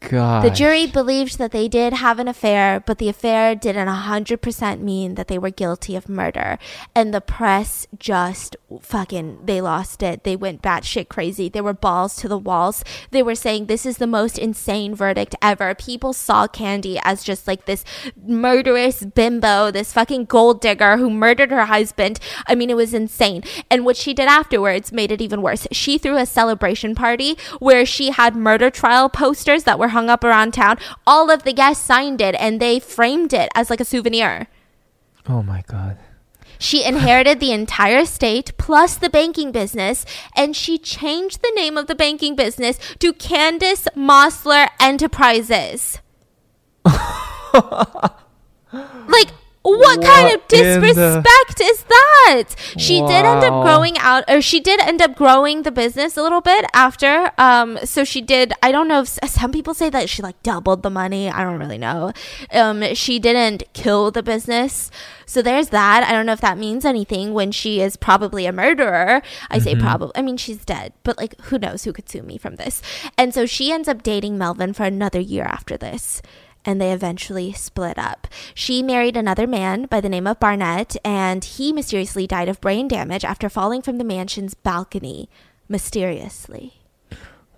God. The jury believed that they did have an affair, but the affair didn't 100% mean that they were guilty of murder. And the press just fucking, they lost it. They went batshit crazy. They were balls to the walls. They were saying this is the most insane verdict ever. People saw Candy as just like this murderous bimbo, this fucking gold digger who murdered her husband. I mean, it was insane. And what she did afterwards made it even worse. She threw a celebration party where she had murder trial posters that were hung up around town. All of the guests signed it and they framed it as like a souvenir. Oh my God. She inherited the entire estate plus the banking business, and she changed the name of the banking business to Candace Mossler Enterprises. *laughs* like, what, what, kind of disrespect the... is that? She wow. did end up growing out, or she did end up growing the business a little bit after. Um, so she did. I don't know if some people say that she like doubled the money. I don't really know. Um, she didn't kill the business. So there's that. I don't know if that means anything when she is probably a murderer. I mm-hmm. say probably. I mean, she's dead, but like, who knows who could sue me from this? And so she ends up dating Melvin for another year after this and they eventually split up. She married another man by the name of Barnett, and he mysteriously died of brain damage after falling from the mansion's balcony mysteriously.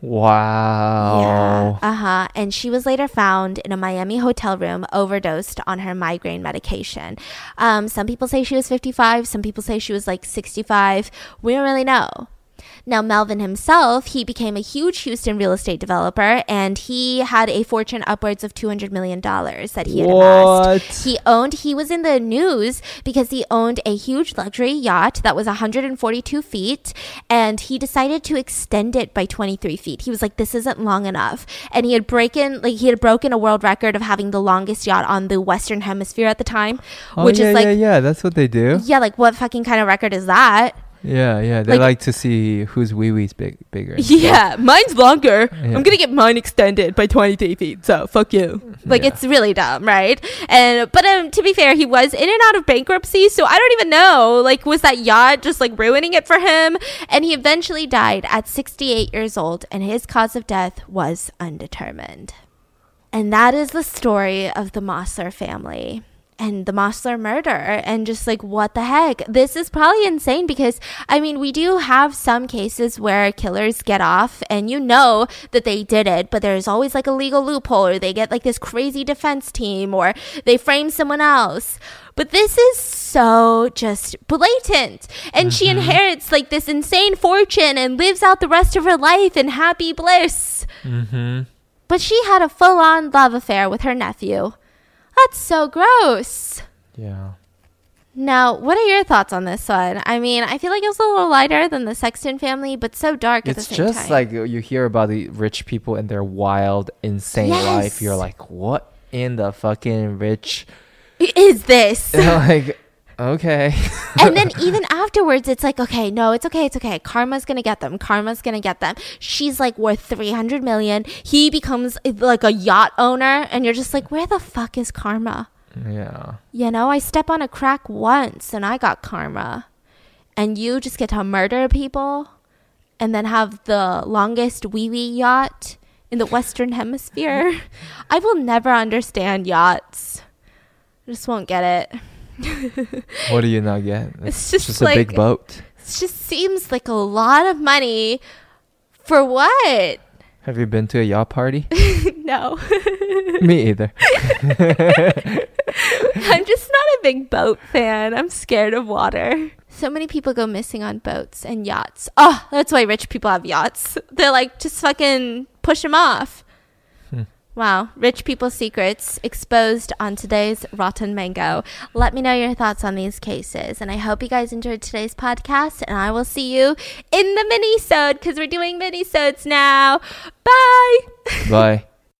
Wow. Yeah. Uh huh. And she was later found in a Miami hotel room, overdosed on her migraine medication. Um, some people say she was 55. Some people say she was like 65. We don't really know. Now, Melvin himself, he became a huge Houston real estate developer and he had a fortune upwards of $200 million that he had what? amassed. He owned, he was in the news because he owned a huge luxury yacht that was 142 feet and he decided to extend it by 23 feet. He was like, this isn't long enough. And he had broken, like, he had broken a world record of having the longest yacht on the Western Hemisphere at the time, oh, which yeah, is like, yeah, yeah, that's what they do. Yeah, like, what fucking kind of record is that? Yeah, yeah. They like, like to see whose wee wee's big bigger. *laughs* Yeah, mine's longer. Yeah. I'm gonna get mine extended by 23 feet. So fuck you. Like yeah. it's really dumb, right? And but um, to be fair, he was in and out of bankruptcy, so I don't even know. Like, was that yacht just like ruining it for him? And he eventually died at 68 years old, and his cause of death was undetermined. And that is the story of the Mossler family. And the Mossler murder and just like what the heck this is probably insane because I mean we do have some cases where killers get off and you know that they did it but there's always like a legal loophole or they get like this crazy defense team or they frame someone else but this is so just blatant. And she inherits like this insane fortune and lives out the rest of her life in happy bliss. Mm-hmm. But she had a full on love affair with her nephew. That's so gross. Yeah. Now, what are your thoughts on this one? I mean, I feel like it was a little lighter than the Sexton family, but so dark It's just time. like you hear about the rich people and their wild, insane life. You're like, what in the fucking rich? is this? *laughs* like, okay. and *laughs* then even afterwards, it's like, okay, no, it's okay, it's okay. Karma's gonna get them. Karma's gonna get them. She's like worth three hundred million. He becomes eh, like a yacht owner, and you're just like, where the fuck is karma? yeah. You know, I step on a crack once, and I got karma, and you just get to murder people, and then have the longest wee wee yacht in the Western *laughs* Hemisphere. I will never understand yachts. I just won't get it. What do you not get? *laughs* It's just just a big boat. It just seems like a lot of money for what? Have you been to a yacht party? *laughs* no. *laughs* Me either. I'm just not a big boat fan. I'm scared of water. So many people go missing on boats and yachts. Oh, that's why rich people have yachts. They're like, just fucking push them off. Wow. Rich people's secrets exposed on today's Rotten Mango. Let me know your thoughts on these cases. And I hope you guys enjoyed today's podcast. And I will see you in the mini-sode because we're doing mini-sodes now. Bye. Bye. *laughs*